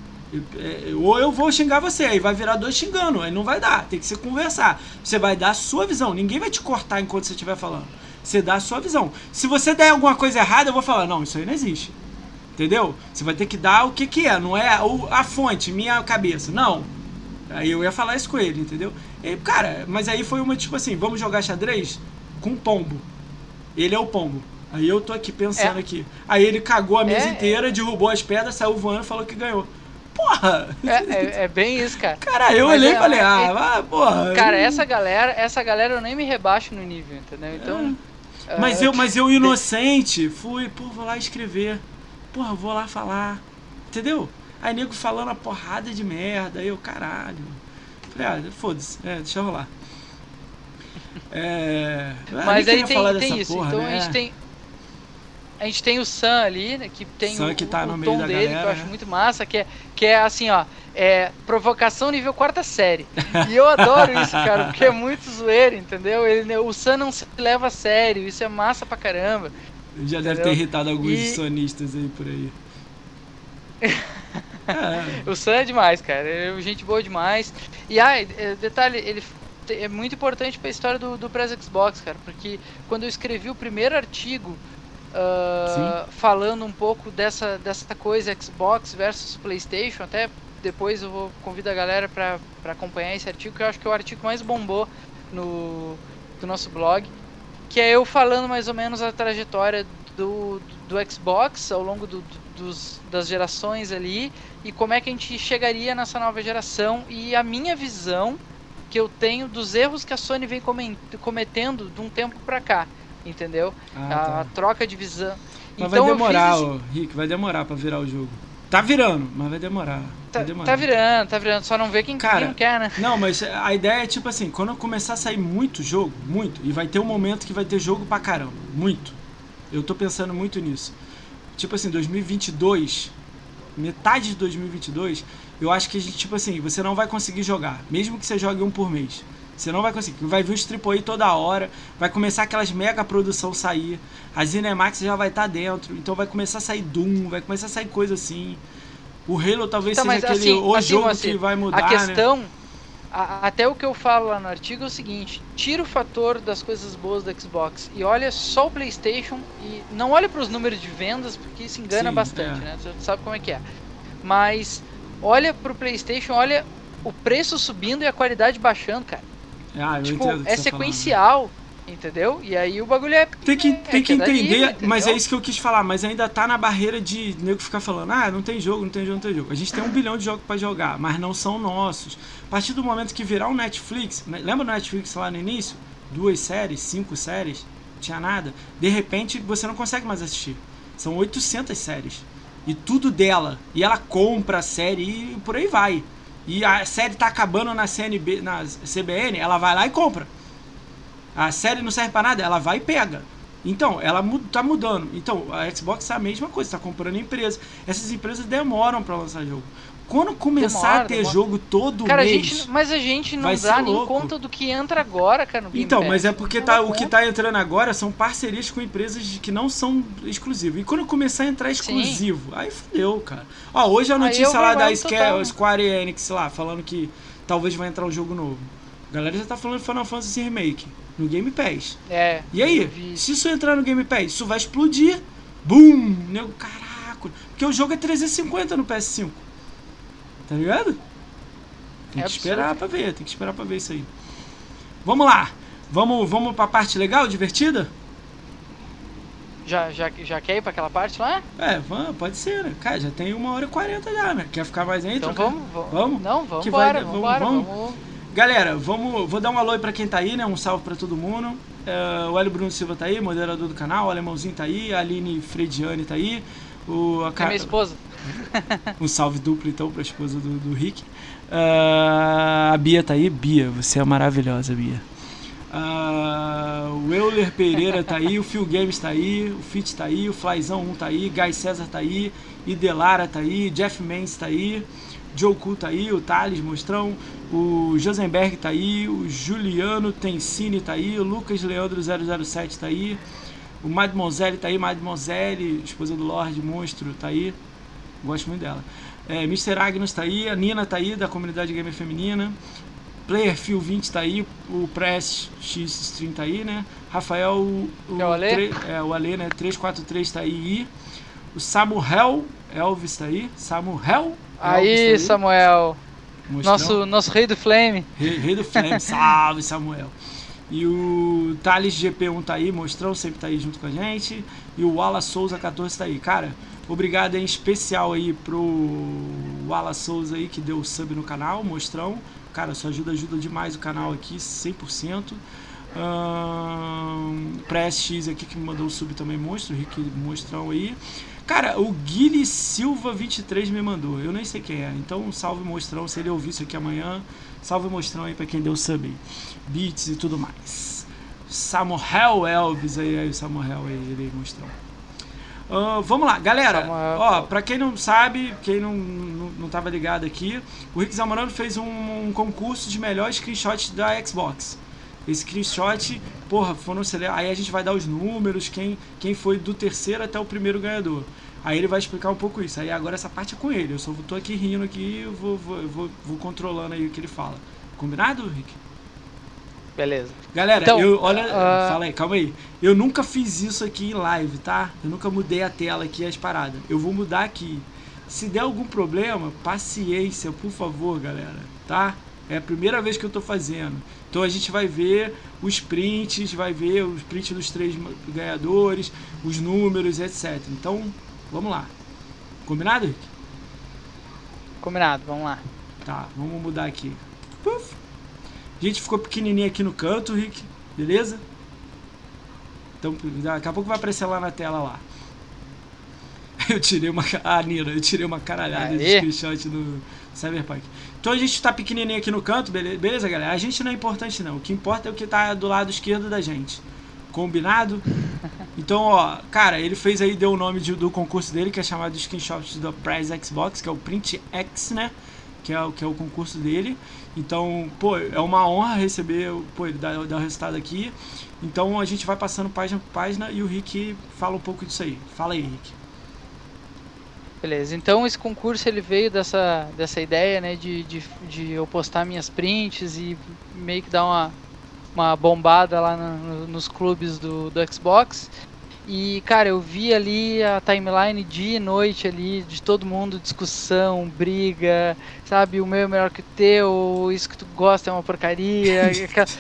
É, ou eu vou xingar você, aí vai virar dois xingando, aí não vai dar, tem que ser conversar. Você vai dar a sua visão, ninguém vai te cortar enquanto você estiver falando. Você dá a sua visão. Se você der alguma coisa errada, eu vou falar, não, isso aí não existe. Entendeu? Você vai ter que dar o que, que é, não é a fonte, minha cabeça. Não. Aí eu ia falar isso com ele, entendeu? E, cara, mas aí foi uma tipo assim, vamos jogar xadrez com pombo. Ele é o pombo. Aí eu tô aqui pensando é. aqui. Aí ele cagou a mesa é, inteira, é. derrubou as pedras, saiu voando e falou que ganhou. Porra! É, é, é bem isso, cara. Cara, eu Mas olhei e é, falei, ah, ah, porra. Cara, essa galera, essa galera eu nem me rebaixo no nível, entendeu? Então. Mas, eu, mas eu, inocente, fui, pô, vou lá escrever. Porra, vou lá falar. Entendeu? Aí nego falando a porrada de merda. Aí eu, caralho. Falei, ah, foda-se, é, deixa rolar. É... Mas aí tem, tem isso. Porra, então né? a gente tem. A gente tem o Sam ali, né, que tem Sam o, que tá o, o tom dele, galera, que eu acho né? muito massa, que é, que é assim, ó, é provocação nível quarta série. E eu adoro isso, cara, porque é muito zoeiro, entendeu? Ele, o Sam não se leva a sério, isso é massa pra caramba. Já entendeu? deve ter irritado alguns e... sonistas aí por aí. é. O Sam é demais, cara. É gente boa demais. E ah, detalhe, ele é muito importante para a história do, do Press Xbox, cara, porque quando eu escrevi o primeiro artigo uh, falando um pouco dessa, dessa coisa Xbox versus PlayStation, até depois eu vou convidar a galera para acompanhar esse artigo, que eu acho que é o artigo mais bombou no do nosso blog, que é eu falando mais ou menos a trajetória do, do, do Xbox ao longo do, dos, das gerações ali e como é que a gente chegaria nessa nova geração e a minha visão que eu tenho dos erros que a Sony vem cometendo de um tempo pra cá, entendeu? Ah, a, tá. troca de visão. Mas então, vai demorar, esse... Rick, vai demorar pra virar o jogo. Tá virando, mas vai demorar. Tá, vai demorar. tá virando, tá virando. Só não vê quem, Cara, quem quer, né? Não, mas a ideia é tipo assim, quando começar a sair muito jogo, muito, e vai ter um momento que vai ter jogo pra caramba, muito. Eu tô pensando muito nisso. Tipo assim, 2022, metade de 2022, eu acho que a gente, tipo assim, você não vai conseguir jogar, mesmo que você jogue um por mês. Você não vai conseguir. Vai vir os AAA toda hora, vai começar aquelas mega produção sair, a Cinemax já vai estar tá dentro, então vai começar a sair Doom, vai começar a sair coisa assim. O Halo talvez então, seja aquele assim, o assim, jogo assim, que vai mudar, A né? questão, né? a, até o que eu falo lá no artigo é o seguinte: tira o fator das coisas boas do Xbox e olha só o PlayStation e não olha para os números de vendas porque isso engana Sim, bastante, é. né? Você sabe como é que é. Mas olha pro PlayStation, olha o preço subindo e a qualidade baixando, cara. Ah, tipo, é sequencial, entendeu? E aí o bagulho é. Tem que, é, tem que entender, mas é isso que eu quis falar, mas ainda tá na barreira de nego ficar falando, ah, não tem jogo, não tem jogo, não tem jogo. A gente tem um bilhão de jogos para jogar, mas não são nossos. A partir do momento que virar um Netflix, né, lembra do Netflix lá no início? duas séries, cinco séries, não tinha nada. De repente, você não consegue mais assistir. São 800 séries. E tudo dela. E ela compra a série e por aí vai. E a série tá acabando na CNB, na CBN, ela vai lá e compra. A série não serve para nada, ela vai e pega. Então, ela tá mudando. Então, a Xbox é a mesma coisa, está comprando empresa. Essas empresas demoram para lançar jogo. Quando começar demora, a ter demora. jogo todo cara, mês. A gente, mas a gente não dá nem conta do que entra agora, cara, no Game Então, Pass. mas é porque tá, o que tá entrando agora são parcerias com empresas que não são exclusivas. E quando começar a entrar exclusivo, Sim. aí fudeu, cara. Ó, hoje a notícia lá da Square, Square Enix lá, falando que talvez vai entrar um jogo novo. A galera já tá falando de Final Fantasy Remake no Game Pass. É. E aí, se isso entrar no Game Pass, isso vai explodir. Boom! Nego, caraca. Porque o jogo é 350 no PS5. Tá ligado? Tem é que esperar pra ver, tem que esperar pra ver isso aí. Vamos lá. Vamos, vamos pra parte legal, divertida? Já, já, já quer ir pra aquela parte lá? É, vamos, pode ser, né? Cara, já tem uma hora e quarenta já, né? Quer ficar mais aí? Então vamos, vamos. Vamos? Não, vamos que embora, vai, vamos, vamos, vamos. vamos. Galera, vamos, vou dar um alô aí pra quem tá aí, né? Um salve pra todo mundo. É, o Hélio Bruno Silva tá aí, moderador do canal. O Alemãozinho tá aí. A Aline Frediani tá aí. O, a é minha esposa. Um salve duplo então pra esposa do, do Rick. Uh, a Bia tá aí. Bia, você é maravilhosa, Bia. Uh, o Euler Pereira tá aí, o Phil Games tá aí, o Fit tá aí, o Flyzão 1 tá aí, Guy César tá aí, Idelara tá aí, Jeff Mendes tá aí, Joe Cool tá aí, o Thales Mostrão, o Josenberg tá aí, o Juliano Tensini tá aí, o Lucas Leandro 007 tá aí, o Mademoiselle tá aí, Mademoiselle, esposa do Lorde Monstro, tá aí. Gosto muito dela. É, Mr. Agnus tá aí, a Nina tá aí, da comunidade gamer feminina. Player Phil 20 tá aí, o Press X Stream tá aí, né? Rafael, o, é o Ale? É, o Ale, né? 343 tá aí. O Samuel Elvis tá aí. Samuel Aí, tá aí. Samuel. Nosso, nosso rei do Flame. Rei, rei do Flame, salve Samuel. E o Thales GP1 tá aí, Mostrão sempre tá aí junto com a gente. E o Wala Souza 14 tá aí. Cara, obrigado em especial aí pro Wala Souza aí que deu o sub no canal, Mostrão. Cara, sua ajuda ajuda demais o canal aqui, 100%. Um, aqui que me mandou o sub também, monstro, Rick Mostrão aí. Cara, o Guilherme Silva 23 me mandou. Eu nem sei quem é. Então, salve mostrão. Se ele ouvir isso aqui amanhã, salve mostrão aí pra quem deu sub aí. Beats e tudo mais. Samuel Elvis aí, aí o Samuel aí, ele mostrou. Uh, vamos lá, galera. Ó, pra quem não sabe, quem não, não, não tava ligado aqui, o Rick Zamorano fez um, um concurso de melhor screenshot da Xbox. Esse screenshot, porra, foram Aí a gente vai dar os números, quem, quem foi do terceiro até o primeiro ganhador. Aí ele vai explicar um pouco isso. Aí agora essa parte é com ele. Eu só tô aqui rindo aqui e vou, vou, vou, vou, controlando aí o que ele fala. Combinado, Rick? Beleza. Galera, então, eu, olha, uh... fala aí, calma aí. Eu nunca fiz isso aqui em live, tá? Eu nunca mudei a tela aqui, as paradas. Eu vou mudar aqui. Se der algum problema, paciência, por favor, galera, tá? É a primeira vez que eu tô fazendo. Então a gente vai ver os prints, vai ver os prints dos três ganhadores, os números, etc. Então, vamos lá. Combinado, Rick? Combinado, vamos lá. Tá, vamos mudar aqui. Puf. A gente ficou pequenininho aqui no canto, Rick. Beleza? Então, daqui a pouco vai aparecer lá na tela lá. Eu tirei uma. Ah, Nina, eu tirei uma caralhada Aê. de screenshot no Cyberpunk. Então a gente tá pequenininho aqui no canto, beleza, galera? A gente não é importante não. O que importa é o que tá do lado esquerdo da gente. Combinado? Então, ó, cara, ele fez aí, deu o nome de, do concurso dele, que é chamado de Screenshot do Prize Xbox, que é o Print X, né? Que é, que é o concurso dele. Então, pô, é uma honra receber, pô, ele dar, dar o resultado aqui. Então a gente vai passando página por página e o Rick fala um pouco disso aí. Fala aí, Rick. Beleza, então esse concurso ele veio dessa, dessa ideia, né, de, de, de eu postar minhas prints e meio que dar uma, uma bombada lá no, nos clubes do, do Xbox. E, cara, eu vi ali a timeline dia e noite ali, de todo mundo, discussão, briga, sabe? O meu é melhor que o teu, isso que tu gosta é uma porcaria, aquelas,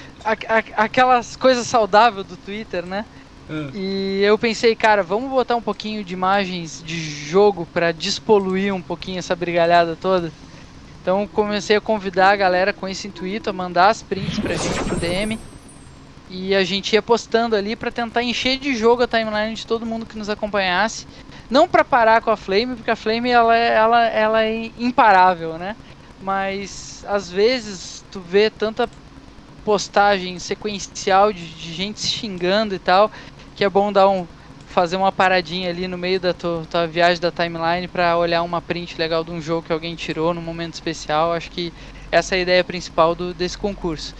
aquelas coisas saudáveis do Twitter, né? Ah. E eu pensei, cara, vamos botar um pouquinho de imagens de jogo para despoluir um pouquinho essa brigalhada toda. Então comecei a convidar a galera com esse intuito a mandar as prints pra gente pro DM. E a gente ia postando ali para tentar encher de jogo a timeline de todo mundo que nos acompanhasse. Não para parar com a Flame, porque a Flame ela é, ela, ela é imparável, né? Mas às vezes tu vê tanta postagem sequencial de, de gente xingando e tal, que é bom dar um fazer uma paradinha ali no meio da tua, tua viagem da timeline para olhar uma print legal de um jogo que alguém tirou num momento especial. Acho que essa é a ideia principal do, desse concurso.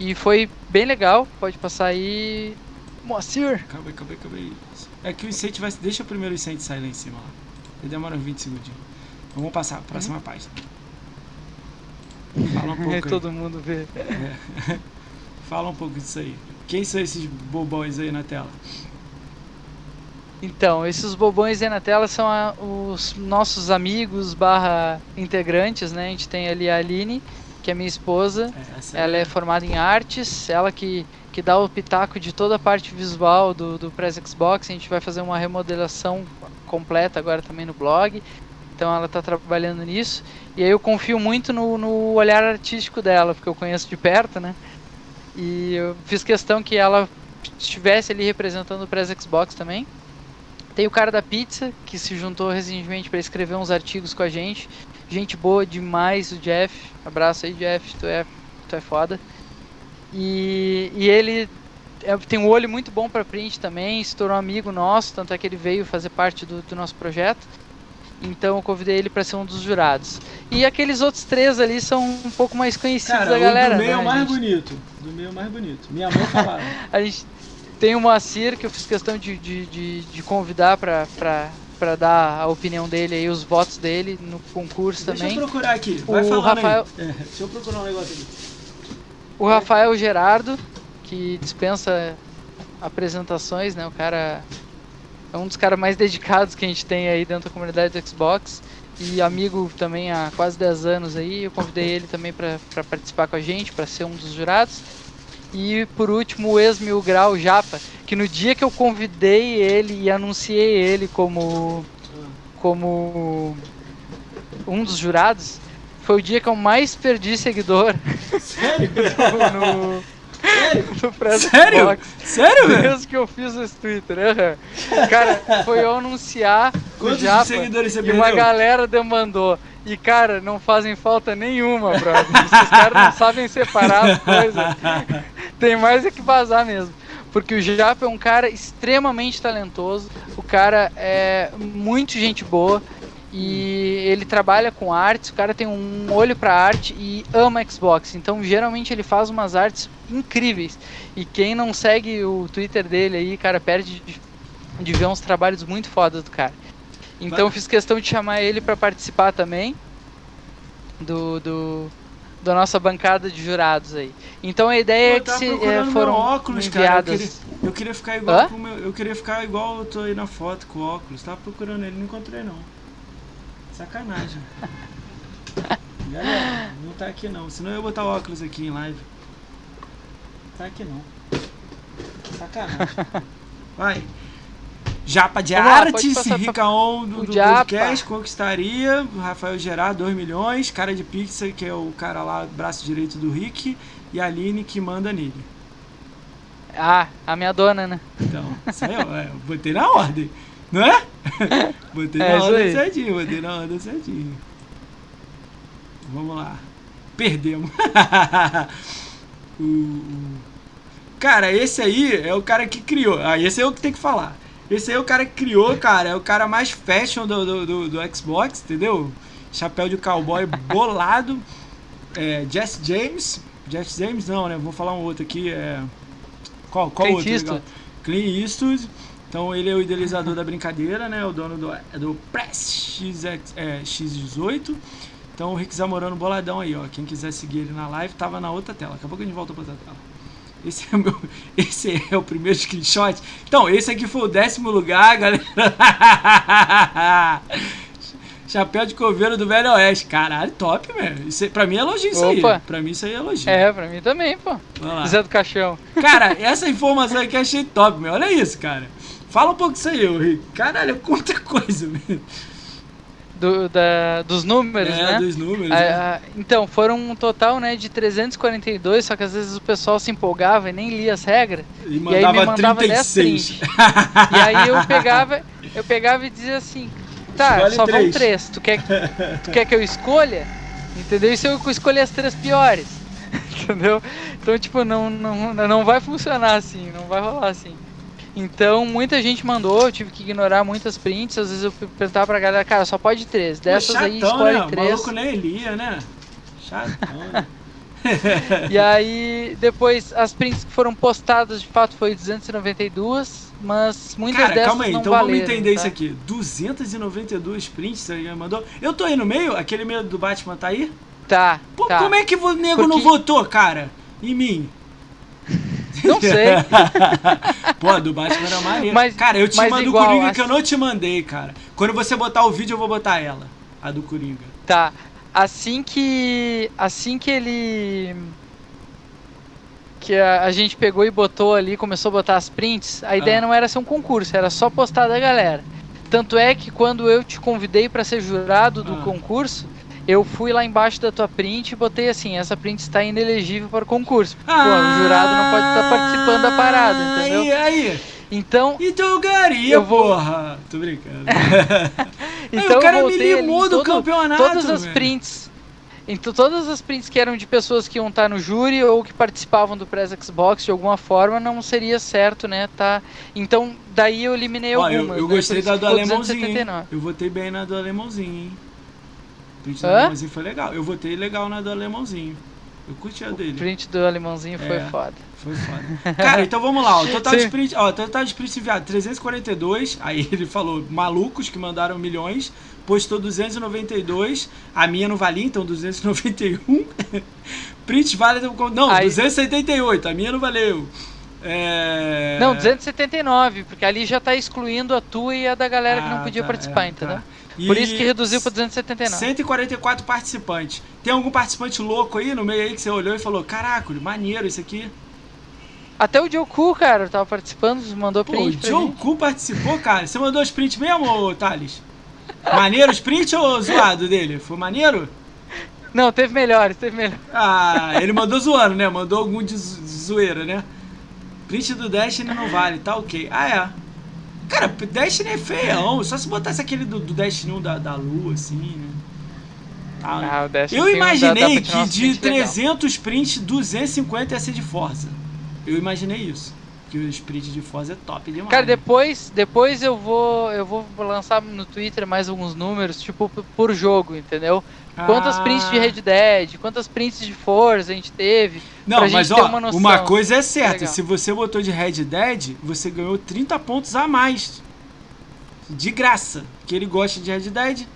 E foi bem legal, pode passar aí. Moacir! Acabei, acabei, acabei. É que o incêndio vai. Deixa o primeiro incêndio sair lá em cima lá. Ele demora uns 20 segundos. Então vamos passar, próxima uhum. página. Fala um pouco. aí. Todo mundo vê. É. Fala um pouco disso aí. Quem são esses bobões aí na tela? Então, esses bobões aí na tela são a, os nossos amigos barra integrantes, né? A gente tem ali a Aline, que é minha esposa. É, ela é... é formada em artes, ela que, que dá o pitaco de toda a parte visual do, do Press Xbox. A gente vai fazer uma remodelação completa agora também no blog. Então ela está trabalhando nisso. E aí eu confio muito no, no olhar artístico dela, porque eu conheço de perto, né? E eu fiz questão que ela estivesse ali representando o Press Xbox também. Tem o cara da pizza, que se juntou recentemente para escrever uns artigos com a gente. Gente boa demais, o Jeff. Abraço aí, Jeff, tu é, tu é foda. E, e ele é, tem um olho muito bom para print também, se tornou amigo nosso, tanto é que ele veio fazer parte do, do nosso projeto. Então eu convidei ele para ser um dos jurados. E aqueles outros três ali são um pouco mais conhecidos Cara, da galera. Do meio né? é o mais gente... bonito. Do meio é o mais bonito. Minha mãe falava. a gente tem o Moacir, que eu fiz questão de, de, de, de convidar para para dar a opinião dele aí, os votos dele no concurso Deixa também. Deixa eu procurar aqui. Vai o Rafael... É, deixa eu procurar um negócio aqui. O Rafael Gerardo, que dispensa apresentações, né? O cara é um dos caras mais dedicados que a gente tem aí dentro da comunidade do Xbox e amigo também há quase 10 anos aí. Eu convidei ele também para participar com a gente, para ser um dos jurados. E por último, o ex-Mil Grau Japa, que no dia que eu convidei ele e anunciei ele como, como um dos jurados, foi o dia que eu mais perdi seguidor. Sério? no, no Sério? Box. Sério, velho? Desde que eu fiz esse Twitter. Uhum. Cara, foi eu anunciar Quantos o Japa seguidores você e uma galera demandou. E, cara, não fazem falta nenhuma, brother. Esses caras não sabem separar as coisas. Tem mais é que vazar mesmo. Porque o Japa é um cara extremamente talentoso. O cara é muito gente boa. E ele trabalha com artes, o cara tem um olho para arte e ama Xbox. Então, geralmente ele faz umas artes incríveis. E quem não segue o Twitter dele aí, cara, perde de, de ver uns trabalhos muito fodas do cara. Então fiz questão de chamar ele para participar também do, do da nossa bancada de jurados aí. Então a ideia é que se é, foram óculos, enviadas... cara. Eu queria, eu queria ficar igual meu, eu queria ficar igual eu tô aí na foto com óculos. Tava procurando ele, não encontrei não. Sacanagem. Galera, não tá aqui não. Senão eu ia botar óculos aqui em live. Tá aqui não. Sacanagem. Vai. Japa de Vamos Artes, Ricaon do, do podcast, conquistaria. Rafael Gerard, 2 milhões. Cara de Pixar, que é o cara lá, braço direito do Rick. E a Aline, que manda nele. Ah, a minha dona, né? Então, isso aí, ó, é, botei na ordem. Não é? botei é, na ordem certinho, botei na ordem certinho. Vamos lá. Perdemos. o, cara, esse aí é o cara que criou. Ah, esse é o que tem que falar. Esse aí é o cara que criou, cara. É o cara mais fashion do, do, do, do Xbox, entendeu? Chapéu de cowboy bolado. É, Jesse James. Jesse James não, né? Vou falar um outro aqui. É... Qual, qual outro? Eastwood. Clint Eastwood. Então ele é o idealizador da brincadeira, né? O dono do, do Press X, é, X18. Então o Rick Zamorano boladão aí, ó. Quem quiser seguir ele na live, tava na outra tela. Daqui a pouco a gente volta pra outra tela. Esse é, o meu, esse é o primeiro screenshot. Então, esse aqui foi o décimo lugar, galera. Chapéu de coveiro do Velho Oeste. Caralho, top, velho. Isso, pra mim é elogio isso Opa. aí. Pra mim isso aí é elogio. É, pra mim também, pô. Zé do Caixão. Cara, essa informação aqui eu achei top, meu. Olha isso, cara. Fala um pouco disso aí, Rick. Caralho, quanta coisa, velho. Do, da, dos números, é, né? dos números. Ah, né? ah, então, foram um total né, de 342, só que às vezes o pessoal se empolgava e nem lia as regras. E E aí me mandava mandava 36. 10 E aí eu pegava, eu pegava e dizia assim, tá, Escolhe só vão três. três. Tu quer, tu quer que eu escolha? Entendeu? E se eu escolher as três piores? Entendeu? Então, tipo, não, não, não vai funcionar assim, não vai rolar assim. Então, muita gente mandou, eu tive que ignorar muitas prints. Às vezes eu perguntava pra galera, cara, só pode três. Dessas Pô, aí, chatão, escolhe né? O três. maluco nem lia, né? Chatão, né? E aí, depois, as prints que foram postadas de fato foi 292, mas muitas Cara, dessas calma aí, não então valeram, vamos entender tá? isso aqui. 292 prints você mandou? Eu tô aí no meio? Aquele meio do Batman tá aí? Tá, Pô, tá. como é que o nego não Porque- votou, cara? Em mim? Não sei. Pô, do Batman era maneiro. Mas- cara, eu te mas mando o Coringa assim- que eu não te mandei, cara. Quando você botar o vídeo, eu vou botar ela. A do Coringa. Tá. Assim que. Assim que ele. Que a, a gente pegou e botou ali, começou a botar as prints, a ideia Ah. não era ser um concurso, era só postar da galera. Tanto é que quando eu te convidei pra ser jurado do Ah. concurso, eu fui lá embaixo da tua print e botei assim: essa print está inelegível para o concurso. Pô, o jurado não pode estar participando da parada, entendeu? E aí? Então, Então eu ganharia, Eu vou- porra. Tô brincando. então o cara eu me limou do todo- campeonato, todas as prints. Então todas as prints que eram de pessoas que iam estar no júri ou que participavam do Press Xbox de alguma forma, não seria certo, né? Tá. Então daí eu eliminei Ó, algumas. eu, eu né, gostei por da do alemãozinho. hein? 279. Eu votei bem na do alemãozinho, hein? O print do Hã? alemãozinho foi legal. Eu votei legal na do alemãozinho. Eu curti a O dele. print do alemãozinho foi É. foda. Foi foda. Cara, então vamos lá. O total de Sim. sprint, ó, o total de sprint enviado 342. Aí ele falou malucos que mandaram milhões. Postou 292. A minha não valia, então 291. Print válido não, Aí- 278. A minha não valeu. É... Não, 279, porque ali já tá excluindo a tua e a da galera que Ah, não podia tá, participar, é, entendeu? tá. Por E isso que reduziu pra 279. 144 participantes. Tem algum participante louco aí no meio aí que você olhou e falou: Caraca, maneiro isso aqui. Até o Joku, cara, tava participando, mandou Pô, o print pra Joe gente. Ku participou, cara. Você mandou os prints mesmo, Thales? Maneiro os prints ou zoado dele? Foi maneiro? Não, teve melhores, teve melhores. Ah, ele mandou zoando, né? Mandou algum de zo- de zoeira, né? Print do Destiny não vale, tá ok. Ah, é. Cara, Destiny é feião. Só se botasse aquele do, do Destiny 1 da, da lua, assim, né? Ah, Ah, o Destiny eu um- dá- dá imaginei que de prints legal. 300 prints, 250 ia ser de Forza. Eu imaginei isso. Que os prints de Forza é top demais. Cara, depois, depois eu vou eu vou lançar no Twitter mais alguns números, tipo, por jogo, entendeu? Quantas Ah. prints de Red Dead, quantas prints de Forza a gente teve. Não, pra mas gente ter ó, uma noção. uma coisa é certa, Legal. se você botou de Red Dead, você ganhou 30 pontos a mais. De graça, que ele gosta de Red Dead.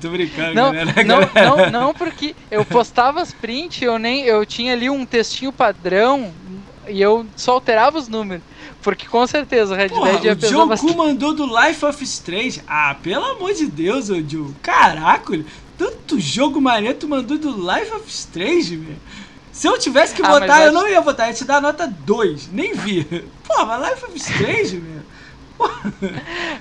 Tô brincando, Não, galera. não, galera. não, não, porque eu postava as prints, eu nem eu tinha ali um textinho padrão e eu só alterava os números. Porque com certeza o Red Porra, Dead ia o pesar Joe Ku bastante. mandou do Life of Strange. Ah, pelo amor de Deus, ô Joe. Caraca, tanto jogo maneiro tu mandou do Life of Strange, meu. Se eu tivesse que Ah, votar, eu acho- não ia votar. Eu ia te dar nota 2. Nem vi. Pô, mas Life of Strange, meu.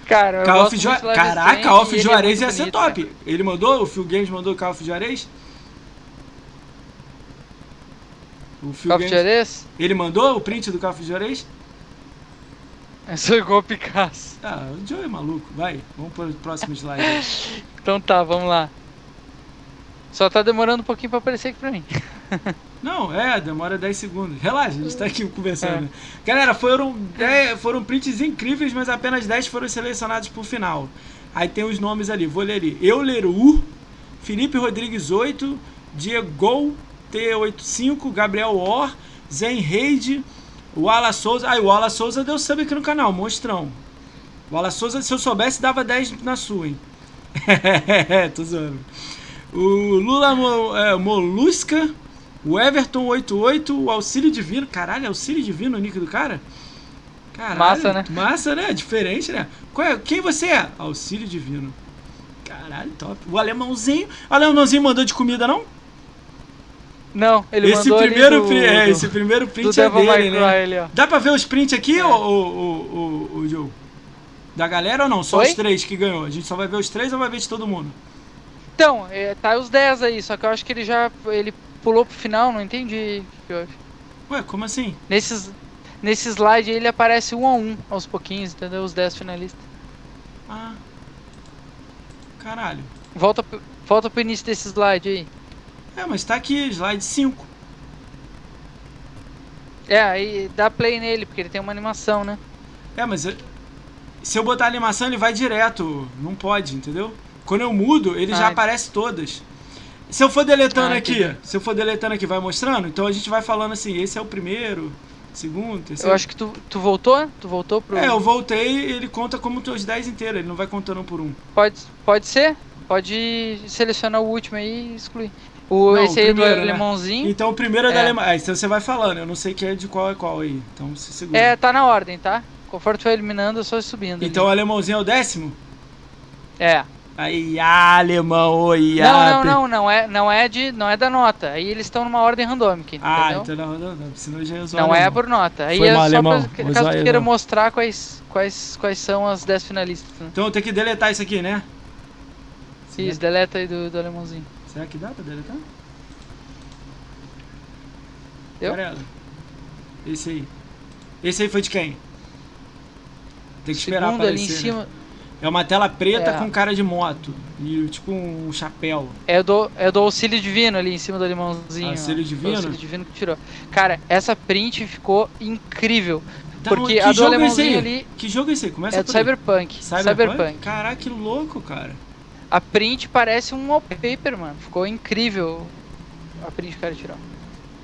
Cara, eu Call of Ju... muito de Life is Caraca, Call of é Juarez ia ser top. cara. Ele mandou? O Phil Games mandou Call of Juarez? O Phil of Games... Juarez? Ele mandou o print do of Juarez? Eu sou igual o Picasso. Ah, o Joe é maluco. Vai, vamos pro próximo slide. Então tá, vamos lá. Só tá demorando um pouquinho pra aparecer aqui pra mim. Não, é, demora 10 segundos. Relaxa, a gente tá aqui conversando. É. Galera, foram, 10, foram prints incríveis, mas apenas 10 foram selecionados pro final. Aí tem os nomes ali, vou ler ali. Euleru, Felipe Rodrigues 8, Diego T85, Gabriel Or, Zen Reide, o Ala Souza. Ah, o Ala Souza deu sub aqui no canal, monstrão. O Ala Souza, se eu soubesse, dava 10 na sua, hein? Tô zoando. O Lula Mo, é, Molusca, o Everton 88, o Auxílio Divino. Caralho, é Auxílio Divino o nick do cara? Caralho, Massa, né? Massa, né? Diferente, né? Qual é? Quem você é? Auxílio Divino. Caralho, top. O alemãozinho. O alemãozinho mandou de comida, não? Não, ele esse mandou primeiro do, é, do- esse primeiro do print é Devil dele, né? ó. Dá pra ver os prints aqui, É. ô, ô, ô, Joe? Da galera ou não? Só Oi? os três que ganhou. A gente só vai ver os três ou vai ver de todo mundo? Então, é, tá os 10 aí, só que eu acho que ele já ele pulou pro final, não entendi o que houve. Ué, como assim? Nesses, nesse slide ele aparece um a um aos pouquinhos, entendeu? Os 10 finalistas. Ah. Caralho. Volta, volta pro início desse slide aí. É, mas tá aqui, slide 5. É, aí dá play nele, porque ele tem uma animação, né? É, mas eu- se eu botar a animação, ele vai direto. Não pode, entendeu? Quando eu mudo, ele já Ah, aparece todas. Se eu for deletando Ah, aqui, entendi. se eu for deletando aqui, vai mostrando? Então a gente vai falando assim, esse é o primeiro, segundo, terceiro. Eu acho que tu, tu voltou? Tu voltou pro. É, eu voltei ele conta como teus 10 inteiros, ele não vai contando um por um. Pode, pode ser? Pode selecionar o último aí e excluir. O, Não, esse o aí primeiro, do né? alemãozinho. Então o primeiro é, da É. Alemanha. Ah, então você vai falando, eu não sei que é de qual é qual aí. Então se segura. É, tá na ordem, tá? Conforme tu vai eliminando, eu só subindo. então o ali. alemãozinho é o décimo? É. Aí, ah, alemão, oi, Não, ah, não, não, não é, não é de, não é da nota. Aí eles estão numa ordem randômica, Ah, entendeu? então não, não, não, senão já ia zoar não o é por nota. Aí Foi é mal, só alemão. pra, caso usar tu queira mostrar quais, quais, quais são as 10 finalistas. Né? Então eu tenho que deletar isso aqui, né? Isso, deleta aí do, do alemãozinho. Será que dá pra deletar? Deu? Amarelo. Esse aí. Esse aí foi de quem? Tem que esperar Segundo ali em aparecer, né? cima É uma tela preta É. com cara de moto. E tipo um chapéu. é do, é do auxílio divino ali em cima do alemãozinho. ó. Auxílio divino? Auxílio divino que tirou. Cara, essa print ficou incrível. Então, Porque que a do é alemãozinho aí? ali Que jogo é esse aí? Começa é do. Cyberpunk. Cyberpunk? Cyberpunk. Caraca, que louco, cara. A print parece um wallpaper, mano. Ficou incrível a print que o cara tirou.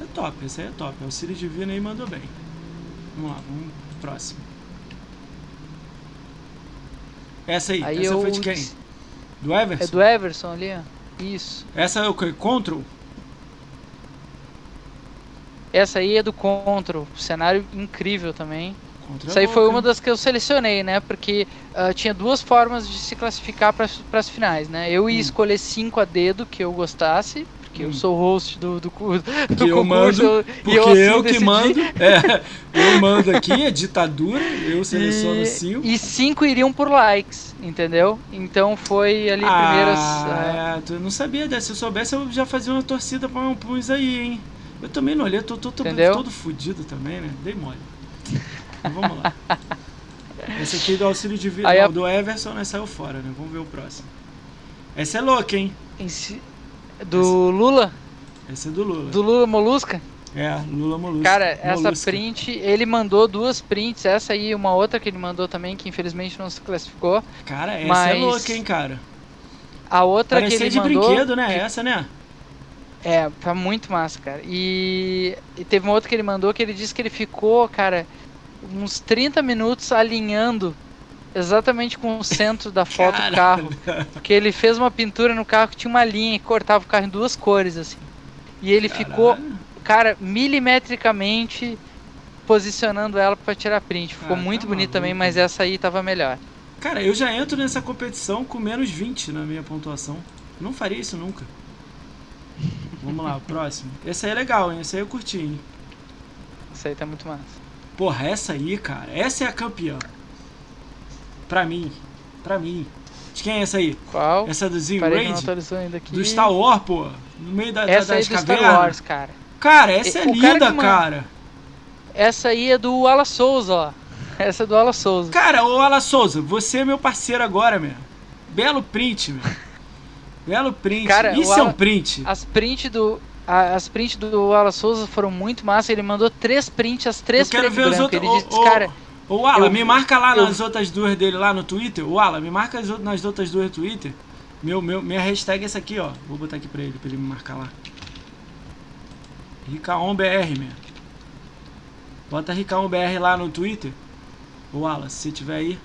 É top, esse aí é top. O Auxílio Divino aí mandou bem. Vamos lá, vamos pro próximo. Essa aí, Aí essa eu... foi de quem? Do Everson? É do Everson ali, ó. Isso. Essa é o que? Control? Essa aí é do Control. Cenário incrível também. Isso aí foi uma das que eu selecionei, né? Porque ah, tinha duas formas de se classificar para as finais, né? Eu ia Hum. escolher cinco a dedo que eu gostasse, porque Hum. eu sou o host do, do, do Que eu concurso. mando, eu- Porque eu, eu, assim, que decidi. mando. É, eu mando aqui, é ditadura, eu seleciono E, cinco. e cinco iriam por likes, entendeu? Então foi ali primeiras. ah, Ah, é, tu não sabia dessa. Se eu soubesse, eu já fazia uma torcida pra um uns aí, hein? Eu também não olhei, tô, tô, tô todo fudido também, né? Dei mole. Vamos lá. Esse aqui do auxílio de vida, a- do Everson, né? Saiu fora, né? Vamos ver o próximo. Essa é louca, hein? em si- do Lula, Essa é do Lula. do Lula Molusca. É, Lula Molusco. Cara, essa Molusca. print, ele mandou duas prints, essa aí e uma outra que ele mandou também, que infelizmente não se classificou. Cara, essa é mas- louca, hein, cara? A outra que Parecia ele de mandou. brinquedo, né? que- Essa, né? É, tá muito massa, cara. E, e teve uma outra que ele mandou que ele disse que ele ficou, cara, uns 30 minutos alinhando exatamente com o centro da foto do carro. Porque ele fez uma pintura no carro que tinha uma linha e cortava o carro em duas cores, assim. E ele ficou, Caralho. cara, milimetricamente posicionando ela pra tirar print. Ficou Ah, tá muito bonito também, mas essa aí tava melhor. Cara, eu já entro nessa competição com menos 20 na minha pontuação. Não faria isso nunca. Vamos lá, o próximo. Esse aí é legal, hein? Esse aí eu curti, hein? Essa aí tá muito massa. Porra, essa aí, cara. Essa é a campeã. Pra mim. Pra mim. De quem é essa aí? Qual? Essa do Zin Parei que não Raid? atualizou ainda aqui. Do Star Wars, pô. No meio da, da- Essa aí das do Star cavernas. Wars, cara. Cara, essa é cara linda, manda- cara. Essa aí é do Ala Souza, ó. Essa é do Ala Souza. Cara, ô Ala Souza, você é meu parceiro agora, meu. Belo print, meu. Belo print. Cara, Isso o é um Ala- print. As prints do. A- as prints do Ala Souza foram muito massa. Ele mandou três prints, as três eu quero preto ver branco. outros. Ele disse, ô, ô, cara, ô, Ala, eu- me marca lá eu- nas outras duas dele lá no Twitter. O Ala, me marca as nas outras duas do Twitter. Meu, meu, minha hashtag é essa aqui, ó. Vou botar aqui pra ele, pra ele me marcar lá. RicaonBR, meu. Bota RicaonBR lá no Twitter. Ô, Ala, se tiver aí.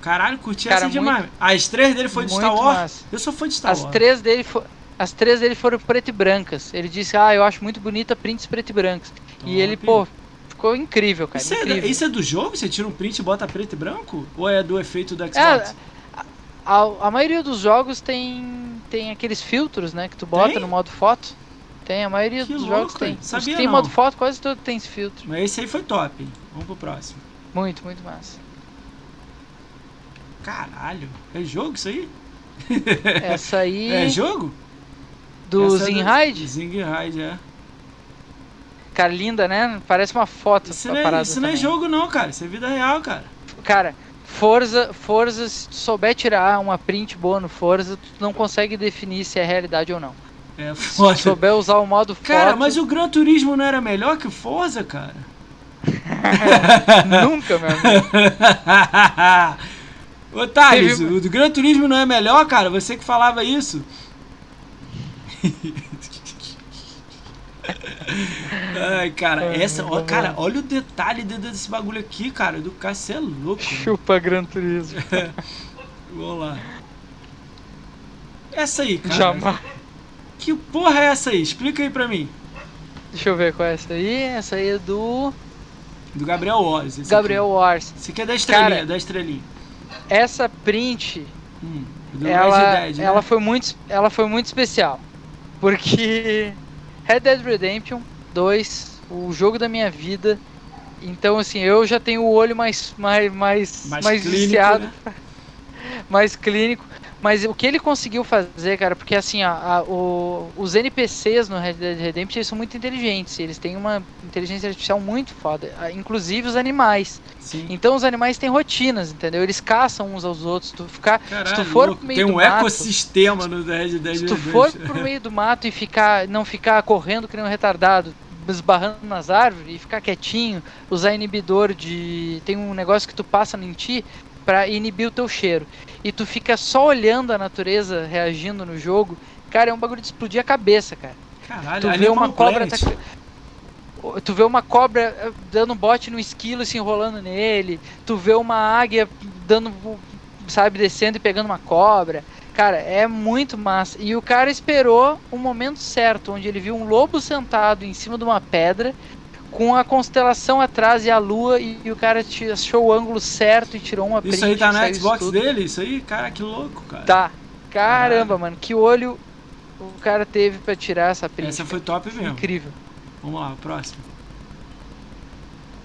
Caralho, curti Cara, essa demais. As três dele foi de Star muito Wars? massa. Eu sou fã de Star as Wars. três dele fo- As três dele foram preto e brancas. Ele disse, ah, eu acho muito bonita prints preto e brancos. E ele, Top. pô, ficou incrível, cara. Isso é, incrível. isso é do jogo? Você tira um print e bota preto e branco? Ou é do efeito do É, Xbox? a, a maioria dos jogos tem, tem aqueles filtros, né? Que tu bota Tem? no modo foto. Tem, a maioria Que dos louco, jogos tem. Os Sabia que tem não. modo foto, quase todo tem esse filtro. Mas esse aí foi top. hein? Vamos pro próximo. Muito, muito massa. Caralho. É jogo isso aí? Essa aí. É jogo? Do Essa é? Zingride, é. Cara, linda, né? Parece uma foto. Isso, não é, isso não é jogo não, cara. Isso é vida real, cara. Cara, Forza, Forza, se tu souber tirar uma print boa no Forza, tu não consegue definir se é realidade ou não. É Se tu foda. souber usar o modo foto, Cara, mas o Gran Turismo não era melhor que o Forza, cara? nunca, meu amigo. Ô Thales, Teve- o do Gran Turismo não é melhor, cara? Você que falava isso. Ai, cara, essa, ó, cara, olha o detalhe dentro desse bagulho aqui, cara, do cara, você é louco. Chupa Gran Turismo. Vamos lá. Essa aí, cara. Jamais. Que porra é essa aí? Explica aí pra mim. Deixa eu ver qual é essa aí. Essa aí é do Do Gabriel esse Gabriel Wars. Esse aqui é da estrelinha, Cara, da estrelinha. Essa print, Hum, ela, Dead, né? ela, foi muito, ela foi muito especial. Porque Red Dead Redemption 2, o jogo da minha vida. Então, assim, eu já tenho o olho mais, mais, mais, Mais mais, clínico, viciado, né? mais clínico. Mas o que ele conseguiu fazer, cara, porque assim, a, a- o- os NPCs no Red Dead Redemption são muito inteligentes. Eles têm uma inteligência artificial muito foda. Inclusive os animais. Sim. Então os animais têm rotinas, entendeu? Eles caçam uns aos outros. Tu ficar, Caralho, se tu for louco. pro meio Tem um mato, ecossistema no Red Dead se tu Redemption. for pro meio do mato e ficar, não ficar correndo que nem um retardado, esbarrando nas árvores e ficar quietinho, usar inibidor de, tem um negócio que tu passa em ti pra inibir o teu cheiro. E tu fica só olhando a natureza reagindo no jogo, cara, é um bagulho de explodir a cabeça, cara. Caralho, Tu vê uma cobra Tu vê uma cobra eh, dando bote no esquilo se enrolando nele. Tu vê uma águia dando, sabe, descendo e pegando uma cobra. Cara, é muito massa. E o cara esperou o momento certo, onde ele viu um lobo sentado em cima de uma pedra, com a constelação atrás e a lua, e, e o cara achou o ângulo certo e tirou uma. Isso aí tá isso Xbox dele? Isso aí? Cara, que louco, cara. Tá. Caramba, mano, que olho o cara teve pra tirar essa print. Essa foi top mesmo. Incrível. Vamos lá, próximo.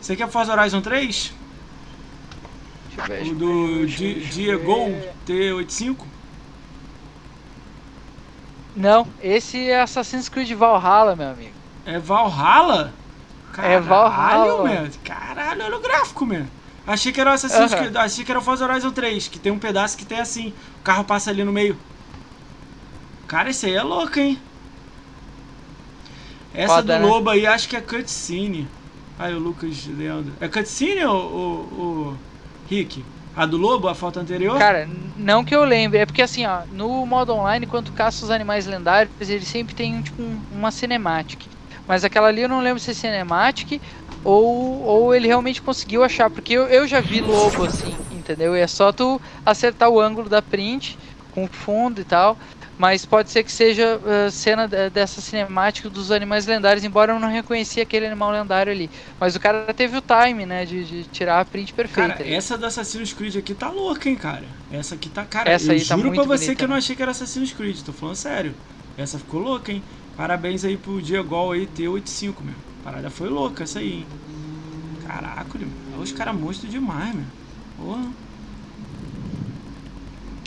Você quer Forza Horizon 3? Deixa eu ver, O do Diego ver. T85? Não, esse é Assassin's Creed Valhalla, meu amigo. É Valhalla? É Valhalla. Caralho, man. Caralho, olha o gráfico, man. Achei que era o Assassin's Aham. Creed, achei que era o Forza Horizon 3, que tem um pedaço que tem assim, o carro passa ali no meio. Cara, esse aí é louco, hein? Essa Foda, do né? lobo aí acho que é cutscene. Aí o Lucas Leandro. É cutscene ou, ou, ou Rick? A do lobo, a foto anterior? Cara, não que eu lembre, é porque assim, ó, no modo online, quando caça os animais lendários, ele sempre tem tipo um- uma cinematic. Mas aquela ali eu não lembro se é cinematic ou, ou ele realmente conseguiu achar, porque eu, eu já vi lobo assim, entendeu? E é só tu acertar o ângulo da print com o fundo e tal. Mas pode ser que seja uh, cena de- dessa cinemática dos animais lendários, embora eu não reconhecia aquele animal lendário ali. Mas o cara teve o time, né, de, de tirar a print perfeita. Cara, essa do Assassin's Creed aqui tá louca, hein, cara. Essa aqui tá. Cara, Essa eu aí tá juro muito pra você bonita, que eu não né? achei que era Assassin's Creed, tô falando sério. Essa ficou louca, hein. Parabéns aí pro Diego aí, T85, meu. A parada foi louca essa aí, hein. Caraca, meu. Os caras monstros demais, meu. Porra.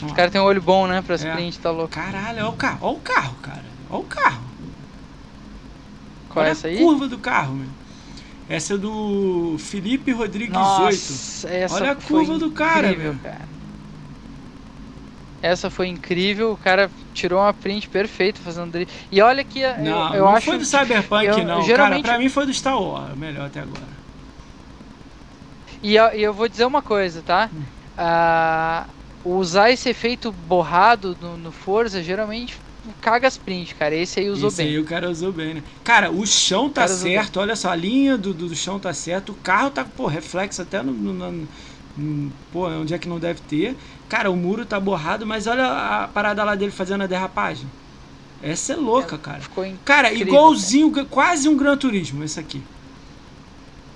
Os caras têm um olho bom, né, pra É. sprint, tá louco. Caralho, olha o carro, olha o carro, cara. Olha o carro. Qual olha é essa a aí? curva do carro, meu. Essa é do Felipe Rodrigues 8. Nossa, essa Olha a curva do cara, incrível, meu. cara. Essa foi incrível, o cara tirou uma print perfeita fazendo drift. E olha que eu, Não, eu não acho foi do Cyberpunk, eu- não. geralmente- Cara, pra mim foi do Star Wars, melhor até agora. E eu, eu vou dizer uma coisa, tá? Hum. Ah, usar esse efeito borrado no, no Forza geralmente caga as print, cara. Esse aí usou Esse bem. aí o cara usou bem, né? Cara, o chão tá usou certo, olha só, a linha do, do, do chão tá certo, o carro tá, pô, reflexo até no, no- no- no- pô, onde é que não deve ter. Cara, o muro tá borrado, mas olha a parada lá dele fazendo a derrapagem. Essa é louca, cara. Ficou. Cara, igualzinho, quase um Gran Turismo, esse aqui.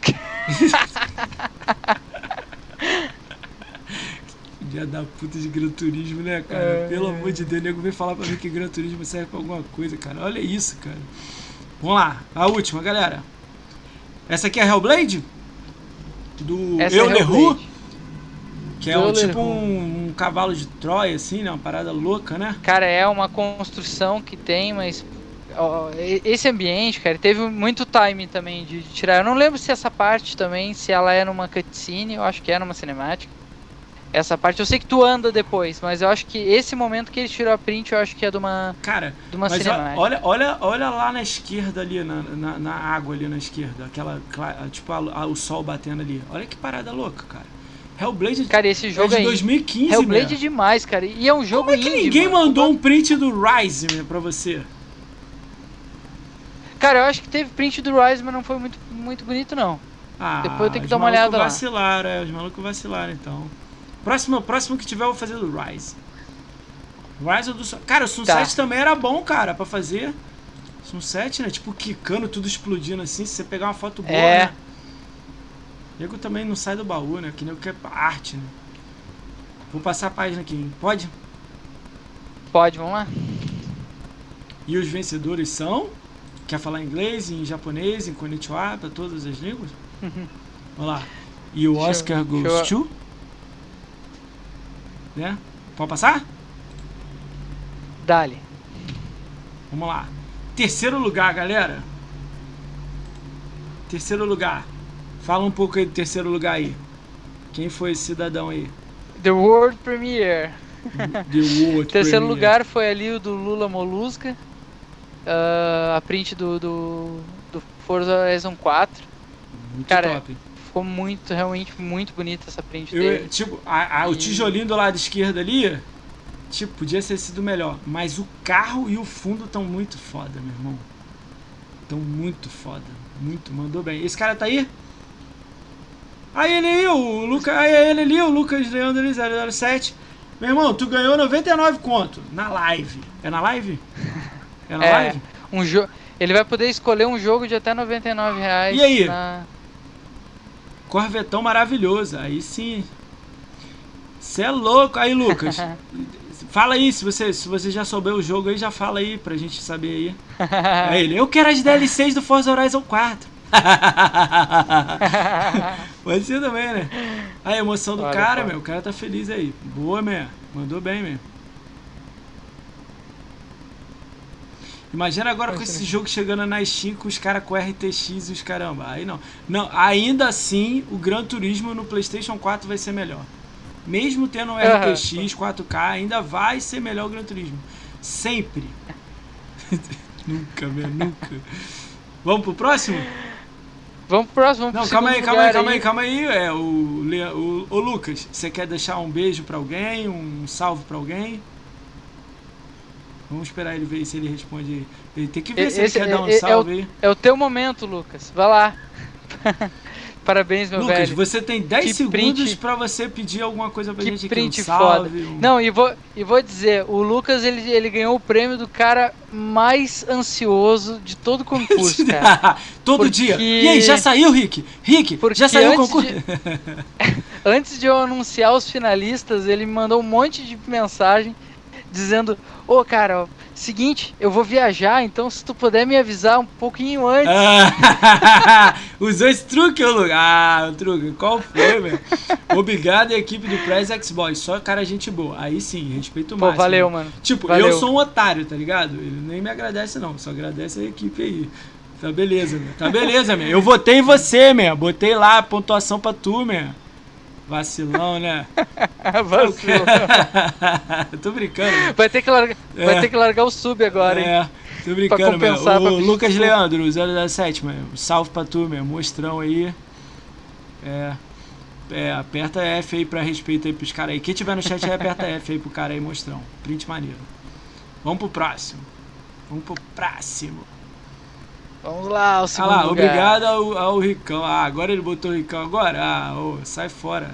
Dia da puta de Gran Turismo, né, cara? É. Pelo amor de Deus, o nego vem falar pra mim que Gran Turismo serve pra alguma coisa, cara. Olha isso, cara. Vamos lá, a última, galera. Essa aqui é Hellblade? Do Essa Eu é Hellblade. Que é um, tipo Leroux. um, cavalo de Troia, assim, né? Uma parada louca, né? Cara, é uma construção que tem, mas ó, esse ambiente, cara, teve muito time também de, de, tirar. Eu não lembro se essa parte também, se ela é numa cutscene, eu acho que é numa cinemática. Essa parte, eu sei que tu anda depois, mas eu acho que esse momento que ele tirou a print, eu acho que é de uma, Cara, de uma mas cinemática. olha, olha, olha lá na esquerda ali, na, na, na água ali na esquerda, aquela, tipo, a- a- o sol batendo ali. Olha que parada louca, cara. Hellblade Cara, esse é jogo de aí, 2015, Hellblade é meu. demais, cara. E é um jogo Como é que indie, ninguém mano. mandou um print do Rise, meu, pra você? Cara, eu acho que teve print do Rise, mas não foi muito, muito bonito, não. Ah, Depois eu tenho que dar uma olhada lá. vacilaram, é, os malucos vacilaram, então. Próximo, próximo que tiver, eu vou fazer do Rise. Rise ou do... Cara, o Sunset Tá. também era bom, cara, pra fazer. Sunset, né? Tipo, quicando, tudo explodindo assim, se você pegar uma foto boa, É. né? Nego também não sai do baú, né? Que nem o que é arte, né? Vou passar a página aqui, hein? Pode? Pode, vamos lá. E os vencedores são... Quer falar inglês, em japonês, em konnichiwa, pra todas as línguas? Vamos lá. E o Deixa eu- Oscar deixa goes to... Né? Pode passar? Dali. Vamos lá. Terceiro lugar, galera. Terceiro lugar. Fala um pouco aí do terceiro lugar aí. Quem foi esse cidadão aí? The World Premiere. The World Terceiro Premiere. lugar foi ali o do Lula Molusca. Ah, a print do, do, do Forza Horizon 4. Muito cara, top. Ficou muito, realmente muito bonita essa print Eu, dele. tipo, a- a- o E- tijolinho do lado esquerdo ali, tipo, podia ter sido melhor. Mas o carro e o fundo estão muito foda, meu irmão. Estão muito foda. Muito, mandou bem. Esse cara tá aí? Aí ele aí, o Lucas. Aí ele ali, o Lucas Leandro 007. Meu irmão, tu ganhou 99 conto na live. É na live? É na É. live? Um jo ele vai poder escolher um jogo de até 99 reais. E aí? na- Corvetão maravilhoso. Aí sim. Você é louco. Aí, Lucas. fala aí, se você, se você já souber o jogo aí, já fala aí pra gente saber aí. Aí ele, eu quero as DLCs do Forza Horizon 4. Pode ser também, né? A emoção do Olha, cara, pô. meu. O cara tá feliz aí. Boa, meu. Mandou bem, meu. Imagina agora com esse jogo chegando na Steam com os caras com RTX e os caramba. Aí não. Não, ainda assim, o Gran Turismo no PlayStation 4 vai ser melhor. Mesmo tendo um. RTX 4K, ainda vai ser melhor o Gran Turismo. Sempre. nunca, meu, nunca. Vamos pro próximo? Vamos pro próximo, vamos Não, calma aí, calma aí, calma aí, calma aí. É, o, o, o Lucas, você quer deixar um beijo pra alguém, um salve pra alguém? Vamos esperar ele ver se ele responde. Ele tem que ver se Esse- ele quer dar um é- é- salve aí. É o teu momento, Lucas. Vai lá. Parabéns, meu Lucas, velho. você tem 10 Que segundos print- pra você pedir alguma coisa pra Que gente aqui. print um salve, foda. um- Não, e vou, e vou dizer, o Lucas ele, ele ganhou o prêmio do cara mais ansioso de todo o concurso, cara. Todo Porque- dia. E aí, já saiu, Rick? Rick, Porque já saiu o concurso? de- Antes de eu anunciar os finalistas, ele me mandou um monte de mensagem dizendo: Ô cara, ó, seguinte, eu vou viajar, então se tu puder me avisar um pouquinho antes. Ah, Usou esse truque, ô Lucas. Ah, o truque. Qual foi, velho? Obrigado, equipe do Press X-Boys. Só cara gente boa. Aí sim, respeito Pô, máximo. valeu, mano. Tipo, Valeu. eu sou um otário, tá ligado? Ele nem me agradece, não. Só agradece a equipe aí. Tá beleza, meu. Tá beleza, meu. Eu votei em você, meu. Botei lá a pontuação pra tu, meu. Vacilão, né? Vacilo. Tô brincando, meu. Vai ter que largar, É. vai ter que largar o sub agora, hein? É, tô brincando, meu. O Lucas. Leandro, 017, meu. Salve pra tu, meu. Mostrão aí. É. É, aperta F aí pra respeito aí pros caras aí. Quem tiver no chat aí, aperta F aí pro cara aí, mostrão. Print maneiro. Vamos pro próximo. Vamos pro próximo. Vamos lá, o Ah segundo lá, lugar. obrigado ao, ao Ricão. Ah, agora ele botou o Ricão agora? Ah, ô, sai fora.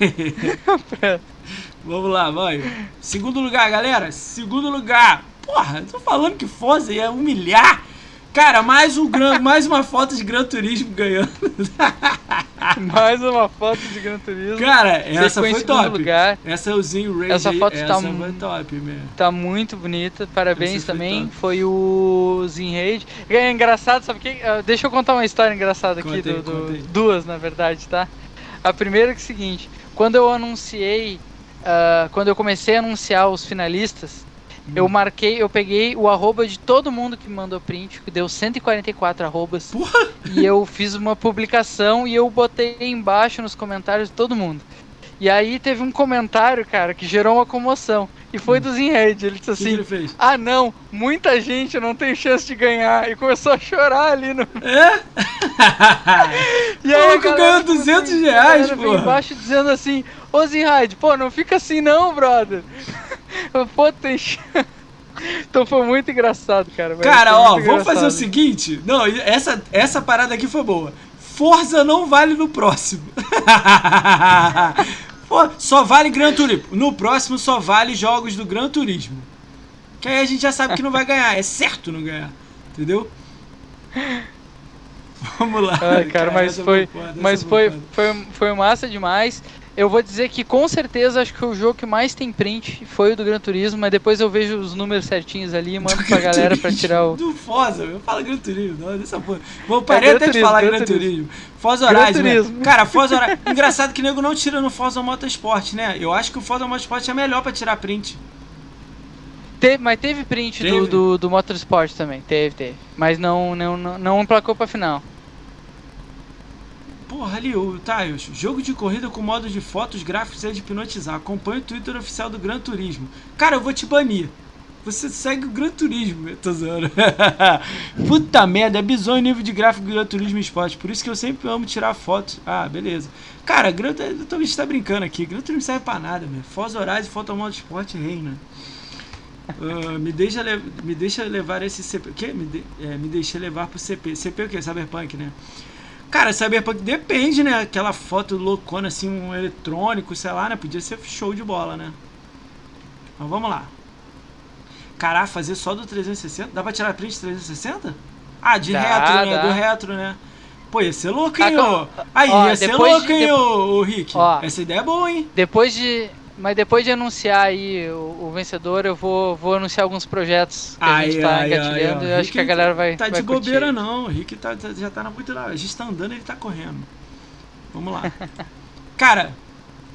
Vamos lá, vai. Segundo lugar, galera. Segundo lugar. Porra, tô falando que Forza ia humilhar. Cara, mais, um gran, mais uma foto de Gran Turismo ganhando. Mais uma foto de Gran Turismo. Cara, essa foi top. lugar. Essa é o Zinho Rage Essa foto essa tá foi top, meu. Tá muito bonita, parabéns Essa foi também. top. Foi o Zinraid. É engraçado, sabe que? ah, Deixa eu contar uma história engraçada aqui, Conta aí, do, aí. duas na verdade, tá? A primeira é que é o seguinte: quando eu anunciei uh, quando eu comecei a anunciar os finalistas. Eu marquei, eu peguei o arroba de todo mundo que me mandou print, que deu 144 arrobas. Porra. E eu fiz uma publicação e eu botei embaixo nos comentários de todo mundo. E aí teve um comentário, cara, que gerou uma comoção. E foi do Zinhead. Ele disse assim: que ele Ah, não, muita gente não tem chance de ganhar. E começou a chorar ali no. É? e aí, que ganhou 200 assim, reais, pô. embaixo dizendo assim: Ô Zinhead, pô, não fica assim não, brother. chance. Então foi muito engraçado, cara. Cara, ó, vamos fazer o seguinte. Não, essa, essa parada aqui foi boa. Forza não vale no próximo. Pô, só vale Gran Turismo. No próximo só vale jogos do Gran Turismo. Que aí a gente já sabe que não vai ganhar. É certo não ganhar. Entendeu? Vamos lá. Cara, cara mas foi, mas foi, foi, foi massa demais. Eu vou dizer que com certeza acho que o jogo que mais tem print foi o do Gran Turismo, mas depois eu vejo os números certinhos ali e mando do pra galera pra tirar o. Do Forza, eu falo Gran Turismo, não, dessa porra. Vou parar é, até de falar Gran, Gran Turismo. Forza Horizon, né? Cara, Forza Horizon. Engraçado que o nego não tira no Forza Motorsport, né? Eu acho que o Forza Motorsport é melhor pra tirar print. Teve, mas teve print teve. Do, do, do Motorsport também, teve, teve. Mas não, não, não, não emplacou pra final. Porra, ali, o Taios. Jogo de corrida com modo de fotos, gráficos e de hipnotizar. Acompanhe o Twitter oficial do Gran Turismo. Cara, eu vou te banir. Você segue o Gran Turismo, eu tô zoando. Puta merda, é bizonho o nível de gráfico do Gran Turismo Esporte. Por isso que eu sempre amo tirar fotos. Ah, beleza. Cara, Gran Turismo tá brincando aqui. Gran Turismo serve pra nada, meu. Foz Horizon e Fotomodo Esporte reina. Uh, me, deixa me deixa levar esse CP. Que? Me, de é, me deixa levar pro CP. CP é o que? Cyberpunk, né? Cara, Cyberpunk depende, né? Aquela foto loucona, assim, um eletrônico, sei lá, né? Podia ser show de bola, né? Mas vamos lá. Caralho, fazer só do 360? Dá pra tirar print 360? Ah, de dá, retro, né? Do retro, né? Pô, ia ser louco, hein, ô? Aí, ó, ia ser louco, de, hein, ô, Rick? Ó, Essa ideia é boa, hein? Depois de mas depois de anunciar aí o, o, vencedor, eu vou, vou anunciar alguns projetos que ai, a gente tá ai, engatilhando. Ai, eu acho que a galera vai. Tá vai de bobeira, não. O Rick tá, tá, já tá na muito. A gente tá andando ele tá correndo. Vamos lá. Cara,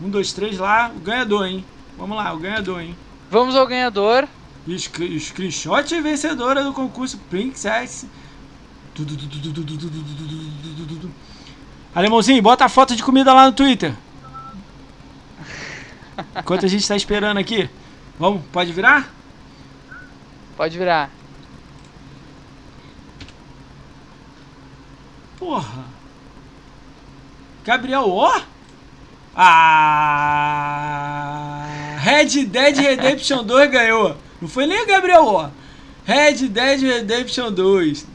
um, dois, três lá, o ganhador, hein? Vamos lá, o ganhador, hein? Vamos ao ganhador. Screenshot e vencedora do concurso Princess. Alemãozinho, bota a foto de comida lá no Twitter. Enquanto a gente está esperando aqui. Vamos, pode virar? Pode virar. Porra. Gabriel O? Ah! Red Dead Redemption 2 ganhou. Não foi nem o Gabriel O. Red Dead Redemption 2.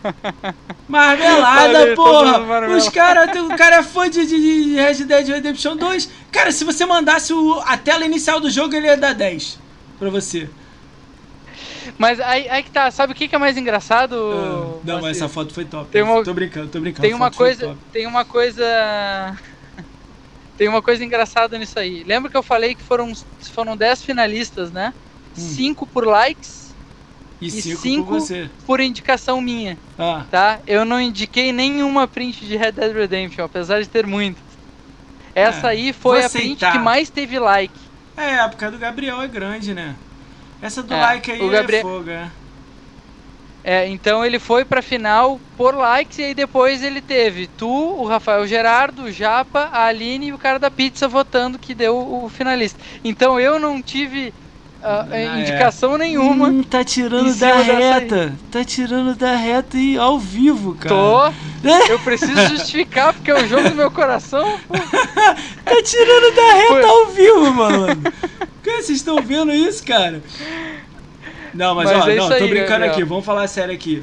Marmelada, porra! Os cara, o cara é fã de, de, Red Dead Redemption 2. Cara, se você mandasse o, a tela inicial do jogo, ele ia dar 10 pra você. Mas aí, aí que tá, sabe o que, que é mais engraçado? Ah, não, mas essa foto foi top. Tem uma, tô brincando, tô brincando. Tem uma coisa. Tem uma coisa. tem uma coisa engraçada nisso aí. Lembra que eu falei que foram, foram 10 finalistas, né? 5 hum. por likes e, cinco, por você. Por indicação minha. Ah. Tá? Eu não indiquei nenhuma print de Red Dead Redemption, apesar de ter muitas. Essa é, aí foi a print que mais teve like. É, a época do Gabriel é grande, né? Essa do é, like aí o Gabriel... é fogo, é. É, então ele foi pra final por likes e aí depois ele teve tu, o Rafael Gerardo, o Japa, a Aline e o cara da pizza votando que deu o finalista. Então eu não tive ah, é, indicação é. nenhuma. Hum, tá tirando da reta. Tá tirando da reta e ao vivo, cara. Tô. Eu preciso justificar porque é o jogo do meu coração. tá tirando da reta Foi. ao vivo, mano. Vocês estão vendo isso, cara? Não, mas, mas ó, é não, tô aí, brincando Gabriel. aqui. Vamos falar sério aqui.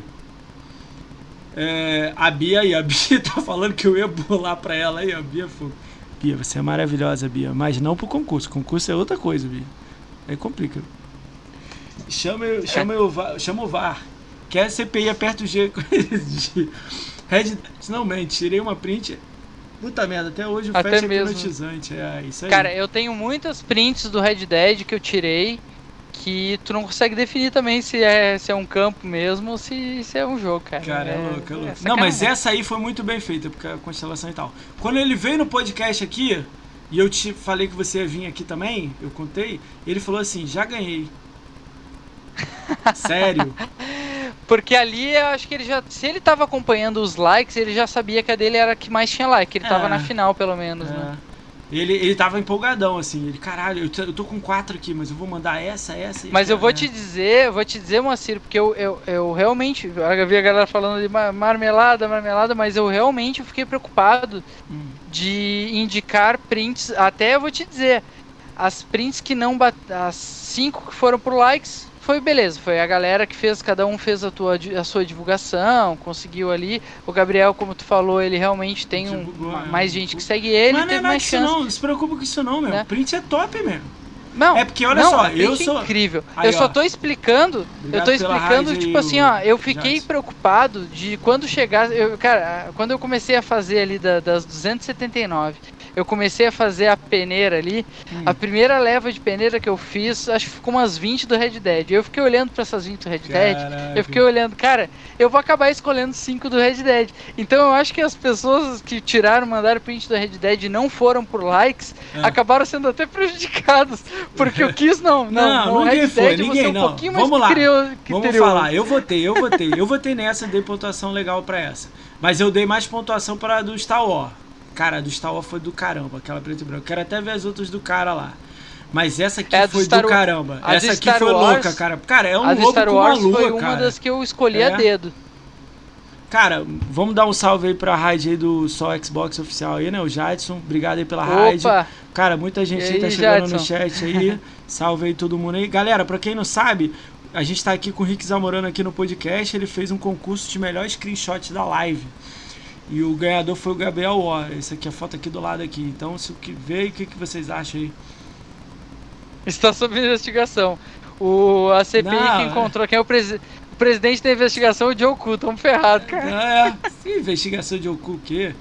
É, a Bia aí, a Bia tá falando que eu ia bolar pra ela aí, a Bia foi. Bia, você é maravilhosa, Bia. Mas não pro concurso. Concurso é outra coisa, Bia. Aí complica. Chama, chama, é. o, chama o VAR. Quer a CPI aperta o G. Red. Não, mente, tirei uma print. Puta merda, até hoje o até Flash é hipnotizante. É, isso aí. Cara, eu tenho muitas prints do Red Dead que eu tirei que tu não consegue definir também se é, se é um campo mesmo ou se, se é um jogo, cara. Cara, é, é louco, é louco. É não, mas essa aí foi muito bem feita, porque a constelação e tal. Quando ele veio no podcast aqui, e eu te falei que você ia vir aqui também, eu contei, ele falou assim, já ganhei. Sério. Porque ali eu acho que ele já. Se ele tava acompanhando os likes, ele já sabia que a dele era a que mais tinha like. Ele é, tava na final, pelo menos, é. né? Ele, ele tava empolgadão, assim. Ele, caralho, eu tô, eu tô com quatro aqui, mas eu vou mandar essa, essa e Mas eu vou te dizer, eu vou te dizer, Moacir, porque eu, eu, eu realmente. Eu vi a galera falando de marmelada, marmelada, mas eu realmente fiquei preocupado hum. de indicar prints. Até eu vou te dizer, as prints que não. As cinco que foram por likes foi beleza, foi a galera que fez, cada um fez a, tua, a sua divulgação, conseguiu ali. O Gabriel, como tu falou, ele realmente tem um, é. mais gente que segue ele, Mas teve não é mais chance. Não, não se preocupa com isso não, meu. Né? O print é top mesmo. Não, é porque olha não, só, eu é sou incrível. Aí, eu só tô explicando, eu tô explicando tipo assim, ó, eu fiquei preocupado de quando chegar, eu, cara, quando eu comecei a fazer ali da, das 279 eu comecei a fazer a peneira ali. Hum. A primeira leva de peneira que eu fiz, acho que ficou umas 20 do Red Dead. Eu fiquei olhando para essas 20 do Red Dead. Eu fiquei olhando, cara, eu vou acabar escolhendo 5 do Red Dead. Então eu acho que as pessoas que tiraram, mandaram print do Red Dead e não foram por likes, é. acabaram sendo até prejudicados. Porque eu quis não. Não, não ninguém Red foi, Dead, ninguém, um não. Vamos lá. Criou, Vamos falar, eu votei, eu votei. eu votei nessa, dei pontuação legal para essa. Mas eu dei mais pontuação para a do Star Wars. Cara, do Star Wars foi do caramba, aquela preto e branco. Quero até ver as outras do cara lá. Mas essa aqui é, foi do, do caramba. Essa aqui foi Wars, louca, cara. Cara, é um louco Star Wars com uma lua, foi uma das que eu escolhi é. a dedo. Cara, vamos dar um salve aí pra raid aí do Só Xbox oficial aí, né? O Jadson. Obrigado aí pela raid. Cara, muita gente aí, aí tá chegando Jadson? no chat aí. salve aí todo mundo aí. Galera, pra quem não sabe, a gente tá aqui com o Rick Zamorano aqui no podcast. Ele fez um concurso de melhor screenshot da live. E o ganhador foi o Gabriel O. Essa aqui é a foto aqui do lado aqui. Então, se o que veio, o que, que vocês acham aí? Está sob investigação. O a CPI Não, que encontrou é... quem é o, presi o presidente da investigação, o Joe Cu. Tamo ferrado, cara. É, sim, investigação de Joe Cu o quê?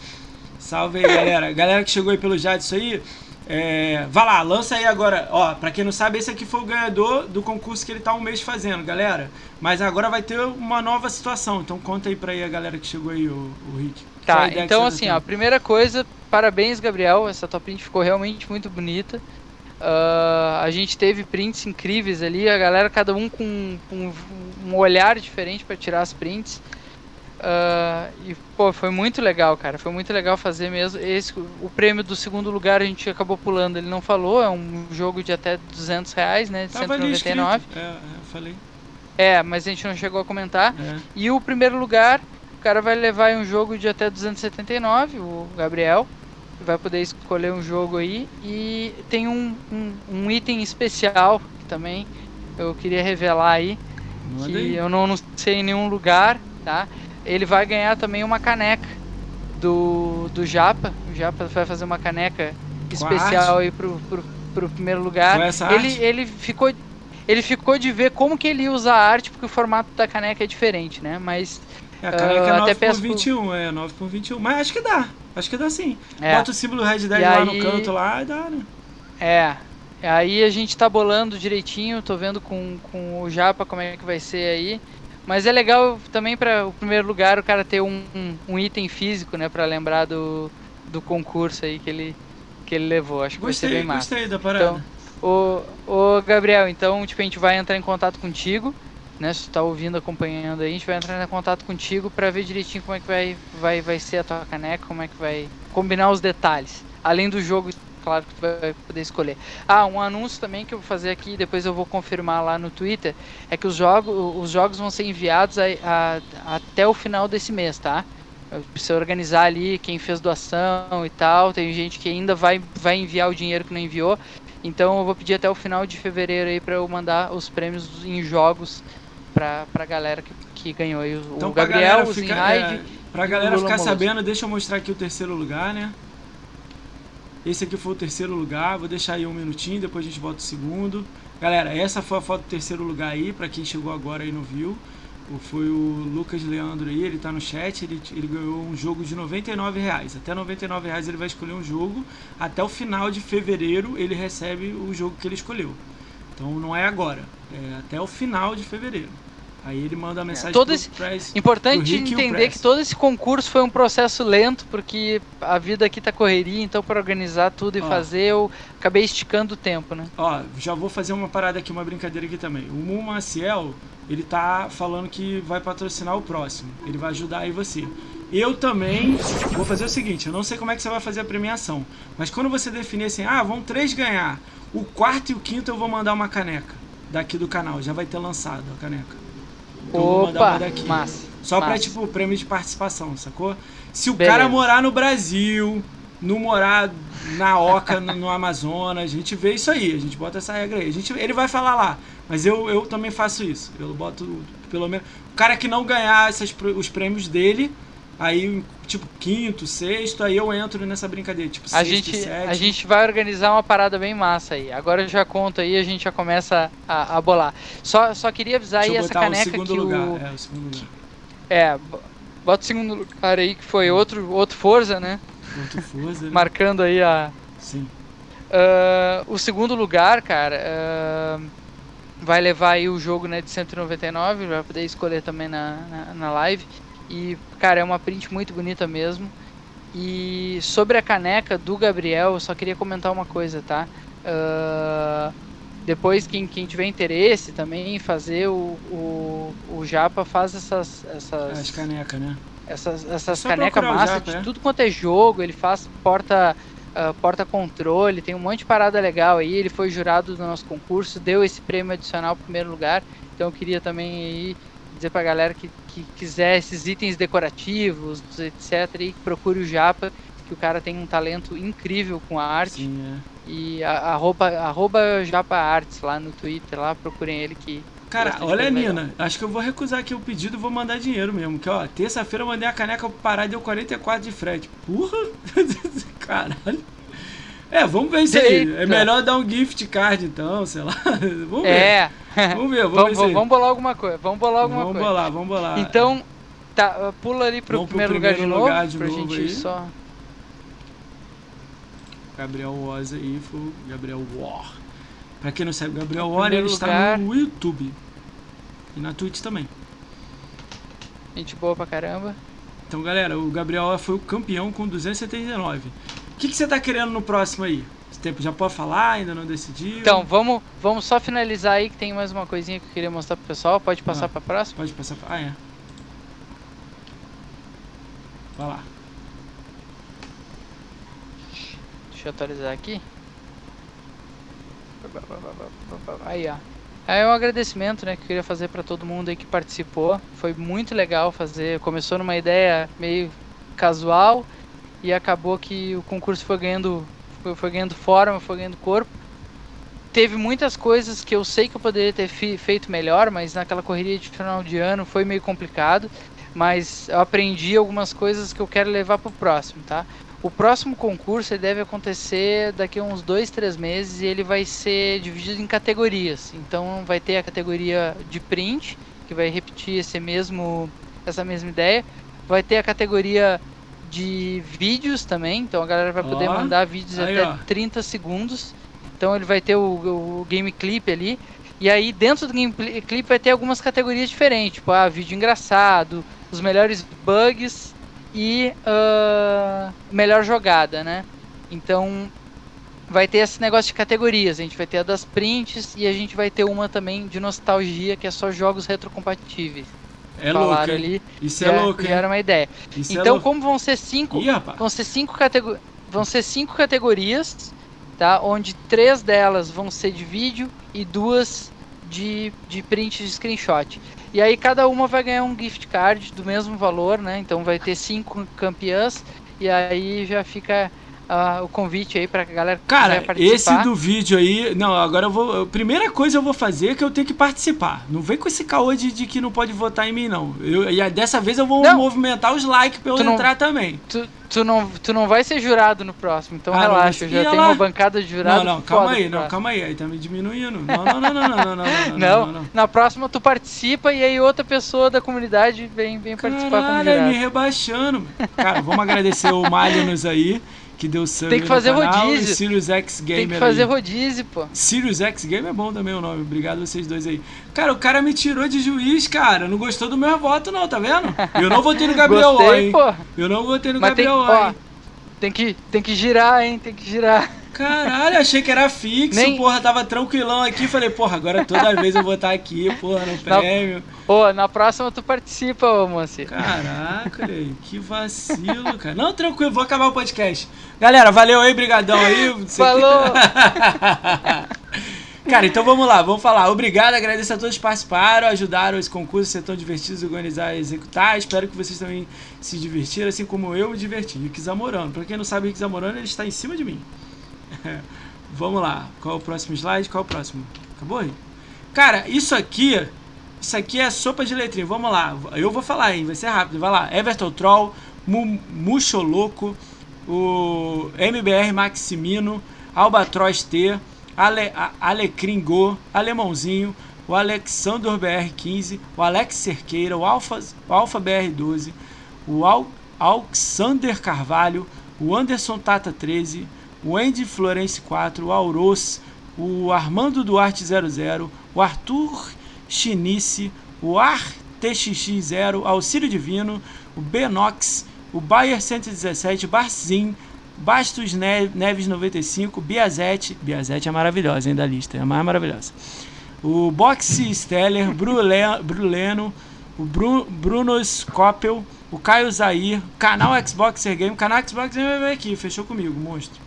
Salve aí, galera. galera que chegou aí pelo isso aí. É, vai lá, lança aí agora. Ó, pra quem não sabe, esse aqui foi o ganhador do concurso que ele tá um mês fazendo, galera. Mas agora vai ter uma nova situação. Então conta aí pra aí a galera que chegou aí, o, o Rick. Tá, então assim, ó, primeira coisa, parabéns, Gabriel. Essa tua print ficou realmente muito bonita. Uh, a gente teve prints incríveis ali, a galera, cada um com, com um olhar diferente para tirar as prints. Uh, e pô, foi muito legal, cara. Foi muito legal fazer mesmo. Esse, o prêmio do segundo lugar a gente acabou pulando, ele não falou. É um jogo de até 200 reais, né? De Tava 199. É, é, eu falei. É, mas a gente não chegou a comentar. É. E o primeiro lugar cara vai levar um jogo de até 279, o Gabriel. Vai poder escolher um jogo aí. E tem um, um, um item especial que também eu queria revelar aí. Manda que aí. eu não, não sei em nenhum lugar, tá? Ele vai ganhar também uma caneca do, do Japa. O Japa vai fazer uma caneca especial aí pro, pro, pro primeiro lugar. ele, ele ficou ele ficou de ver como que ele usa a arte, porque o formato da caneca é diferente, né? Mas é, a caneca uh, é 9 por 21, por... é 9 por 21. Mas acho que dá. Acho que dá sim. É. Bota o símbolo Red Dead lá aí... no canto lá e dá, né? É. Aí a gente tá bolando direitinho, tô vendo com, com o Japa como é que vai ser aí. Mas é legal também para o primeiro lugar o cara ter um, um, um, item físico, né, para lembrar do, do concurso aí que ele que ele levou. Acho que gostei, vai ser bem massa. Gostei da parada. Então, o, o Gabriel, então, tipo, a gente vai entrar em contato contigo né? Se tu tá ouvindo, acompanhando aí, a gente vai entrar em contato contigo para ver direitinho como é que vai, vai, vai ser a tua caneca, como é que vai combinar os detalhes. Além do jogo, claro que tu vai poder escolher. Ah, um anúncio também que eu vou fazer aqui, depois eu vou confirmar lá no Twitter, é que os jogos, os jogos vão ser enviados a, a, até o final desse mês, tá? Precisa organizar ali quem fez doação e tal. Tem gente que ainda vai, vai enviar o dinheiro que não enviou. Então eu vou pedir até o final de fevereiro aí para eu mandar os prêmios em jogos pra, pra galera que, que ganhou aí. O, então, o Gabriel, o fica, é, Pra galera ficar sabendo, deixa eu mostrar aqui o terceiro lugar, né? Esse aqui foi o terceiro lugar, vou deixar aí um minutinho, depois a gente bota o segundo. Galera, essa foi a foto do terceiro lugar aí, pra quem chegou agora e não viu. Foi o Lucas Leandro aí, ele tá no chat, ele, ele ganhou um jogo de 99 reais. Até 99 reais ele vai escolher um jogo. Até o final de fevereiro ele recebe o jogo que ele escolheu. Então não é agora, é até o final de fevereiro. Aí ele manda a mensagem todo esse... Importante entender que todo esse concurso foi um processo lento, porque a vida aqui tá correria, então para organizar tudo e Ó. fazer, eu acabei esticando o tempo, né? Ó, já vou fazer uma parada aqui, uma brincadeira aqui também. O Mu Maciel, ele tá falando que vai patrocinar o próximo. Ele vai ajudar aí você. Eu também vou fazer o seguinte, eu não sei como é que você vai fazer a premiação, mas quando você definir assim, ah, vão três ganhar, o quarto e o quinto eu vou mandar uma caneca daqui do canal, já vai ter lançado a caneca. Então vou mandar Opa, uma daqui. massa. Só pra, massa. tipo, prêmio de participação, sacou? Se o Beleza. cara morar no Brasil, não morar na Oca, no, no Amazonas, a gente vê isso aí, a gente bota essa regra aí. A gente, ele vai falar lá, mas eu, eu também faço isso. Eu boto, pelo menos. O cara que não ganhar essas, os prêmios dele, aí, tipo, quinto, sexto, aí eu entro nessa brincadeira. Tipo, A sexto, gente, sétimo. a gente vai organizar uma parada bem massa aí. Agora eu já conto aí, a gente já começa a, a bolar. Só, só queria avisar Deixa aí essa botar o caneca segundo que lugar. o. É, o segundo lugar. É, bo- bota o segundo lugar aí, que foi outro, outro Forza, né? Ponto Forza, né? Marcando aí a. Sim. Ah, o segundo lugar, cara, ah, vai levar aí o jogo né, de 199, vai poder escolher também na, na, na live. E, cara, é uma print muito bonita mesmo. E sobre a caneca do Gabriel, eu só queria comentar uma coisa, tá? Ah, depois, quem, quem tiver interesse também em fazer, o, o, o Japa faz essas, essas, As canecas, né? essas, essas canecas massa Japa, de é. tudo quanto é jogo, ele faz porta ah, porta controle, tem um monte de parada legal aí, ele foi jurado do nosso concurso, deu esse prêmio adicional primeiro lugar, então eu queria também aí dizer pra galera que, que quiser esses itens decorativos, etc, e procure o Japa, que o cara tem um talento incrível com a arte, Sim, é. e a, arroba, arroba Japa Arts lá no Twitter, lá procurem ele que Cara, olha, legal. Nina, acho que eu vou recusar aqui o pedido e vou mandar dinheiro mesmo. Que, ó, terça-feira eu mandei a caneca Pará e deu 44 de frete. Porra! Caralho. É, vamos ver isso aí. É melhor dar um gift card, então, sei lá. Vamos ver. É, Vamos ver, vamos, ver vamos, vamos bolar alguma coisa, vamos bolar alguma Vamos coisa. bolar, vamos bolar. Então, tá, pula ali pro Vamos pro primeiro, lugar, de primeiro novo, lugar de pra novo gente aí. só... Gabriel Woz aí, foi o Gabriel War. Pra quem não sabe, o Gabriel War ele primeiro está lugar- no YouTube. E na Twitch também. Gente boa pra caramba. Então, galera, o Gabriel foi o campeão com 279. O que, que você tá querendo no próximo aí? Esse tempo já pode falar? Ainda não decidiu? Então, vamos, vamos só finalizar aí que tem mais uma coisinha que eu queria mostrar pro pessoal. Pode passar Ah. pra próxima? Pode passar pra... Ah, é. Vai lá. Deixa eu atualizar aqui. Aí, ó. É um agradecimento, né, que eu queria fazer pra todo mundo aí que participou. Foi muito legal fazer. Começou numa ideia meio casual e acabou que o concurso foi ganhando, foi, ganhando forma, foi ganhando corpo. Teve muitas coisas que eu sei que eu poderia ter feito melhor, mas naquela correria de final de ano foi meio complicado. Mas eu aprendi algumas coisas que eu quero levar pro próximo, tá? O próximo concurso deve acontecer daqui a uns dois, três meses e ele vai ser dividido em categorias. Então vai ter a categoria de print, que vai repetir esse mesmo, essa mesma ideia. Vai ter a categoria de vídeos também, então a galera vai poder Ó, mandar vídeos aí, até ó. 30 segundos. Então ele vai ter o, o game clip ali. E aí dentro do game clip vai ter algumas categorias diferentes, tipo, ah, vídeo engraçado, os melhores bugs e ah, melhor jogada, né? Então vai ter esse negócio de categorias. A gente vai ter a das prints e a gente vai ter uma também de nostalgia, que é só jogos retrocompatíveis. É louco, Falaram hein? ali. Isso já, é louco, era uma ideia. Isso é então, louco. como vão ser cinco, Ih, vão ser cinco categorias, vão ser cinco categorias, tá? Onde três delas vão ser de vídeo e duas de, de print de screenshot. E aí cada uma vai ganhar um gift card do mesmo valor, né? Então vai ter cinco campeãs e aí já fica uh, o convite aí pra galera que Cara, esse do vídeo aí. Não, agora eu vou. Primeira coisa eu vou fazer é que eu tenho que participar. Não vem com esse caô de, de que não pode votar em mim, não. Eu, e dessa vez eu vou não. movimentar os likes pra eu tu entrar não, também. Tu, tu, não, tu não vai ser jurado no próximo, então ah, relaxa. Eu já tenho lá. uma bancada de jurado. Não, não, calma aí, não, calma aí. Aí tá me diminuindo. Não, não, não, não, não, não, não, não, Na próxima tu participa e aí outra pessoa da comunidade vem, vem Caralho, participar com o jurado. me rebaixando. Cara, vamos agradecer o Malinos aí que deu sub Tem que fazer canal, rodízio. Sirius X Gamer Tem que fazer aí. rodízio, pô. Sirius X Gamer é bom também o nome. Obrigado vocês dois aí. Cara, o cara me tirou de juiz, cara. Não gostou do meu voto, não, tá vendo? Eu não votei no Gabriel Gostei, hein? pô. Eu não votei no Mas tem, Gabriel Ó, ó, tem que, tem que girar, hein? Tem que girar. Caralho, achei que era fixo, Nem- porra, tava tranquilão aqui. Falei, porra, agora toda vez eu vou estar aqui, porra, no prêmio. Ô, na próxima tu participa, ô, Monsi. Caraca, que vacilo, cara. Não, tranquilo, vou acabar o podcast. Galera, valeu aí, brigadão aí. Falou! Cara, então vamos lá, vamos falar. Obrigado, agradeço a todos que participaram, ajudaram esse concurso ser tão divertido, organizar e executar. Espero que vocês também se divertiram, assim como eu me diverti. Rick Zamorano. Pra quem não sabe, Rick Zamorano, ele está em cima de mim. vamos lá. Qual é o próximo slide? Qual é o próximo? Acabou aí? Cara, isso aqui, isso aqui é sopa de letrinha. Vamos lá. Eu vou falar, hein? Vai ser rápido. Vai lá. Everton Troll, Mu- Muxoloco, o MBR Maximino, Albatroz T, Ale, Alecrim Go, Alemãozinho, o Alexandre BR15, o Alex Cerqueira, o Alfa, o Alfa BR12, o Al, Alexander Carvalho, o Anderson Tata 13, o Andy Florence 4, o Auros, o Armando Duarte 00, o Arthur Chinice, o ArTXX0, Auxílio Divino, o Benox, o Bayer 117, Barzin, Bastos Ne- Neves 95, Biazete, Biazete é maravilhosa, hein, da lista, é a mais maravilhosa. O Boxe Steller, Brule- Bruleno, o Bru, Bruno Scopel, o Caio Zair, canal Xboxer Game, canal Xboxer Game veio aqui, fechou comigo, monstro.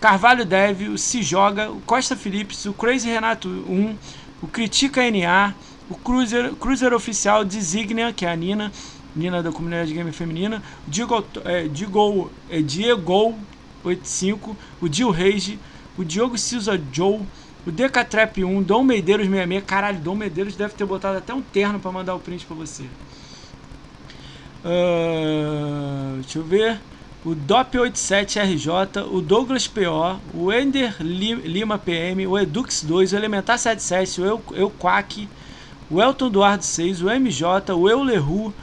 Carvalho Dev, o Se Joga, o Costa Phillips, o Crazy Renato 1, o Critica NA, o Cruiser, Cruiser Oficial Designia, que é a Nina, Nina da comunidade gamer feminina, o Diego, é, Diego, é, Diego 85, o Dil Rage, o Diogo Silva Joe, o Decatrap 1, Dom Medeiros 66, caralho, Dom Medeiros deve ter botado até um terno pra mandar o print pra você. Ah, deixa eu ver. O DOP87RJ, o Douglas PO, o Ender Li- Lima PM, o Edux2, o Elementar 77, o Eu, Eu Quack, o Elton Duardo 6, o MJ, o Eu Leru,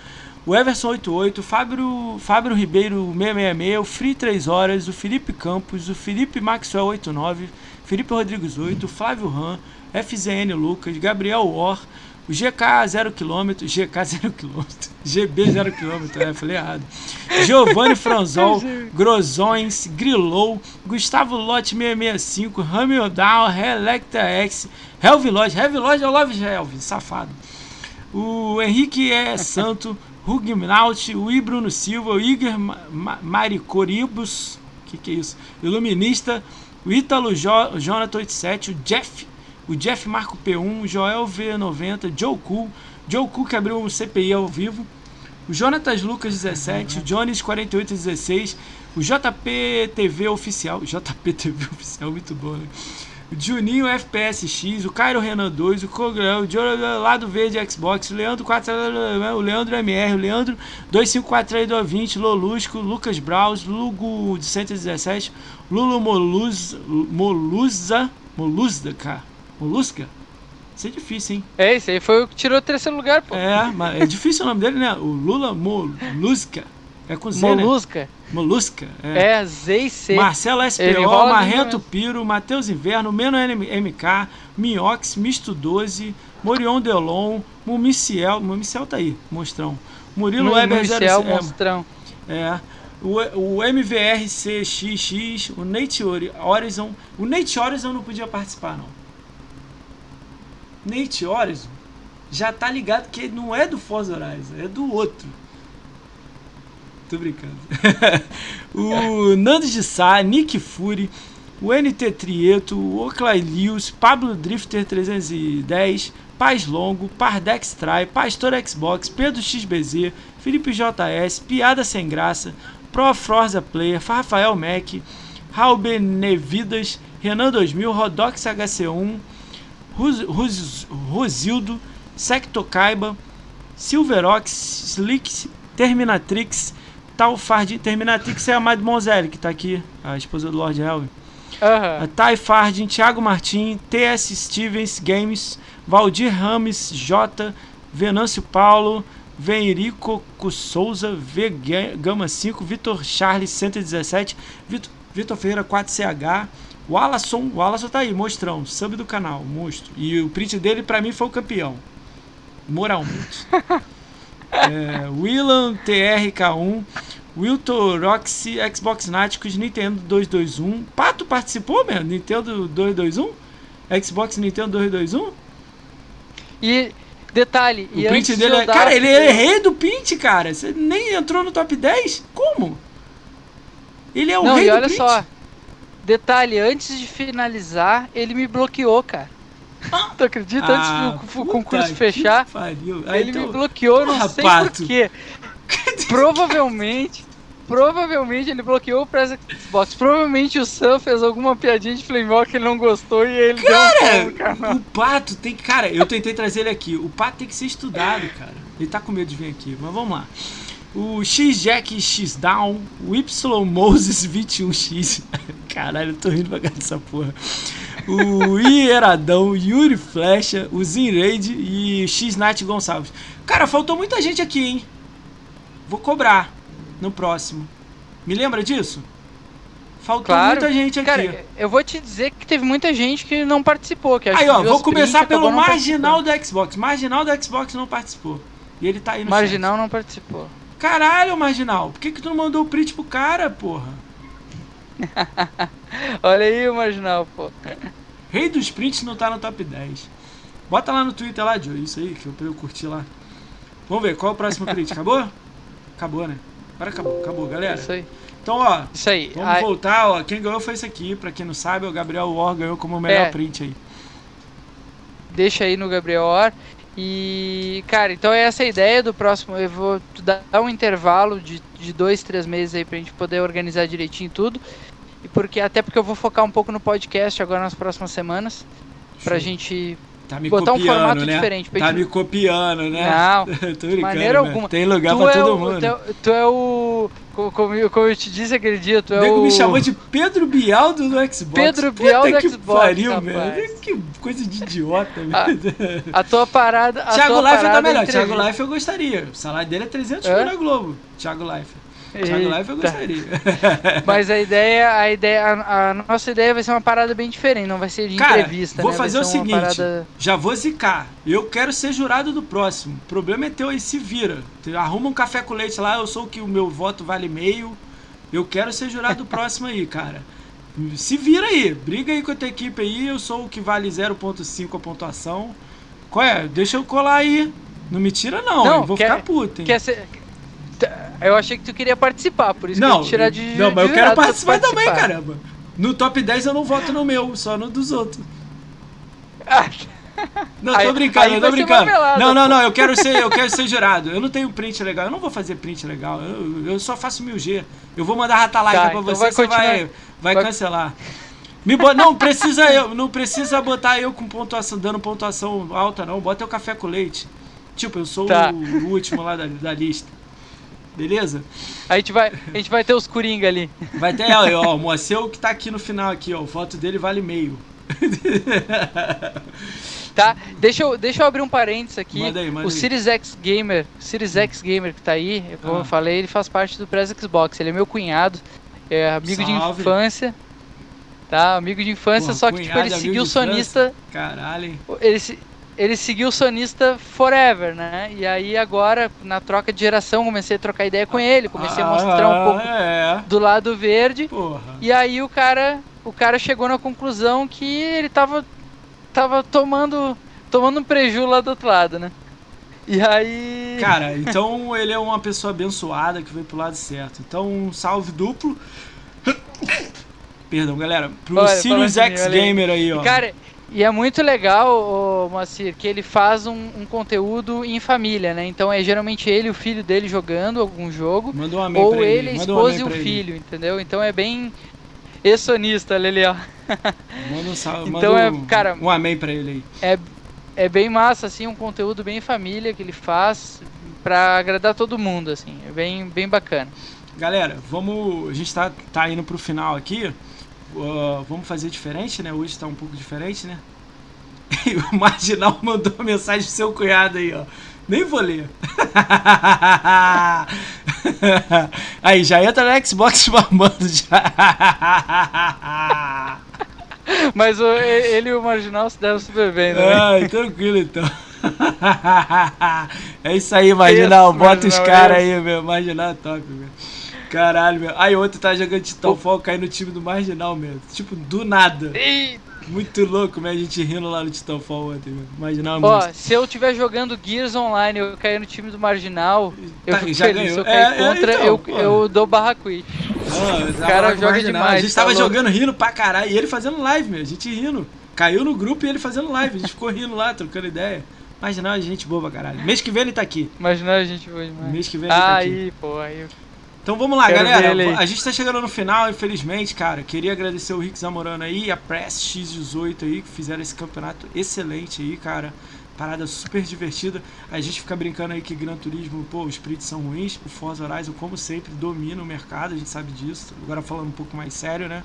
o Everson 88, o Fábio, Fábio Ribeiro 666, o Free 3 Horas, o Felipe Campos, o Felipe Maxwell 89, Felipe Rodrigues 8, o Flávio Ram, FZN Lucas, Gabriel Or, o GK 0km, GK 0km, GB 0km, é, falei errado. Giovanni Franzol, Grosões, Grilou, Gustavo Lote 665, Hamildown, Relecta X, Helvin Lodge, Helvin Lodge é o Love Helvin, safado. O Henrique é Santo, Rugnaut, o I. Bruno Silva, o Igor Ma Ma Maricoribus, que que é isso? Iluminista, o Ítalo jo Jonathan 87, o Jeff, o Jeff Marco P1, o Joel V90, Joe Cool, Joe Cool que abriu um CPI ao vivo, o Jonatas Lucas 17, o Jones 4816, o JP TV Oficial, JP TV Oficial, muito bom, né? O Juninho FPSX, o Cairo Renan 2, o Cogrel, o Jonathan Lado Verde Xbox, o Leandro 4, o Leandro MR, o Leandro 254220, Lolusco, Lucas Braus, Lugo de 117, Lulo Moluz, Moluza, Moluzda, cara, Molusca? Isso é difícil, hein? É, esse aí foi o que tirou o terceiro lugar, pô. É, mas é difícil o nome dele, né? O Lula Molusca. É com Z, né? Molusca. Molusca. É. É, Z e C. Marcelo SPO, Marrento. Piro, Matheus Inverno, Meno MK, Minhox, Misto 12, Morion Delon, Mumiciel, Mumiciel tá aí, mostrão. Murilo Weber 0, Municial, é, monstrão. é. O, o MVRCXX, o Nate Ori- Horizon. O Nate Horizon não podia participar, não. Nate Horizon já tá ligado que ele não é do Forza Horizon, é do outro. Tô brincando. o Nando de Sá, Nick Fury, o NT Trieto, o Oclay Lewis, Pablo Drifter 310, Paz Longo, Pardex Try, Pastor Xbox, Pedro XBZ, Felipe JS, Piada Sem Graça, Pro Forza Player, Rafael Mac, Raul Benevidas, Renan 2000, Rodox HC1, Rosildo, Secto Kaiba, Silverox, Slick, Terminatrix, Talfard. Terminatrix é a Mademoiselle que tá aqui, a esposa do Lord Helm. Aham. A Thay Fardin, Thiago Martim, TS Stevens Games, Valdir Rames, J, Venâncio Paulo, Venrico Souza, V Gama 5, Vitor Charles 117, Vitor, Vitor Ferreira 4CH, o Alasson, o Alasson tá aí, mostrão, sub do canal, monstro. E o print dele pra mim foi o campeão. Moralmente. é, Willan TRK1, Wilton Roxy, Xbox Náticos, Nintendo 221. Pato participou, mesmo? Nintendo 221? Xbox Nintendo 221? E detalhe, o print dele é, Cara, ele é rei do print, cara. Você nem entrou no top 10? Como? Ele é o Não, rei e do olha print. só. Detalhe, antes de finalizar, ele me bloqueou, cara. Tu acredita? Ah, antes do puta concurso fechar, ele me então- bloqueou, não sei Pato. por quê. Provavelmente, provavelmente ele bloqueou o Press Xbox. Provavelmente o Sam fez alguma piadinha de Flame que ele não gostou e ele deu um Cara, canal. o Pato tem que. Cara, eu tentei trazer ele aqui. O Pato tem que ser estudado, cara. Ele tá com medo de vir aqui, mas vamos lá. O X-Jack X-Down, o Y Moses 21X. Caralho, eu tô rindo pra cá dessa porra. O Ieradão, Yuri Flecha, o Zinraid e X-Nat Gonçalves. Cara, faltou muita gente aqui, hein? Vou cobrar no próximo. Me lembra disso? Faltou Claro. muita gente aqui. Cara, eu vou te dizer que teve muita gente que não participou. Que Aí, ó, vou começar pelo marginal do Xbox. Marginal do Xbox não participou. E ele tá aí no. Marginal não participou. Caralho, Marginal. Por que, que tu não mandou o print pro cara, porra? Olha aí o Marginal, pô. Rei dos prints não tá no top 10. Bota lá no Twitter lá, Joe. Isso aí, que eu, eu curtir lá. Vamos ver, qual é o próximo print? Acabou? Acabou, né? Agora acabou, acabou, galera. Isso aí. Então, ó, Isso aí. vamos Aí- voltar, ó. Quem ganhou foi esse aqui. Pra quem não sabe, o Gabriel War ganhou como o melhor É. print aí. deixa aí no Gabriel Or. E, cara, então é essa a ideia do próximo. Eu vou dar um intervalo de, de dois, três meses aí pra gente poder organizar direitinho tudo. E porque, até porque eu vou focar um pouco no podcast agora nas próximas semanas. Pra Show. gente. Tá me botar um copiando, formato né? diferente, pra Tá gente- me copiando, né? Não, Tô maneira né? alguma. Tem lugar Tu pra é, todo o, mundo. tu, é, tu é o. co- Como, eu- como eu te disse aquele dia, tu O é nego o. me chamou de Pedro Bialdo do Xbox. Pedro Puta Bial do que Xbox, Pariu, rapaz. velho. Que coisa de idiota, velho. A tua parada. A Thiago Life tá melhor. entrevista. Thiago Life eu gostaria. O salário dele é 300 Hã? mil na Globo. Thiago Life. Thiago Life eu gostaria. Mas a ideia, a ideia, a, a nossa ideia vai ser uma parada bem diferente, não vai ser de Cara, entrevista, vou né? fazer o seguinte. parada- Já vou zicar. Eu quero ser jurado do próximo. O problema é teu aí, se vira. Arruma um café com leite lá, eu sou o que o meu voto vale meio. Eu quero ser jurado do próximo aí, cara. Se vira aí. Briga aí com a tua equipe aí. Eu sou o que vale 0.5 a pontuação. Qual é? Deixa eu colar aí. Não me tira não, Não? Vou quer- ficar puto, hein? Quer ser... Eu achei que tu queria participar, por isso que eu Não, ia te tirar de não, mas eu de quero jurado pra tu participar também, participar. caramba. No top 10 eu não voto no meu, só no dos outros. Não, Aí- tô brincando, aí eu vai tô brincando. marmelada, Não, não, pô. não, eu quero ser, eu quero ser jurado. Eu não tenho print legal, eu não vou fazer print legal. Eu, eu só faço 1000G. Eu vou mandar ratalaika Tá, pra então você, vai você vai, vai, Vai- cancelar. Me bota, não precisa eu, não precisa botar eu com pontuação, dando pontuação alta não. Bota eu café com leite. Tipo, eu sou Tá. o, o último lá da, da lista. Beleza? a, gente vai, a gente vai ter os Coringa ali. Vai ter, ó, o que tá aqui no final aqui, ó. O voto dele vale meio. Tá? Deixa eu, deixa eu abrir um parênteses aqui. Manda aí, manda o aí. Series X Gamer, Series X Gamer que tá aí, como Ah. eu falei, ele faz parte do Press Xbox. Ele é meu cunhado, é amigo de Salve. infância. Tá, amigo de infância, Porra, só que tipo, ele seguiu o de sonista, Caralho, ele, se- ele seguiu o sonista forever, né? E aí agora, na troca de geração, comecei a trocar ideia com ele, comecei a mostrar um pouco É, do lado verde. porra. E aí o cara, o cara chegou na conclusão que ele tava tava tomando tomando um preju lá do outro lado, né? E aí Cara, então ele é uma pessoa abençoada que veio pro lado certo. Então, um salve duplo. Perdão, galera. Pro Olha, Sirius de X. Gamer aí, ó. E, cara, e é muito legal, Moacir, que ele faz um, um conteúdo em família, né? Então é geralmente ele e o filho dele jogando algum jogo, Manda um amém ou pra ele, a um esposa amém e o pra ele. filho, entendeu? Então é bem exonista, ali, ó. Manda um salve. Então manda é, um, cara- um amém pra ele aí. É, é bem massa, assim, um conteúdo bem família que ele faz pra agradar todo mundo, assim. É bem, bem bacana. Galera, vamos. A gente tá, tá indo pro final aqui. Uh, vamos fazer diferente, né? Hoje tá um pouco diferente, né? E o Marginal mandou uma mensagem pro seu cunhado aí, ó. Nem vou ler. Aí, já entra no Xbox mamando já. Mas o, ele e o Marginal se deram super bem, né? Ai, tranquilo então. é isso aí, Marginal. Bota os caras aí, meu. Marginal é top, meu. Caralho, meu. Aí outro tá jogando Titanfall, cai no time do Marginal, meu. Tipo, do nada. Eita. Muito louco, né? A gente rindo lá no Titanfall ontem, meu. Marginal Ó, se eu tiver jogando Gears Online e eu cair no time do Marginal, eu tá, fico feliz. Ganhou. Se eu cair é, é contra, é, então, eu, eu dou barra quit. o cara joga marginal. demais. A gente tá tava louco. jogando rindo pra caralho. E ele fazendo live, meu. A gente rindo. Caiu no grupo e ele fazendo live. A gente ficou rindo lá, trocando ideia. Marginal é gente boa pra caralho. Mês que vem ele tá aqui. Marginal é gente boa demais. Mês que vem ele ah, tá aqui. Aí, pô, aí. Então vamos lá, Quero galera. A gente tá chegando no final, infelizmente, cara. Queria agradecer o Rick Zamorano aí a Press X18 aí, que fizeram esse campeonato excelente aí, cara. Parada super divertida. A gente fica brincando aí que Gran Turismo, pô, os sprints são ruins. O Forza Horizon, como sempre, domina o mercado, a gente sabe disso. Agora falando um pouco mais sério, né?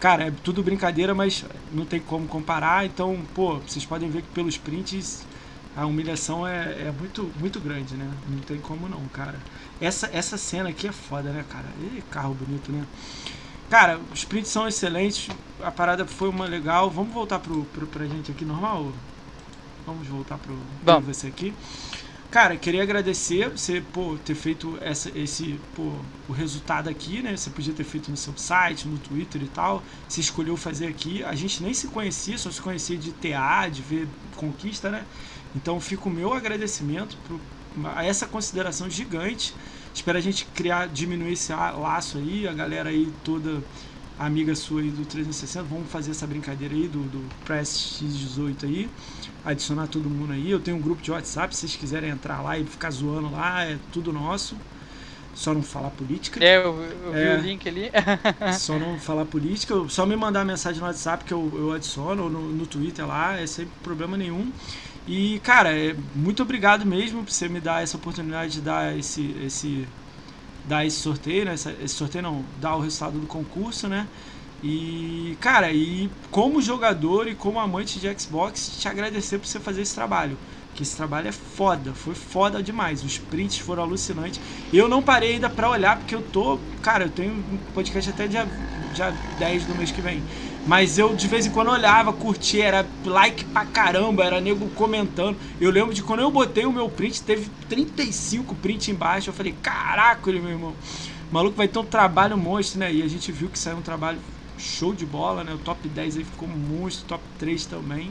Cara, é tudo brincadeira, mas não tem como comparar. Então, pô, vocês podem ver que pelos sprints a humilhação é, é muito, muito grande, né? Não tem como não, cara. Essa, essa cena aqui é foda, né, cara? E carro bonito, né? Cara, os prints são excelentes. A parada foi uma legal. Vamos voltar pro, pro, pra gente aqui normal? Vamos voltar pro, pra você aqui. Cara, queria agradecer você pô, ter feito essa, esse pô, o resultado aqui, né? Você podia ter feito no seu site, no Twitter e tal. Você escolheu fazer aqui. A gente nem se conhecia, só se conhecia de TA, de ver conquista, né? Então fica o meu agradecimento por a essa consideração gigante. Espero a gente criar, diminuir esse laço aí, a galera aí toda amiga sua aí do 360, vamos fazer essa brincadeira aí do, do Press X18 aí, adicionar todo mundo aí. Eu tenho um grupo de WhatsApp, se vocês quiserem entrar lá e ficar zoando lá, é tudo nosso. Só não falar política. É, eu, eu é, vi o link ali. só não falar política, só me mandar mensagem no WhatsApp que eu, eu adiciono, ou no, no Twitter lá, é sem problema nenhum. E, cara, é, muito obrigado mesmo por você me dar essa oportunidade de dar esse, esse, dar esse sorteio, né? Esse, sorteio não, dar o resultado do concurso, né? E, cara, e como jogador e como amante de Xbox, te agradecer por você fazer esse trabalho. Que esse trabalho é foda, foi foda demais. Os prints foram alucinantes. Eu não parei ainda pra olhar, porque eu tô. Cara, eu tenho um podcast até dia, dia 10 do mês que vem. Mas eu de vez em quando olhava, curtia, era like pra caramba, era nego comentando. Eu lembro de quando eu botei o meu print, teve 35 prints embaixo. Eu falei, caraca, meu irmão, o maluco vai ter um trabalho monstro, né? E a gente viu que saiu um trabalho show de bola, né? O top 10 aí ficou monstro, top 3 também.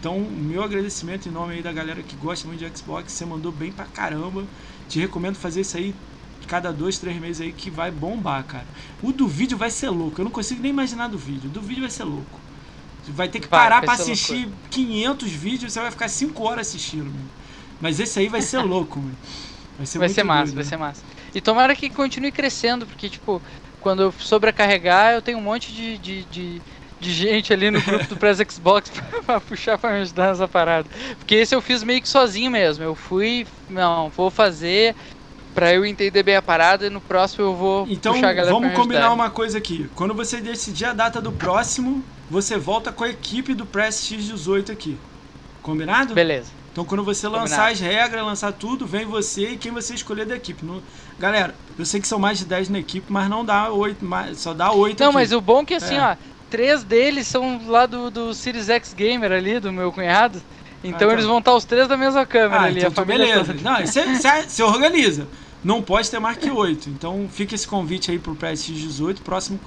Então, meu agradecimento em nome aí da galera que gosta muito de Xbox, você mandou bem pra caramba. Te recomendo fazer isso aí cada dois, três meses aí que vai bombar, cara. O do vídeo vai ser louco. Eu não consigo nem imaginar do vídeo. O do vídeo vai ser louco. Vai ter que parar para assistir loucura. 500 vídeos, você vai ficar 5 horas assistindo. Mas esse aí vai ser louco. Vai ser, vai ser massa, doido, vai né? ser massa. E tomara que continue crescendo, porque, tipo, quando eu sobrecarregar, eu tenho um monte de, de, de, de gente ali no grupo do Press Xbox pra puxar pra me ajudar nessa parada. Porque esse eu fiz meio que sozinho mesmo. Eu fui, não, vou fazer, Pra eu entender bem a parada e no próximo eu vou então, puxar a galera vamos combinar uma coisa aqui. Quando você decidir a data do próximo, você volta com a equipe do Press X18 aqui. Combinado? Beleza. Então quando você Combinado. lançar as regras, lançar tudo, vem você e quem você escolher da equipe. No... Galera, eu sei que são mais de 10 na equipe, mas não dá 8, só dá 8 Não, aqui. mas o bom é que assim, é. ó, três deles são lá do, do Series X Gamer ali, do meu cunhado. Então, ah, então. eles vão estar os três da mesma câmera ah, ali. Então, a beleza. Toda. Não, você organiza não pode ter Mark 8. Então fica esse convite aí pro PSX18, próximo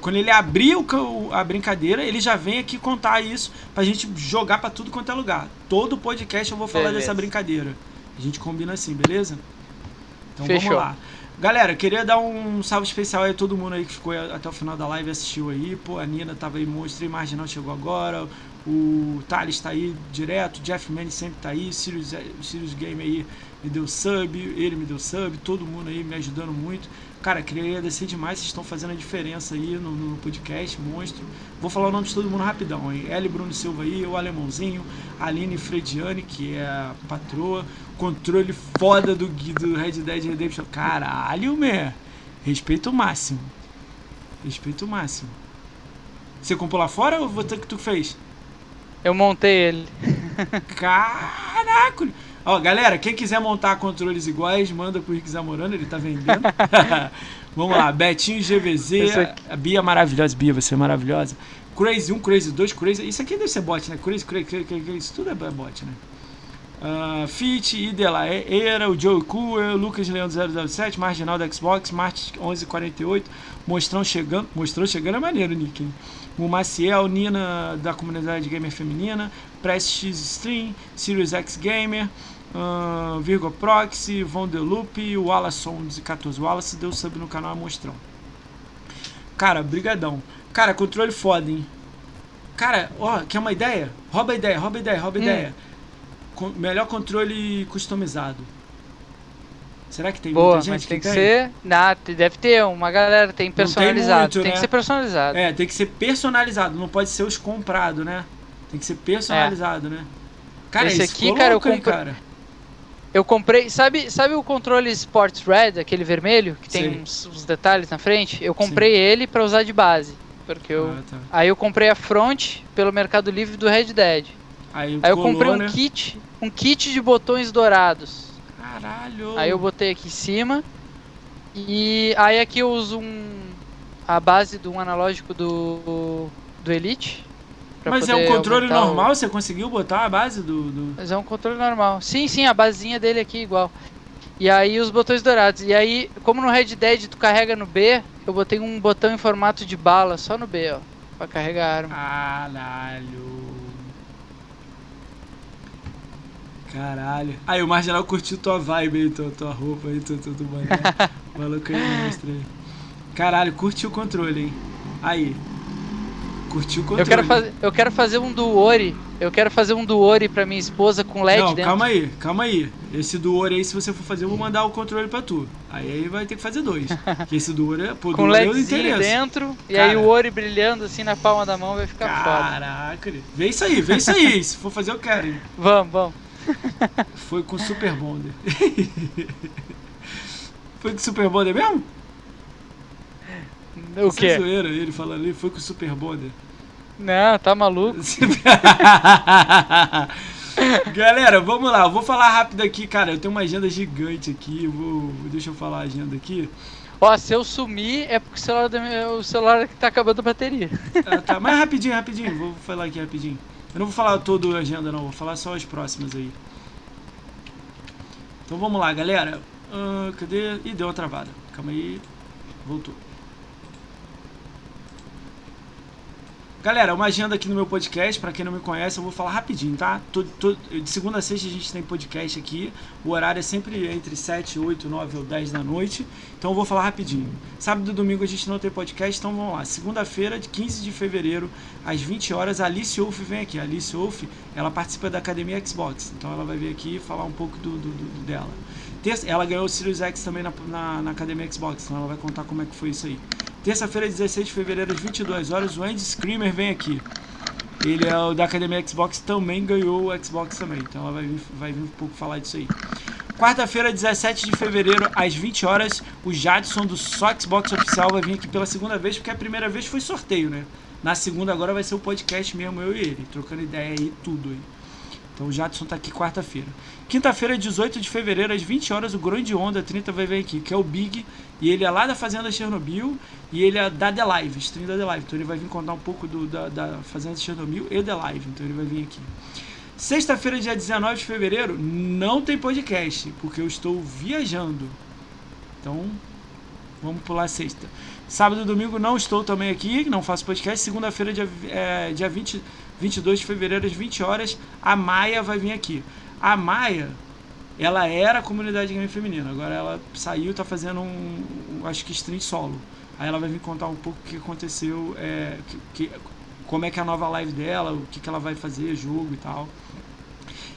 quando ele abrir o, a brincadeira, ele já vem aqui contar isso pra gente jogar pra tudo quanto é lugar. Todo podcast eu vou falar beleza. dessa brincadeira. A gente combina assim, beleza? Então Fechou. vamos lá. Galera, queria dar um salve especial aí a todo mundo aí que ficou até o final da live e assistiu aí. Pô, a Nina tava aí, Monstro Marginal chegou agora. O Thales tá aí direto, Jeff Manning sempre tá aí, Sirius, Sirius Game aí me deu sub, ele me deu sub, todo mundo aí me ajudando muito. Cara, queria agradecer demais, vocês estão fazendo a diferença aí no, no, podcast, monstro. Vou falar o nome de todo mundo rapidão, hein? L. Bruno Silva aí, o Alemãozinho, Aline Frediani, que é a patroa, controle foda do, do Red Dead Redemption. Caralho, man! Respeito máximo. Respeito máximo. Você comprou lá fora ou você que tu fez? Eu montei ele. Caraca! Ó, galera, quem quiser montar controles iguais, manda pro Rick Zamorano, ele tá vendendo. Vamos lá, Betinho GVZ, a Bia maravilhosa, Bia, você é maravilhosa. Crazy 1, Crazy 2, Crazy. Isso aqui deve ser bot, né? Crazy, Crazy, Crazy, Crazy isso tudo é bot, né? Uh, Fit, Idela Era, o Joe Cooler, Lucas Leandro 007, Marginal da Xbox, Marte 1148, Mostrão chegando. Mostrão chegando é maneiro, Nick. Hein? O Maciel, Nina da comunidade gamer feminina, Prestige Stream, Sirius X Gamer, uh, Virgo Proxy, Von Delup e o Wallace 14. O Wallace deu sub no canal Mostrão. Cara, brigadão. Cara, controle foda, hein? Cara, ó, quer uma ideia? Rouba a ideia, rouba a ideia, rouba a hum. ideia. Com, melhor controle customizado. Será que tem Boa, muita gente mas tem que, que ser. Não, deve ter uma galera tem personalizado. Tem, muito, tem né? que ser personalizado. É, tem que ser personalizado. Não pode ser os comprados, né? Tem que ser personalizado, é. né? Cara, esse aqui, cara, eu comprei. Cara. Eu comprei, sabe, sabe o controle Sports Red, aquele vermelho que tem uns, uns, detalhes na frente? Eu comprei Sim. ele para usar de base, porque eu ah, tá. aí eu comprei a front pelo Mercado Livre do Red Dead. Aí, aí eu comprei um né? kit, um kit de botões dourados. Caralho. Aí eu botei aqui em cima e aí aqui eu uso um a base de um analógico do do Elite mas é um controle normal? O... Você conseguiu botar a base do, do, Mas é um controle normal. Sim, sim, a basinha dele aqui igual. E aí os botões dourados. E aí, como no Red Dead tu carrega no B, eu botei um botão em formato de bala só no B, ó. Pra carregar a arma. Caralho. Caralho. Aí o Marginal curtiu tua vibe aí, tua, tua roupa aí, tua, tua boné. Maluco aí, mostra aí. Caralho, curtiu o controle, hein? Aí, O controle. Eu quero, fazer, eu quero fazer um do Ori. Eu quero fazer um do Ori pra minha esposa com LED Não, dentro. calma aí, calma aí. Esse do Ori aí, se você for fazer, eu vou mandar o controle pra tu. Aí, aí vai ter que fazer dois. Porque esse do Ori, é, pô, com LED dentro. Cara, e aí o Ori brilhando assim na palma da mão vai ficar caraca, foda. Caraca, vê isso aí, vê isso aí. se for fazer, eu quero. Hein? Vamos, vamos. Foi com Super Bonder. Foi com Super Bonder mesmo? O que? zoeira, ele falando ali, foi com o Super Bonder. Não, tá maluco. Galera, vamos lá. Eu vou falar rápido aqui, cara. Eu tenho uma agenda gigante aqui. Eu vou, deixa eu falar a agenda aqui. Ó, se eu sumir é porque o celular, o celular tá acabando a bateria. Ah, tá, mas rapidinho, rapidinho. Vou falar aqui rapidinho. Eu não vou falar toda a agenda, não. Vou falar só as próximas aí. Então vamos lá, galera. Uh, cadê? Ih, deu uma travada. Calma aí. Voltou. Galera, uma agenda aqui no meu podcast, para quem não me conhece, eu vou falar rapidinho, tá? De segunda a sexta a gente tem podcast aqui. O horário é sempre entre 7, 8, 9 ou 10 da noite. Então eu vou falar rapidinho. Sábado e domingo a gente não tem podcast, então vamos lá. Segunda-feira, de 15 de fevereiro, às 20 horas, a Alice Wolf vem aqui. A Alice Wolf, ela participa da Academia Xbox. Então ela vai vir aqui falar um pouco do, do, do dela. Ela ganhou o Sirius X também na, na, na Academia Xbox, então ela vai contar como é que foi isso aí. Terça-feira, 16 de fevereiro, às 22 horas, o Andy Screamer vem aqui. Ele é o da Academia Xbox, também ganhou o Xbox também. Então ela vai vir, vai vir um pouco falar disso aí. Quarta-feira, 17 de fevereiro, às 20 horas, o Jadson do Só Xbox Oficial vai vir aqui pela segunda vez, porque a primeira vez foi sorteio, né? Na segunda agora vai ser o podcast mesmo, eu e ele, trocando ideia aí, tudo aí. Então o Jadson tá aqui quarta-feira. Quinta-feira, 18 de fevereiro, às 20 horas, o Grande Onda 30 vai vir aqui, que é o Big. E ele é lá da Fazenda Chernobyl e ele é da The Live, stream da The Live. Então ele vai vir contar um pouco do, da, da Fazenda Chernobyl e The Live. Então ele vai vir aqui. Sexta-feira, dia 19 de fevereiro, não tem podcast, porque eu estou viajando. Então, vamos pular sexta. Sábado e domingo não estou também aqui, não faço podcast. Segunda-feira, dia, é, dia 20 22 de fevereiro às 20 horas, a Maia vai vir aqui. A Maia, ela era a comunidade game feminina, agora ela saiu tá fazendo um, um, acho que stream solo. Aí ela vai vir contar um pouco o que aconteceu, é, que, que, como é que é a nova live dela, o que, que ela vai fazer, jogo e tal.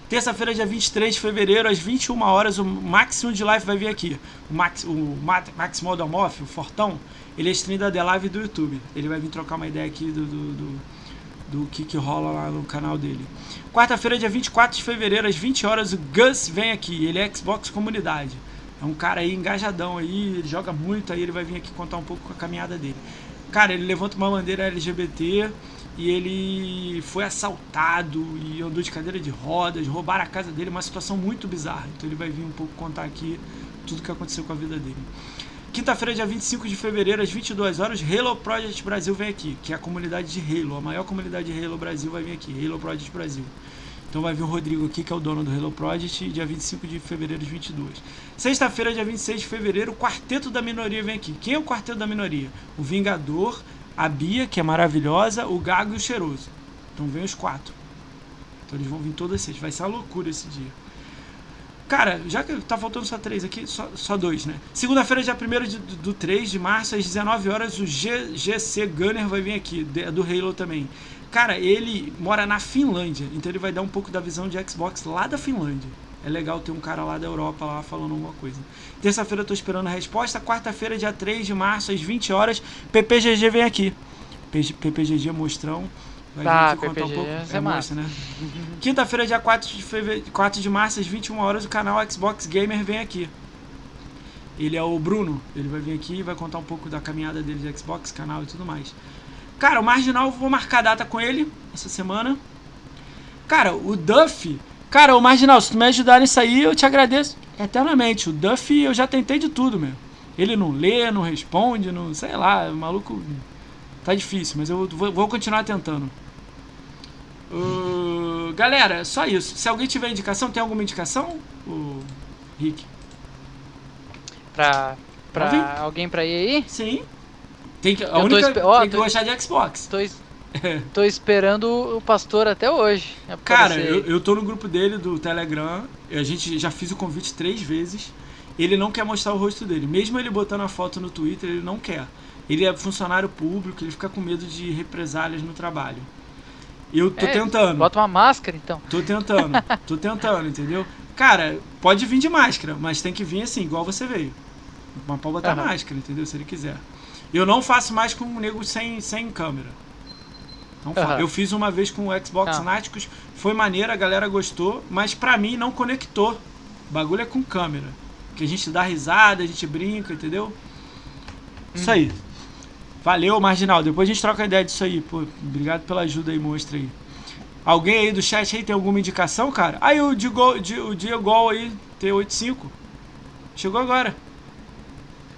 Terça-feira, dia 23 de fevereiro, às 21 horas, o Maximum de Life vai vir aqui. O Max, o Max Modamoff, o Fortão, ele é stream da The Live do YouTube. Ele vai vir trocar uma ideia aqui do, do, do do que, que rola lá no canal dele. Quarta-feira, dia 24 de fevereiro, às 20 horas, o Gus vem aqui. Ele é Xbox Comunidade. É um cara aí engajadão aí, ele joga muito, aí ele vai vir aqui contar um pouco com a caminhada dele. Cara, ele levanta uma bandeira LGBT e ele foi assaltado e andou de cadeira de rodas, roubaram a casa dele, uma situação muito bizarra. Então ele vai vir um pouco contar aqui tudo que aconteceu com a vida dele. Quinta-feira, dia 25 de fevereiro, às 22 horas, Halo Project Brasil vem aqui, que é a comunidade de Halo, a maior comunidade de Halo Brasil vai vir aqui, Halo Project Brasil. Então vai vir o Rodrigo aqui, que é o dono do Halo Project, dia 25 de fevereiro de 22. Sexta-feira, dia 26 de fevereiro, o Quarteto da Minoria vem aqui. Quem é o Quarteto da Minoria? O Vingador, a Bia, que é maravilhosa, o Gago e o Cheiroso. Então vem os quatro. Então eles vão vir todas sextas. Vai ser uma loucura esse dia. Cara, já que tá faltando só três aqui, só, só dois, né? Segunda-feira, dia 1 do 3 de março, às 19 horas, o GC Gunner vai vir aqui, do Halo também. Cara, ele mora na Finlândia, então ele vai dar um pouco da visão de Xbox lá da Finlândia. É legal ter um cara lá da Europa lá falando alguma coisa. Terça-feira eu tô esperando a resposta. Quarta-feira, dia 3 de março, às 20 horas, PPGG vem aqui. PPGG Mostrão. Vai tá, vir aqui contar um pouco. É, é massa, né? Quinta-feira, dia 4 de, feve... 4 de março, às 21 horas, o canal Xbox Gamer vem aqui. Ele é o Bruno. Ele vai vir aqui e vai contar um pouco da caminhada dele de Xbox, canal e tudo mais. Cara, o Marginal, vou marcar data com ele essa semana. Cara, o Duff. Cara, o Marginal, se tu me ajudar nisso aí, eu te agradeço eternamente. O Duff, eu já tentei de tudo, meu. Ele não lê, não responde, não. Sei lá, o maluco. Tá difícil, mas eu vou, vou continuar tentando. Uh, galera, só isso. Se alguém tiver indicação, tem alguma indicação? O Rick? Pra, pra alguém pra ir aí? Sim. Tem que, a eu única tem que tô, gostar de Xbox. Tô, tô esperando o pastor até hoje. Cara, eu, eu tô no grupo dele do Telegram. A gente já fiz o convite três vezes. Ele não quer mostrar o rosto dele. Mesmo ele botando a foto no Twitter, ele não quer. Ele é funcionário público, ele fica com medo de represálias no trabalho. Eu tô é, tentando. Bota uma máscara então. Tô tentando, tô tentando, entendeu? Cara, pode vir de máscara, mas tem que vir assim, igual você veio. Mas pode botar uhum. máscara, entendeu? Se ele quiser. Eu não faço mais com o nego sem, sem câmera. Não uhum. Eu fiz uma vez com o Xbox uhum. Náticos, foi maneiro, a galera gostou, mas pra mim não conectou. O bagulho é com câmera. Que a gente dá risada, a gente brinca, entendeu? Uhum. Isso aí. Valeu, Marginal. Depois a gente troca a ideia disso aí. Pô, obrigado pela ajuda aí, monstro aí. Alguém aí do chat aí tem alguma indicação, cara? Aí o Diego, o Diego aí, T85. Chegou agora.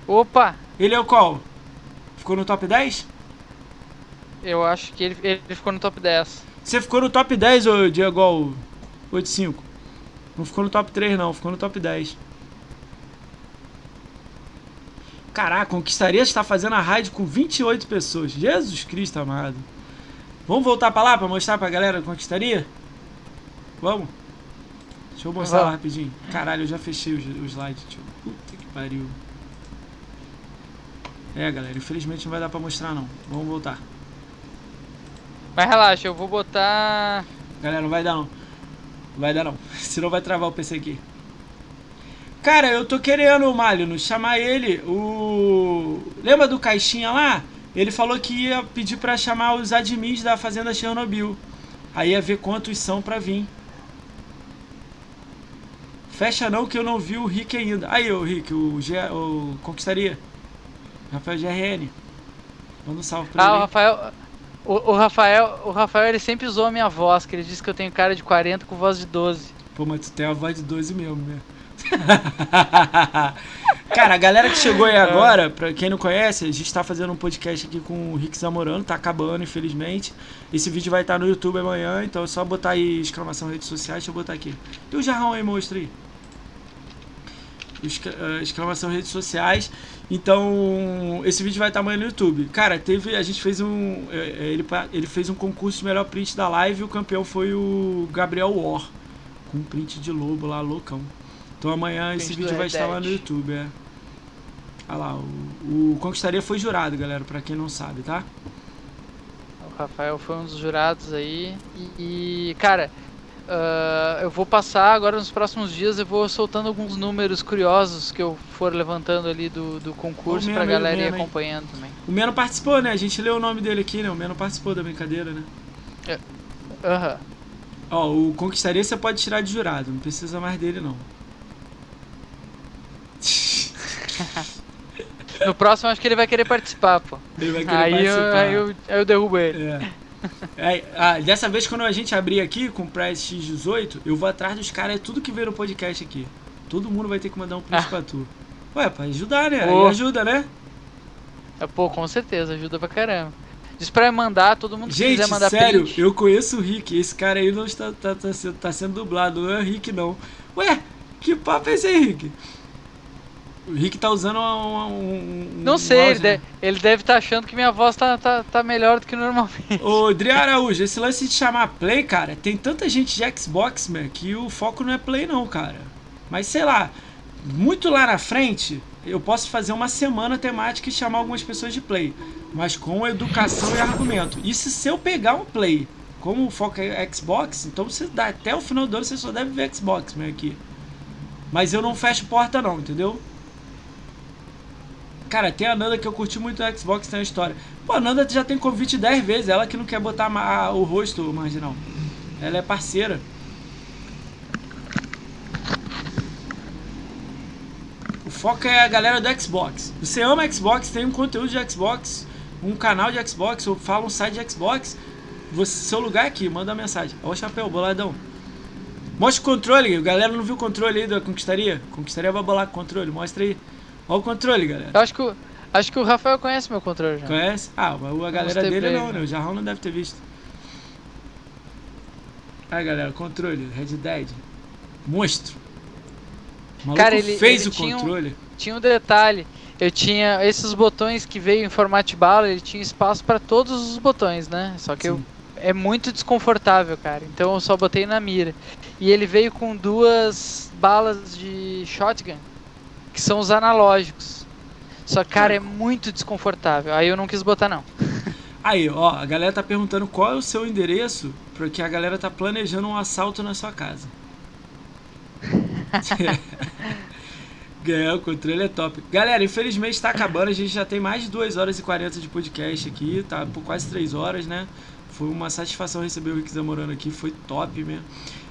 Opa! Ele é o qual? Ficou no top 10? Eu acho que ele, ele ficou no top 10. Você ficou no top 10, ô Diego 85? Não ficou no top 3 não, ficou no top 10. Caraca, Conquistaria está fazendo a raid com 28 pessoas. Jesus Cristo amado. Vamos voltar pra lá pra mostrar pra galera Conquistaria? Vamos? Deixa eu mostrar lá rapidinho. Caralho, eu já fechei os slides, tio. Puta que pariu. É, galera, infelizmente não vai dar pra mostrar não. Vamos voltar. Mas relaxa, eu vou botar... Galera, não vai dar não. Não vai dar não. Senão vai travar o PC aqui. Cara, eu tô querendo, Malino, chamar ele. O. Lembra do Caixinha lá? Ele falou que ia pedir pra chamar os admins da Fazenda Chernobyl. Aí ia ver quantos são pra vir. Fecha não que eu não vi o Rick ainda. Aí, o Rick, o, G... o Conquistaria. Rafael GRN. Manda um salve pra ah, ele. Ah, o Rafael. O, o, Rafael, o Rafael ele sempre usou a minha voz, que ele disse que eu tenho cara de 40 com voz de 12. Pô, mas tu tem a voz de 12 mesmo, né? Cara, a galera que chegou aí agora, pra quem não conhece, a gente tá fazendo um podcast aqui com o Rick Zamorano, tá acabando, infelizmente. Esse vídeo vai estar no YouTube amanhã, então é só botar aí exclamação redes sociais, deixa eu botar aqui. E o jarrão aí, mostra aí. Eh, exclamação redes sociais. Então, esse vídeo vai estar amanhã no YouTube. Cara, teve. A gente fez um. Eh, eh, ele, ele fez um concurso de melhor print da live e o campeão foi o Gabriel War. Com um print de lobo lá, loucão. Então amanhã esse vídeo vai estar lá no YouTube, é. Olha lá, o, o Conquistaria foi jurado, galera, pra quem não sabe, tá? O Rafael foi um dos jurados aí. E, e cara, uh, eu vou passar agora nos próximos dias, eu vou soltando alguns números curiosos que eu for levantando ali do, do concurso Meno, pra galera ir acompanhando também. O Meno participou, né? A gente leu o nome dele aqui, né? O Meno participou da brincadeira, né? É. Aham. Ó, o Conquistaria você pode tirar de jurado, não precisa mais dele não. no próximo acho que ele vai querer participar, pô. Ele vai querer aí participar. Eu, aí, eu, aí eu derrubo ele. É. É, ah, dessa vez, quando a gente abrir aqui com o Price X18, eu vou atrás dos caras, é tudo que veio no podcast aqui. Todo mundo vai ter que mandar um print ah. pra tu. Ué, pra ajudar, né? Aí ajuda, né? É, pô, com certeza, ajuda pra caramba. Diz pra mandar, todo mundo Gente, quiser mandar sério, print. eu conheço o Rick. Esse cara aí não está tá, tá, sendo, tá sendo dublado, não é Rick não. Ué, que papo é esse aí, Rick? O Rick tá usando um. um não sei, ele, deve, ele deve estar tá achando que minha voz tá, tá, tá melhor do que normalmente. Ô, Adriano Araújo, esse lance de chamar Play, cara, tem tanta gente de Xbox, man, que o foco não é Play, não, cara. Mas sei lá, muito lá na frente, eu posso fazer uma semana temática e chamar algumas pessoas de Play. Mas com educação e argumento. E se eu pegar um Play como o foco é Xbox, então você dá até o final do ano você só deve ver Xbox, meu aqui. Mas eu não fecho porta não, entendeu? Cara, tem a Nanda que eu curti muito no Xbox, tem a história. Pô, a Nanda já tem convite 10 vezes, ela que não quer botar o rosto marginal. Ela é parceira. O foco é a galera do Xbox. Você ama Xbox, tem um conteúdo de Xbox, um canal de Xbox, ou fala um site de Xbox, você, seu lugar é aqui, manda uma mensagem. Ó o chapéu, boladão. Mostra o controle, a galera não viu o controle aí da Conquistaria? Conquistaria vai bolar com controle, mostra aí. Olha o controle, galera. Eu acho que, o, acho que o Rafael conhece meu controle já. Conhece? Ah, mas a galera dele não, né? né? O Jarrão não deve ter visto. Aí, galera, controle, Red Dead. Monstro. O maluco Cara, ele fez ele o tinha controle. Um, tinha um detalhe. Eu tinha esses botões que veio em formato de bala, ele tinha espaço para todos os botões, né? Só que eu, é muito desconfortável, cara. Então eu só botei na mira. E ele veio com duas balas de shotgun que são os analógicos. Só que, cara, é muito desconfortável. Aí eu não quis botar, não. Aí, ó, a galera tá perguntando qual é o seu endereço, porque a galera tá planejando um assalto na sua casa. Ganhar o controle é top. Galera, infelizmente tá acabando. A gente já tem mais de 2 horas e 40 de podcast aqui, tá por quase 3 horas, né? Foi uma satisfação receber o Rick Zamorano aqui, foi top mesmo.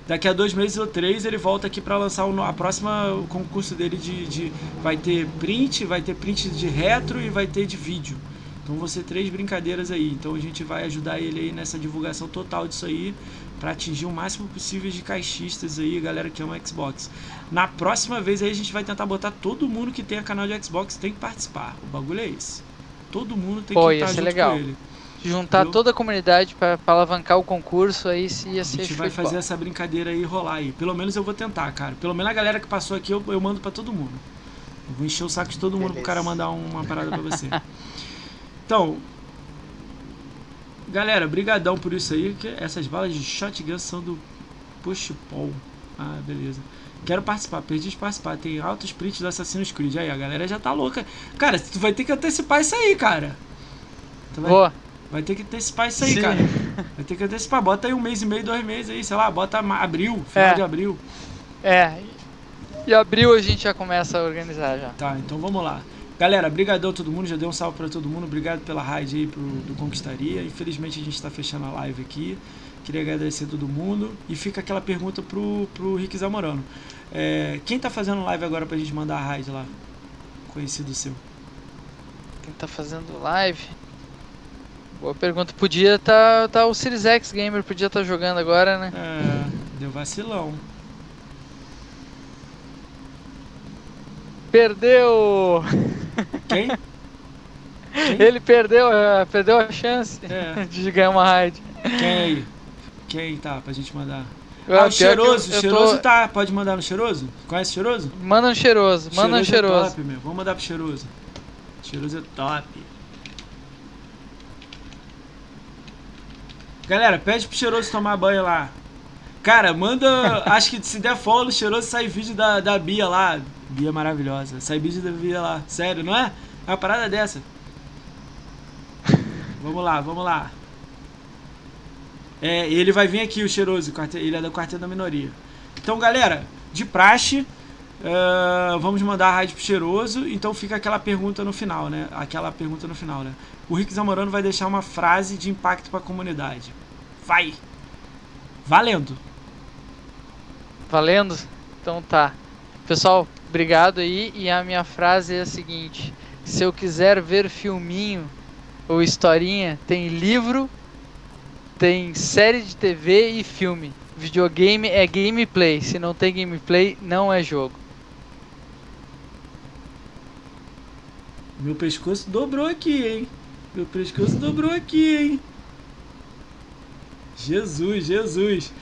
Daqui a dois meses ou três ele volta aqui para lançar o, a próxima o concurso dele de, de, Vai ter print, vai ter print de retro e vai ter de vídeo. Então vão ser três brincadeiras aí. Então a gente vai ajudar ele aí nessa divulgação total disso aí. para atingir o máximo possível de caixistas aí, galera que ama Xbox. Na próxima vez aí a gente vai tentar botar todo mundo que tem canal de Xbox tem que participar. O bagulho é esse. Todo mundo tem Pô, que estar junto legal. com ele juntar toda a comunidade para alavancar o concurso, aí se ia ser A gente vai fazer essa brincadeira aí rolar aí. Pelo menos eu vou tentar, cara. Pelo menos a galera que passou aqui eu, eu mando para todo mundo. Eu vou encher o saco de todo mundo Beleza. pro cara mandar uma parada para você. então, galera, brigadão por isso aí, que essas balas de shotgun são do push pull. Ah, beleza. Quero participar, perdi de participar. Tem altos prints do Assassin's Creed. Aí, a galera já tá louca. Cara, tu vai ter que antecipar isso aí, cara. Tu vai... Boa. Vai ter que antecipar isso aí, Sim. cara. Vai ter que antecipar. Bota aí um mês e meio, dois meses aí, sei lá, bota abril, final é. de abril. É. E abril a gente já começa a organizar já. Tá, então vamos lá. Galera, brigadão todo mundo, já deu um salve para todo mundo. Obrigado pela raid aí pro, do Conquistaria. Infelizmente a gente está fechando a live aqui. Queria agradecer a todo mundo. E fica aquela pergunta pro, pro Rick Zamorano. É, quem tá fazendo live agora pra gente mandar a raid lá? Conhecido seu. Quem tá fazendo live? Boa pergunta. Podia estar tá, tá o Series X Gamer, podia estar tá jogando agora, né? É, deu vacilão. Perdeu! Quem? Quem? Ele perdeu, é, perdeu a chance é. de ganhar uma raid. Quem aí? Quem tá pra gente mandar? Ah, o cheiroso, eu, cheiroso tô... tá. Pode mandar no cheiroso? Conhece o cheiroso? Manda no cheiroso, manda no cheiroso. É top, meu. Vamos mandar pro cheiroso. Cheiroso é top. Galera, pede pro cheiroso tomar banho lá. Cara, manda. acho que se der follow, cheiroso sai vídeo da, da Bia lá. Bia maravilhosa. Sai vídeo da Bia lá. Sério, não é? É uma parada dessa. Vamos lá, vamos lá. É, ele vai vir aqui, o cheiroso. Ele é do quarteto da minoria. Então, galera, de praxe. Uh, vamos mandar a rádio pro cheiroso. Então fica aquela pergunta no final, né? Aquela pergunta no final, né? O Rick Zamorano vai deixar uma frase de impacto para a comunidade. Vai! Valendo! Valendo? Então tá. Pessoal, obrigado aí. E a minha frase é a seguinte: se eu quiser ver filminho ou historinha, tem livro tem série de TV e filme. Videogame é gameplay. Se não tem gameplay, não é jogo. Meu pescoço dobrou aqui, hein? Meu pescoço dobrou aqui, hein? Jesus, Jesus.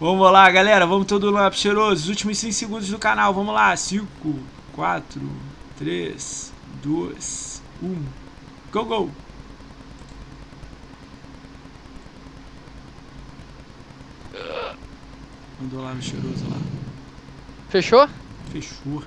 Vamos lá, galera. Vamos todo lá, cheiroso. Os últimos 5 segundos do canal. Vamos lá. 5, 4, 3, 2, 1. Go, go. Mandou lá no cheiroso lá. Fechou? Fechou.